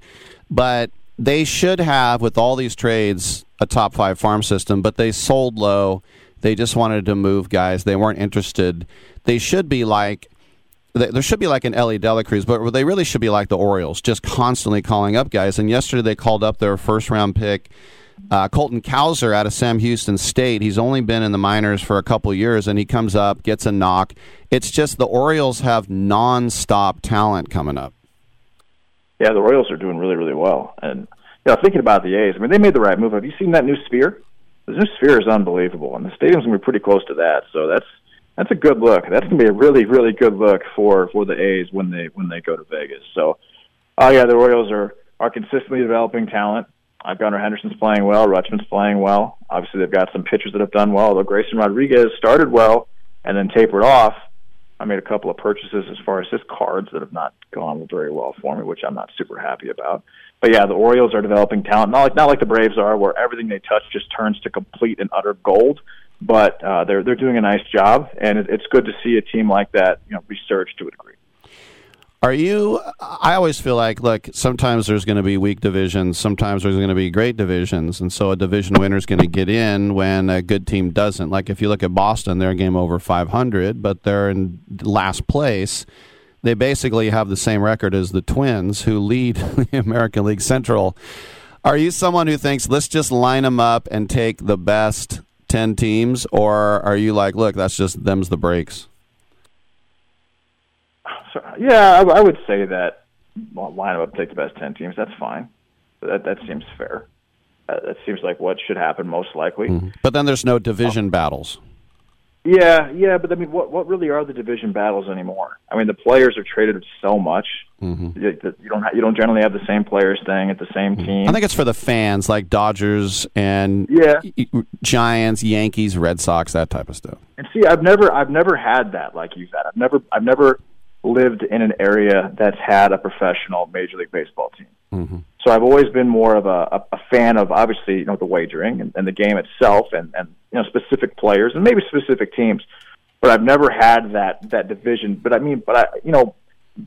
But they should have, with all these trades, a top five farm system. But they sold low. They just wanted to move guys. They weren't interested. They should be like. th- There should be like an Elly De La Cruz, but they really should be like the Orioles, just constantly calling up guys. And yesterday they called up their first round pick, uh, Colton Cowser out of Sam Houston State. He's only been in the minors for a couple years, and he comes up, gets a knock. It's just the Orioles have non-stop talent coming up. Yeah, the Royals are doing really, really well. And you know, thinking about the A's, I mean, they made the right move. Have you seen that new sphere? The new sphere is unbelievable, and the stadium's gonna be pretty close to that. So that's that's a good look. That's to be a really really good look for for the A's when they when they go to Vegas. So, oh yeah, the Royals are are consistently developing talent. Uh, Gunnar Henderson's playing well. Rutschman's playing well. Obviously, they've got some pitchers that have done well. Although Grayson Rodriguez started well and then tapered off. I made a couple of purchases as far as his cards that have not gone very well for me, which I'm not super happy about. But yeah, the Orioles are developing talent, not like not like the Braves are, where everything they touch just turns to complete and utter gold. But uh, they're they're doing a nice job, and it, it's good to see a team like that, you know, resurge to a degree. Are you? I always feel like, look, sometimes there's going to be weak divisions, sometimes there's going to be great divisions, and so a division winner is going to get in when a good team doesn't. Like if you look at Boston, they're a game over 500, but they're in last place. They basically have the same record as the Twins, who lead the American League Central. Are you someone who thinks let's just line them up and take the best 10 teams, or are you like, look, that's just them's the breaks? So, yeah, I, I would say that well, line them up, take the best ten teams. That's fine. That that seems fair. Uh, that seems like what should happen most likely. But then there's no division battles. Yeah, yeah, but I mean, what what really are the division battles anymore? I mean, the players are traded so much. Mm-hmm. You, you don't ha- you don't generally have the same players staying at the same team. I think it's for the fans, like Dodgers and Yeah. Giants, Yankees, Red Sox, that type of stuff. And see, I've never I've never had that like you've had. I've never I've never lived in an area that's had a professional Major League Baseball team. Mm-hmm. So I've always been more of a, a, fan of obviously you know the wagering and, and the game itself and and you know specific players and maybe specific teams, but I've never had that that division. But I mean, but I you know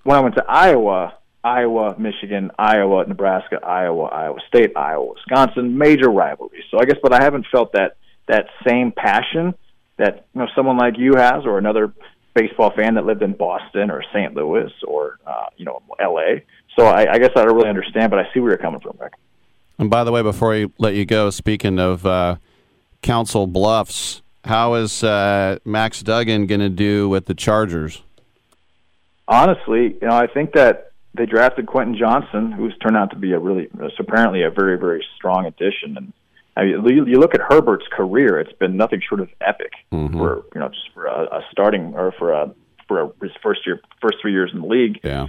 when I went to Iowa, Iowa, Michigan, Iowa, Nebraska, Iowa, Iowa State, Iowa, Wisconsin, major rivalries. So I guess, but I haven't felt that that same passion that you know someone like you has or another baseball fan that lived in Boston or St. Louis or uh, you know L.A. So I, I guess I don't really understand, but I see where you're coming from, Rick. And by the way, before I let you go, speaking of uh, Council Bluffs, how is uh, Max Duggan going to do with the Chargers? honestly, you know, I think that they drafted Quentin Johnston, who's turned out to be a really, apparently a very, very strong addition. And I mean, you, you look at Herbert's career; it's been nothing short of epic Mm-hmm. for you know just for a, a starting or for a for a, his first year, first three years in the league. Yeah.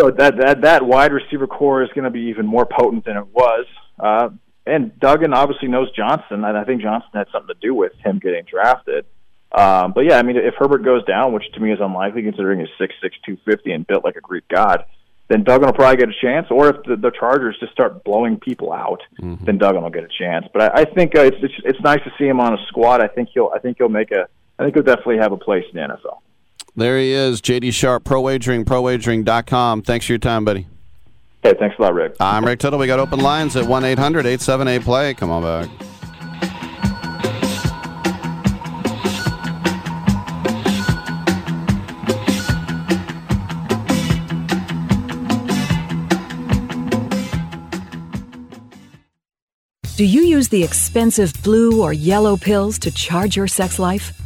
So that that that wide receiver corps is going to be even more potent than it was. Uh, and Duggan obviously knows Johnston, and I think Johnston had something to do with him getting drafted. Um, but yeah, I mean, if Herbert goes down, which to me is unlikely considering he's six six two fifty and built like a Greek god, then Duggan will probably get a chance. Or if the, the Chargers just start blowing people out, then Duggan will get a chance. But I, I think uh, it's, it's it's nice to see him on a squad. I think he'll I think he'll make a I think he'll definitely have a place in the NFL. There he is, JD Sharp, Pro Wagering, ProWagering.com. Thanks for your time, buddy. Hey, thanks a lot, Rick. I'm Rick Tittle. We got open lines at 1 800 878 play. Come on back. Do you use the expensive blue or yellow pills to charge your sex life?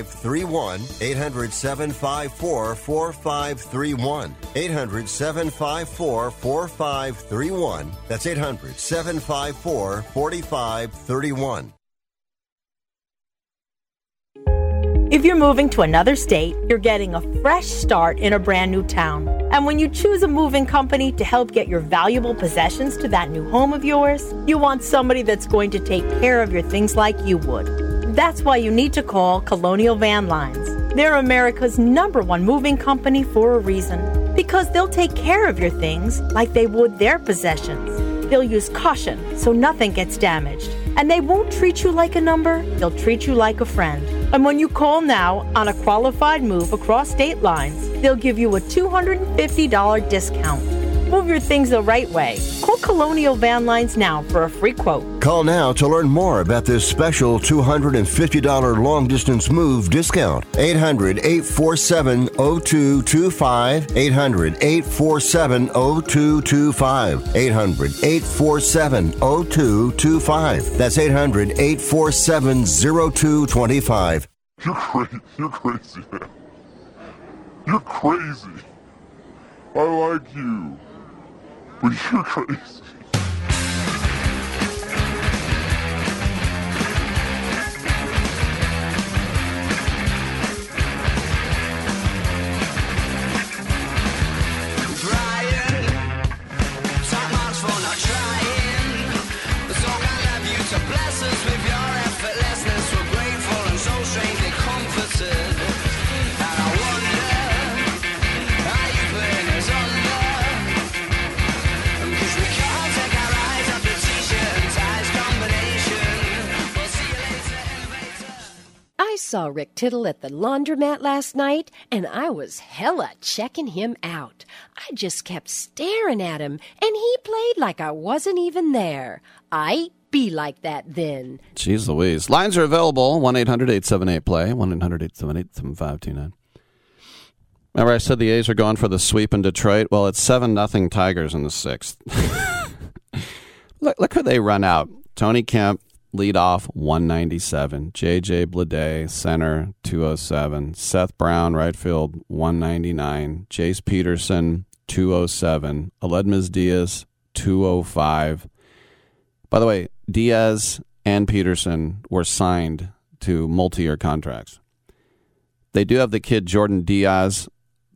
4531. 800 754 4531. 800 754 4531. That's 800 754 4531. If you're moving to another state, you're getting a fresh start in a brand new town. And when you choose a moving company to help get your valuable possessions to that new home of yours, you want somebody that's going to take care of your things like you would. That's why you need to call Colonial Van Lines. They're America's number one moving company for a reason. Because they'll take care of your things like they would their possessions. They'll use caution so nothing gets damaged. And they won't treat you like a number, they'll treat you like a friend. And when you call now on a qualified move across state lines, they'll give you a $250 discount. Move your things the right way. Call Colonial Van Lines now for a free quote. Call now to learn more about this special $250 long distance move discount. 800 847 0225. 800 847 0225. 800 847 0225. That's 800 847 0225. You're crazy. You're crazy, man. You're crazy. I like you. But you're crazy. Saw Rick Tittle at the laundromat last night, and I was hella checking him out. I just kept staring at him, and he played like I wasn't even there. I be like that then. Jeez Louise. Lines are available 1 800 878 play, 1 800 878 7529. Remember, I said the A's are going for the sweep in Detroit? Well, it's 7 nothing Tigers in the sixth. look, look who they run out. Tony Kemp, lead off 197. JJ Bleday, center 207. Seth Brown, right field 199. Jace Peterson 207. Aledmys Diaz 205. By the way, Diaz and Peterson were signed to multi year contracts. They do have the kid Jordan Diaz,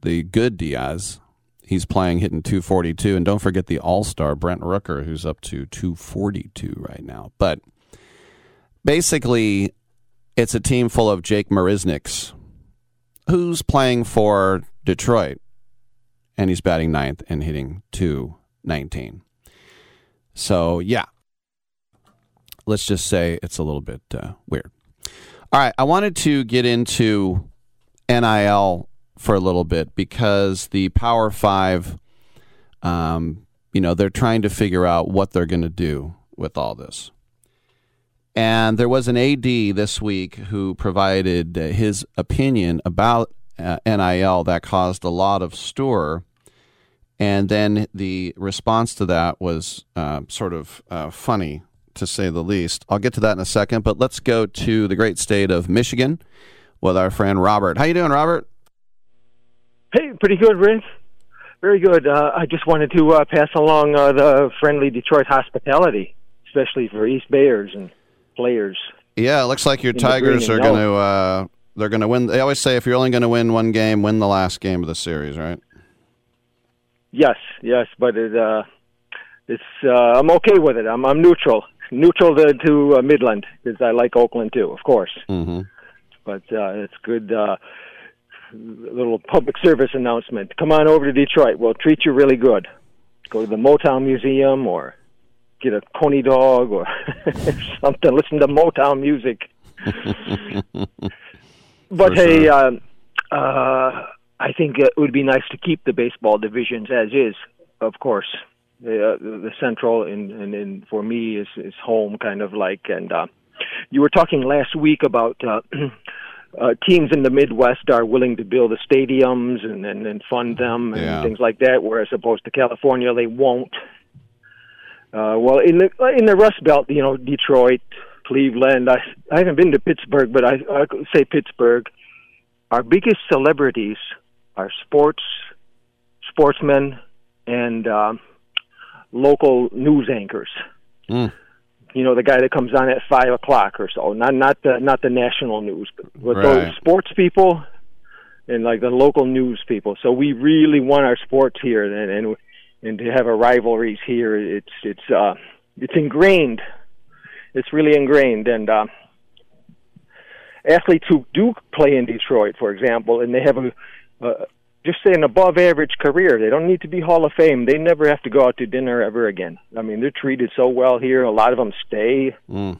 the good Diaz. He's playing hitting 242. And don't forget the all star Brent Rooker, who's up to 242 right now. But basically, it's a team full of Jake Marisnicks, who's playing for Detroit. And he's batting ninth and hitting 219. So, yeah, let's just say it's a little bit uh, weird. All right, I wanted to get into NIL for a little bit because the Power Five, um, you know, they're trying to figure out what they're going to do with all this. And there was an AD this week who provided uh, his opinion about uh, NIL that caused a lot of stir. And then the response to that was uh, sort of uh, funny, to say the least. I'll get to that in a second, but let's go to the great state of Michigan with our friend Robert. How you doing, Robert? Hey, pretty good, Rick. Very good. Uh, I just wanted to pass along the friendly Detroit hospitality, especially for East Bayers and players. Yeah, it looks like your In the green Tigers are going to uh, they're going to win. They always say if you're only going to win one game, win the last game of the series, right? Yes, yes, but it, uh, it's uh, I'm okay with it. I'm I'm neutral, neutral to, to uh, Midland because I like Oakland too, of course. Mm-hmm. But uh, it's good. Uh, little public service announcement. Come on over to Detroit. We'll treat you really good. Go to the Motown Museum or get a coney dog or something. Listen to Motown music. But For hey, sure. um, uh, I think it would be nice to keep the baseball divisions as is. Of course, the, uh, the Central and, and, and for me is is home, kind of like. And uh, you were talking last week about. Uh, Uh, teams in the Midwest are willing to build the stadiums and, and, and fund them and Yeah. things like that, whereas opposed to California, they won't. Uh, well, in the in the Rust Belt, you know, Detroit, Cleveland. I I haven't been to Pittsburgh, but I I could say Pittsburgh. Our biggest celebrities are sports, sportsmen, and um, local news anchors. Mm. You know, the guy that comes on at five o'clock or so. Not not the not the national news, but, but Right. those sports people and like the local news people. So we really want our sports here, and and and to have a rivalries here, it's it's uh it's ingrained. It's really ingrained, and uh, athletes who do play in Detroit, for example, and they have a uh, just say an above average career. They don't need to be Hall of Fame. They never have to go out to dinner ever again. I mean, they're treated so well here. A lot of them stay. Mm.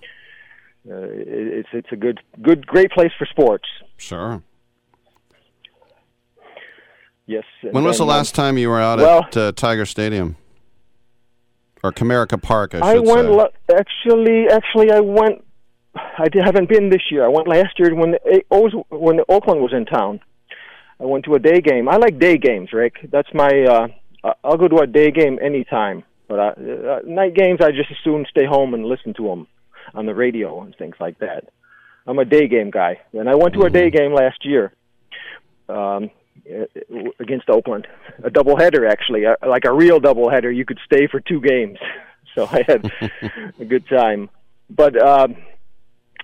Uh, it- it's it's a good good great place for sports. Sure. Yes. When was the um, last time you were out well- at uh, Tiger Stadium or Comerica Park? I I went say. la- actually. Actually, I went. I di- haven't been this year. I went last year when the, when Oakland was in town. I went to a day game. I like day games, Rick. That's my. Uh, I- I'll go to a day game anytime. But I, uh, night games, I just as soon stay home and listen to them on the radio and things like that. I'm a day game guy, and I went to a day game last year um, uh, against Oakland, a doubleheader actually, uh, like a real doubleheader. You could stay for two games, so I had a good time. But um,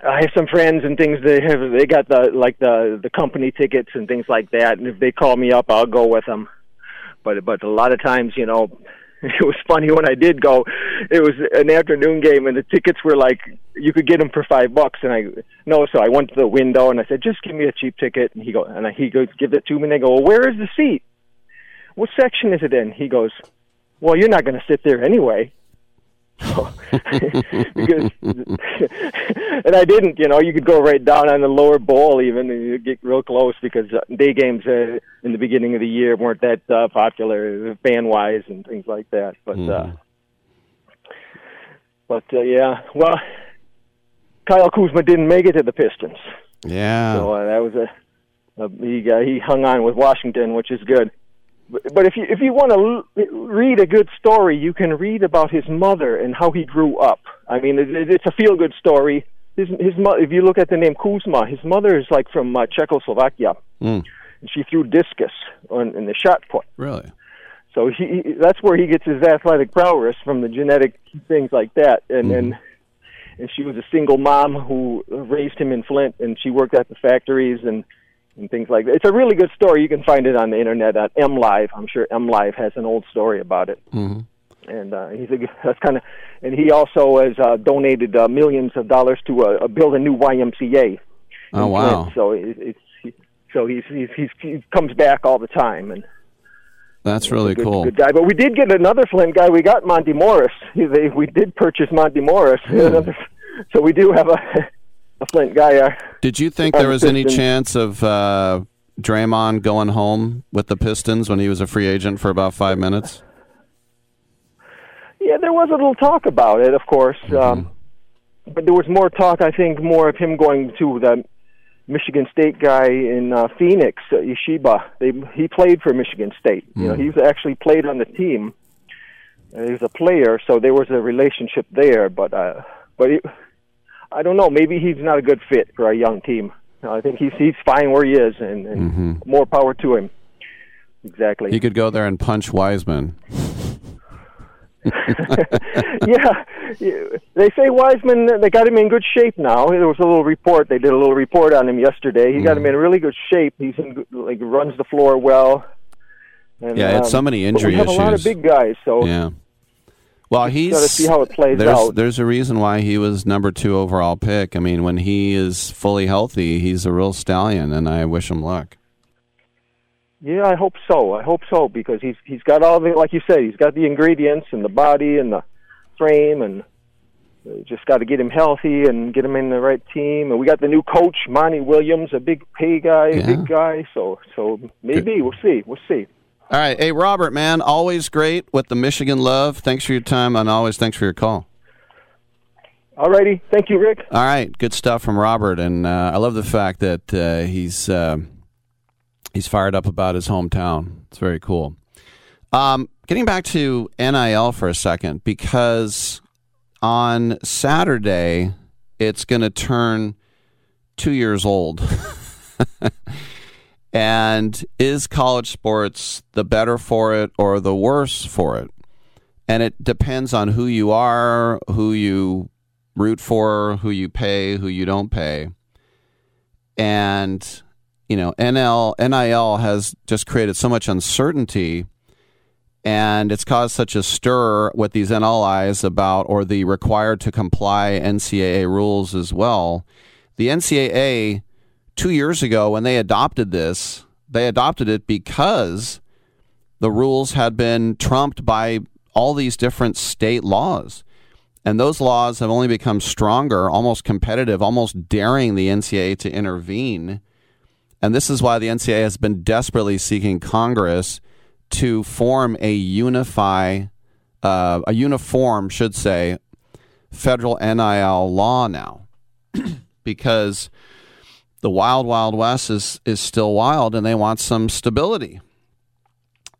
I have some friends and things. They have they got the like the the company tickets and things like that. And if they call me up, I'll go with them. But but a lot of times, you know, it was funny when I did go. It was an afternoon game, and the tickets were like you could get them for five bucks. And I no, so I went to the window and I said, just give me a cheap ticket. And he go and he goes, give it to me. And I go, well, where is the seat? What section is it in? He goes, well, you're not going to sit there anyway. because and I didn't, you know, you could go right down on the lower bowl even and you get real close because uh, day games uh, in the beginning of the year weren't that uh, popular fan wise and things like that. But uh but uh, yeah, well Kyle Kuzma didn't make it to the Pistons. Yeah. So uh, that was a, a he uh, he hung on with Washington, which is good. But, if you if you want to l- read a good story, you can read about his mother and how he grew up. I mean, it, it- it's a feel good story. His his mo- if you look at the name Kuzma, his mother is like from uh, Czechoslovakia, Mm. and she threw discus on, in the shot put. Really? So he, he that's where he gets his athletic prowess from the genetic things like that. And and and she was a single mom who raised him in Flint, and she worked at the factories and and things like that. It's a really good story. You can find it on the internet at M Live. I'm sure M Live has an old story about it. hmm And uh, he's a, that's kind of, and he also has uh, donated uh, millions of dollars to uh, build a new YMCA. Oh, wow. So it, it's he- so he's, he's he's he comes back all the time and That's really good, cool. good guy. But we did get another Flint guy. We got Monte Morris. He, they, we did purchase Monte Morris. Hmm. So we do have a a Flint guy. Did you think there was any chance of uh, Draymond going home with the Pistons when he was a free agent for about five minutes? Yeah, there was a little talk about it, of course. Mm-hmm. Um, but there was more talk, I think, more of him going to the Michigan State guy in uh, Phoenix, uh, Ishbia. They, he played for Michigan State. You know, Mm. he's actually played on the team. Uh, he was a player, so there was a relationship there. But uh, but it, I don't know. Maybe he's not a good fit for a young team. I think he's he's fine where he is, and, and Mm-hmm. more power to him. Exactly. He could go there and punch Wiseman. yeah, they say Wiseman. They got him in good shape now. There was a little report. They did a little report on him yesterday. He got him in really good shape. He's in, like runs the floor well. And, Yeah, it's so um, many injury we have a lot of big guys, so Yeah. Well, he's gotta see how it plays there's, out. There's a reason why he was number two overall pick. I mean, when he is fully healthy, he's a real stallion, and I wish him luck. yeah, I hope so. I hope so because he's he's got all the like you said. He's got the ingredients and the body and the frame and Just got to get him healthy and get him in the right team. And we got the new coach, Monty Williams, a big pay guy, Yeah. big guy. So so maybe we'll see. We'll see. All right. Hey, Robert, man, always great with the Michigan love. Thanks for your time, and always thanks for your call. Alrighty, thank you, Rick. All right, good stuff from Robert, and uh, I love the fact that uh, he's uh, he's fired up about his hometown. It's very cool. Um, getting back to NIL for a second, because on Saturday it's going to turn two years old. and is college sports the better for it or the worse for it? And it depends on who you are, who you root for, who you pay, who you don't pay. And, you know, NL, NIL has just created so much uncertainty and it's caused such a stir with these NLIs about, or the required to comply NCAA rules as well. The NCAA, two years ago, when they adopted this, they adopted it because the rules had been trumped by all these different state laws. And those laws have only become stronger, almost competitive, almost daring the NCAA to intervene. And this is why the NCAA has been desperately seeking Congress to form a unify, uh, a uniform, should say, federal NIL law now, because the wild, wild west is is still wild, and they want some stability.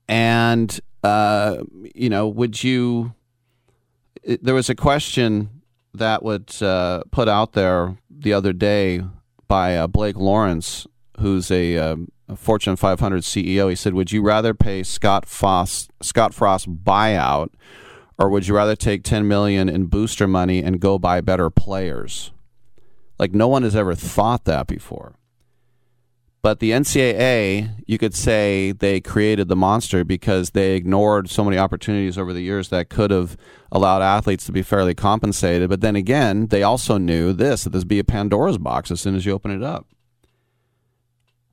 And uh, you know, would you? It, there was a question that was uh, put out there the other day by uh, Blake Lawrence, who's a, um, a Fortune 500 CEO. He said, "Would you rather pay Scott Frost Scott Frost buyout, or would you rather take 10 million in booster money and go buy better players?" Like no one has ever thought that before. But the NCAA, you could say they created the monster because they ignored so many opportunities over the years that could have allowed athletes to be fairly compensated. But then again, they also knew this that this would be a Pandora's box as soon as you open it up.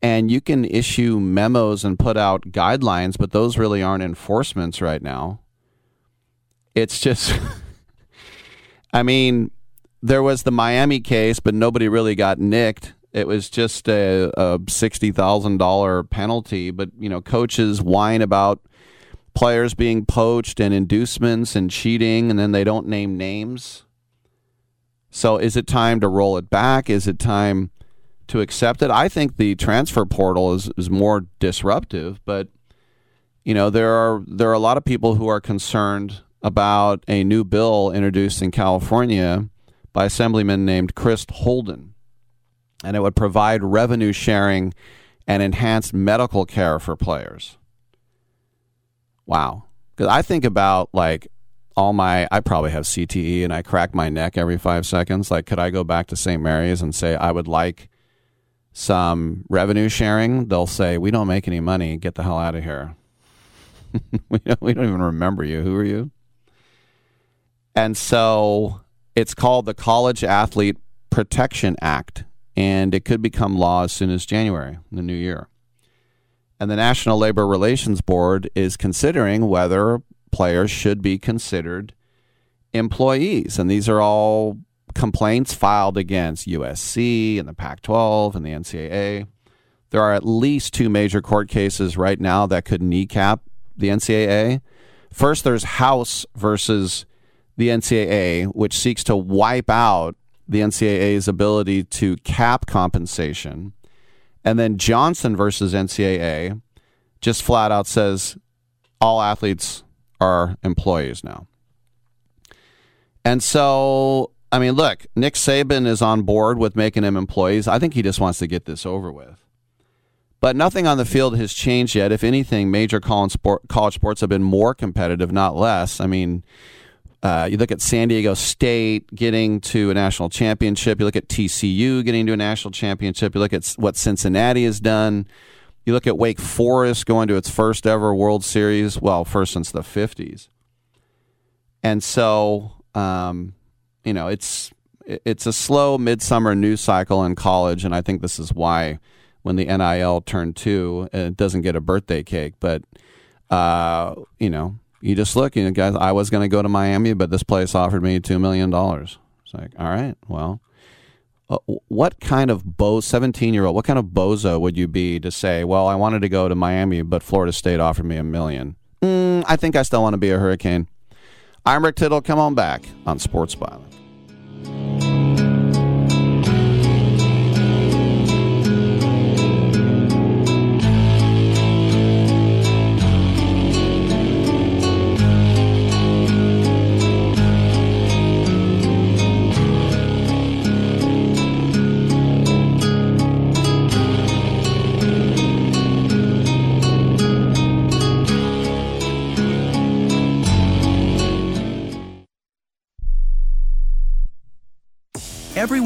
And you can issue memos and put out guidelines, but those really aren't enforcements right now. It's just, I mean, there was the Miami case, but nobody really got nicked. It was just a, a sixty thousand dollar penalty, but you know, coaches whine about players being poached and inducements and cheating, and then they don't name names. So, is it time to roll it back? Is it time to accept it? I think the transfer portal is, is more disruptive, but you know, there are there are a lot of people who are concerned about a new bill introduced in California by Assemblyman named Chris Holden and it would provide revenue sharing and enhanced medical care for players. Wow. Because I think about like all my, I probably have CTE and I crack my neck every five seconds. Like, could I go back to St. Mary's and say, I would like some revenue sharing? They'll say, we don't make any money. Get the hell out of here. we, don't, we don't even remember you. Who are you? And so it's called the College Athlete Protection Act and it could become law as soon as January, the new year. And the National Labor Relations Board is considering whether players should be considered employees. And these are all complaints filed against USC and the Pac 12 and the NCAA. There are at least two major court cases right now that could kneecap the NCAA. First, there's House versus the NCAA, which seeks to wipe out the NCAA's ability to cap compensation. And then Johnson versus NCAA just flat out says all athletes are employees now. And so, I mean, look, Nick Saban is on board with making them employees. I think he just wants to get this over with. But nothing on the field has changed yet. If anything, major college sports have been more competitive, not less. I mean, uh, you look at San Diego State getting to a national championship. You look at TCU getting to a national championship. You look at what Cincinnati has done. You look at Wake Forest going to its first ever World Series. Well, first since the 50s. And so, um, you know, it's it's a slow midsummer news cycle in college, and I think this is why when the NIL turned two, it doesn't get a birthday cake. But uh, you know, You just look, you know, guys. I was going to go to Miami, but this place offered me two million dollars. It's like, all right, well, uh, what kind of bo 17 year old what kind of bozo would you be to say well i wanted to go to miami but florida state offered me a million mm, i think i still want to be a hurricane i'm rick tittle come on back on sports Byline.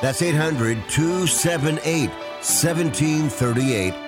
That's 800 278 1738.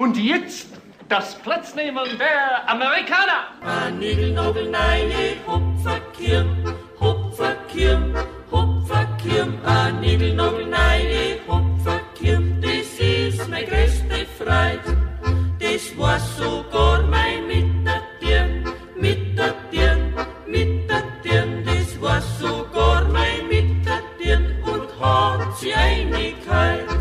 Und jetzt das Platznehmen der Amerikaner. Anigel, Nobel, Neinig, eh, Hupferkirm, Hupferkirm, Hupferkirm, Anigel, Nobel, Neinig, eh, Hupferkirm, das ist meine größte Freude. Das war sogar mein Mittertirn, Mittertirn, Mittertirn, das war sogar mein Mittertirn und hat sie Einigkeit.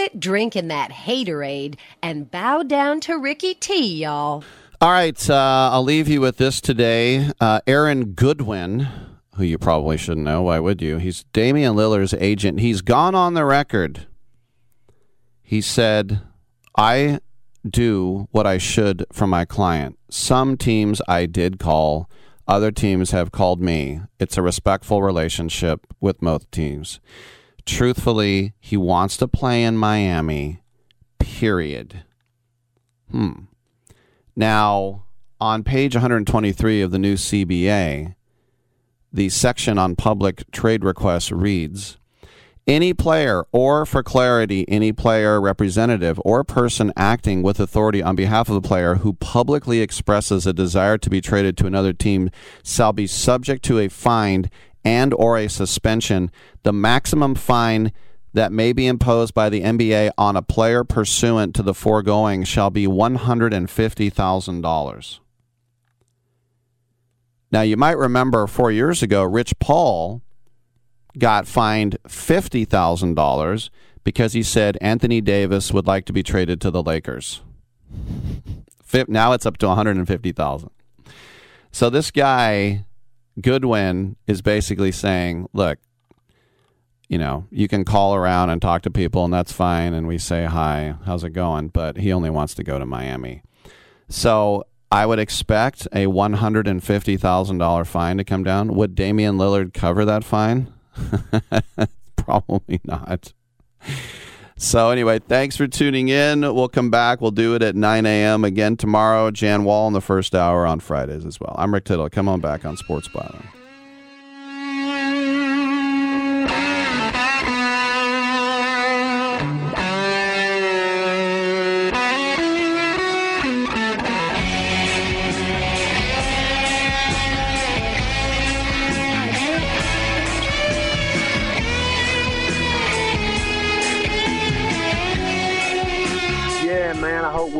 Quit drinking that haterade and bow down to Ricky T, y'all. All right, uh, I'll leave you with this today. Uh, Aaron Goodwin, who you probably shouldn't know, why would you? He's Damian Lillard's agent. He's gone on the record. He said, I do what I should for my client. Some teams I did call, other teams have called me. It's a respectful relationship with both teams. Truthfully, he wants to play in Miami, period. Hmm. Now, on page 123 of the new CBA, the section on public trade requests reads Any player, or for clarity, any player, representative, or person acting with authority on behalf of the player who publicly expresses a desire to be traded to another team shall be subject to a fine and or a suspension. The maximum fine that may be imposed by the NBA on a player pursuant to the foregoing shall be $150,000. Now, you might remember four years ago, Rich Paul got fined $50,000 because he said Anthony Davis would like to be traded to the Lakers. Now it's up to 150,000. So this guy Goodwin is basically saying, look, you know, you can call around and talk to people and that's fine and we say hi, how's it going? But he only wants to go to Miami. So I would expect a $150,000 fine to come down. Would Damian Lillard cover that fine? Probably not. So, anyway, thanks for tuning in. We'll come back. We'll do it at 9 a.m. again tomorrow. Jan Wall in the first hour on Fridays as well. I'm Rick Tittle. Come on back on Sports Byline.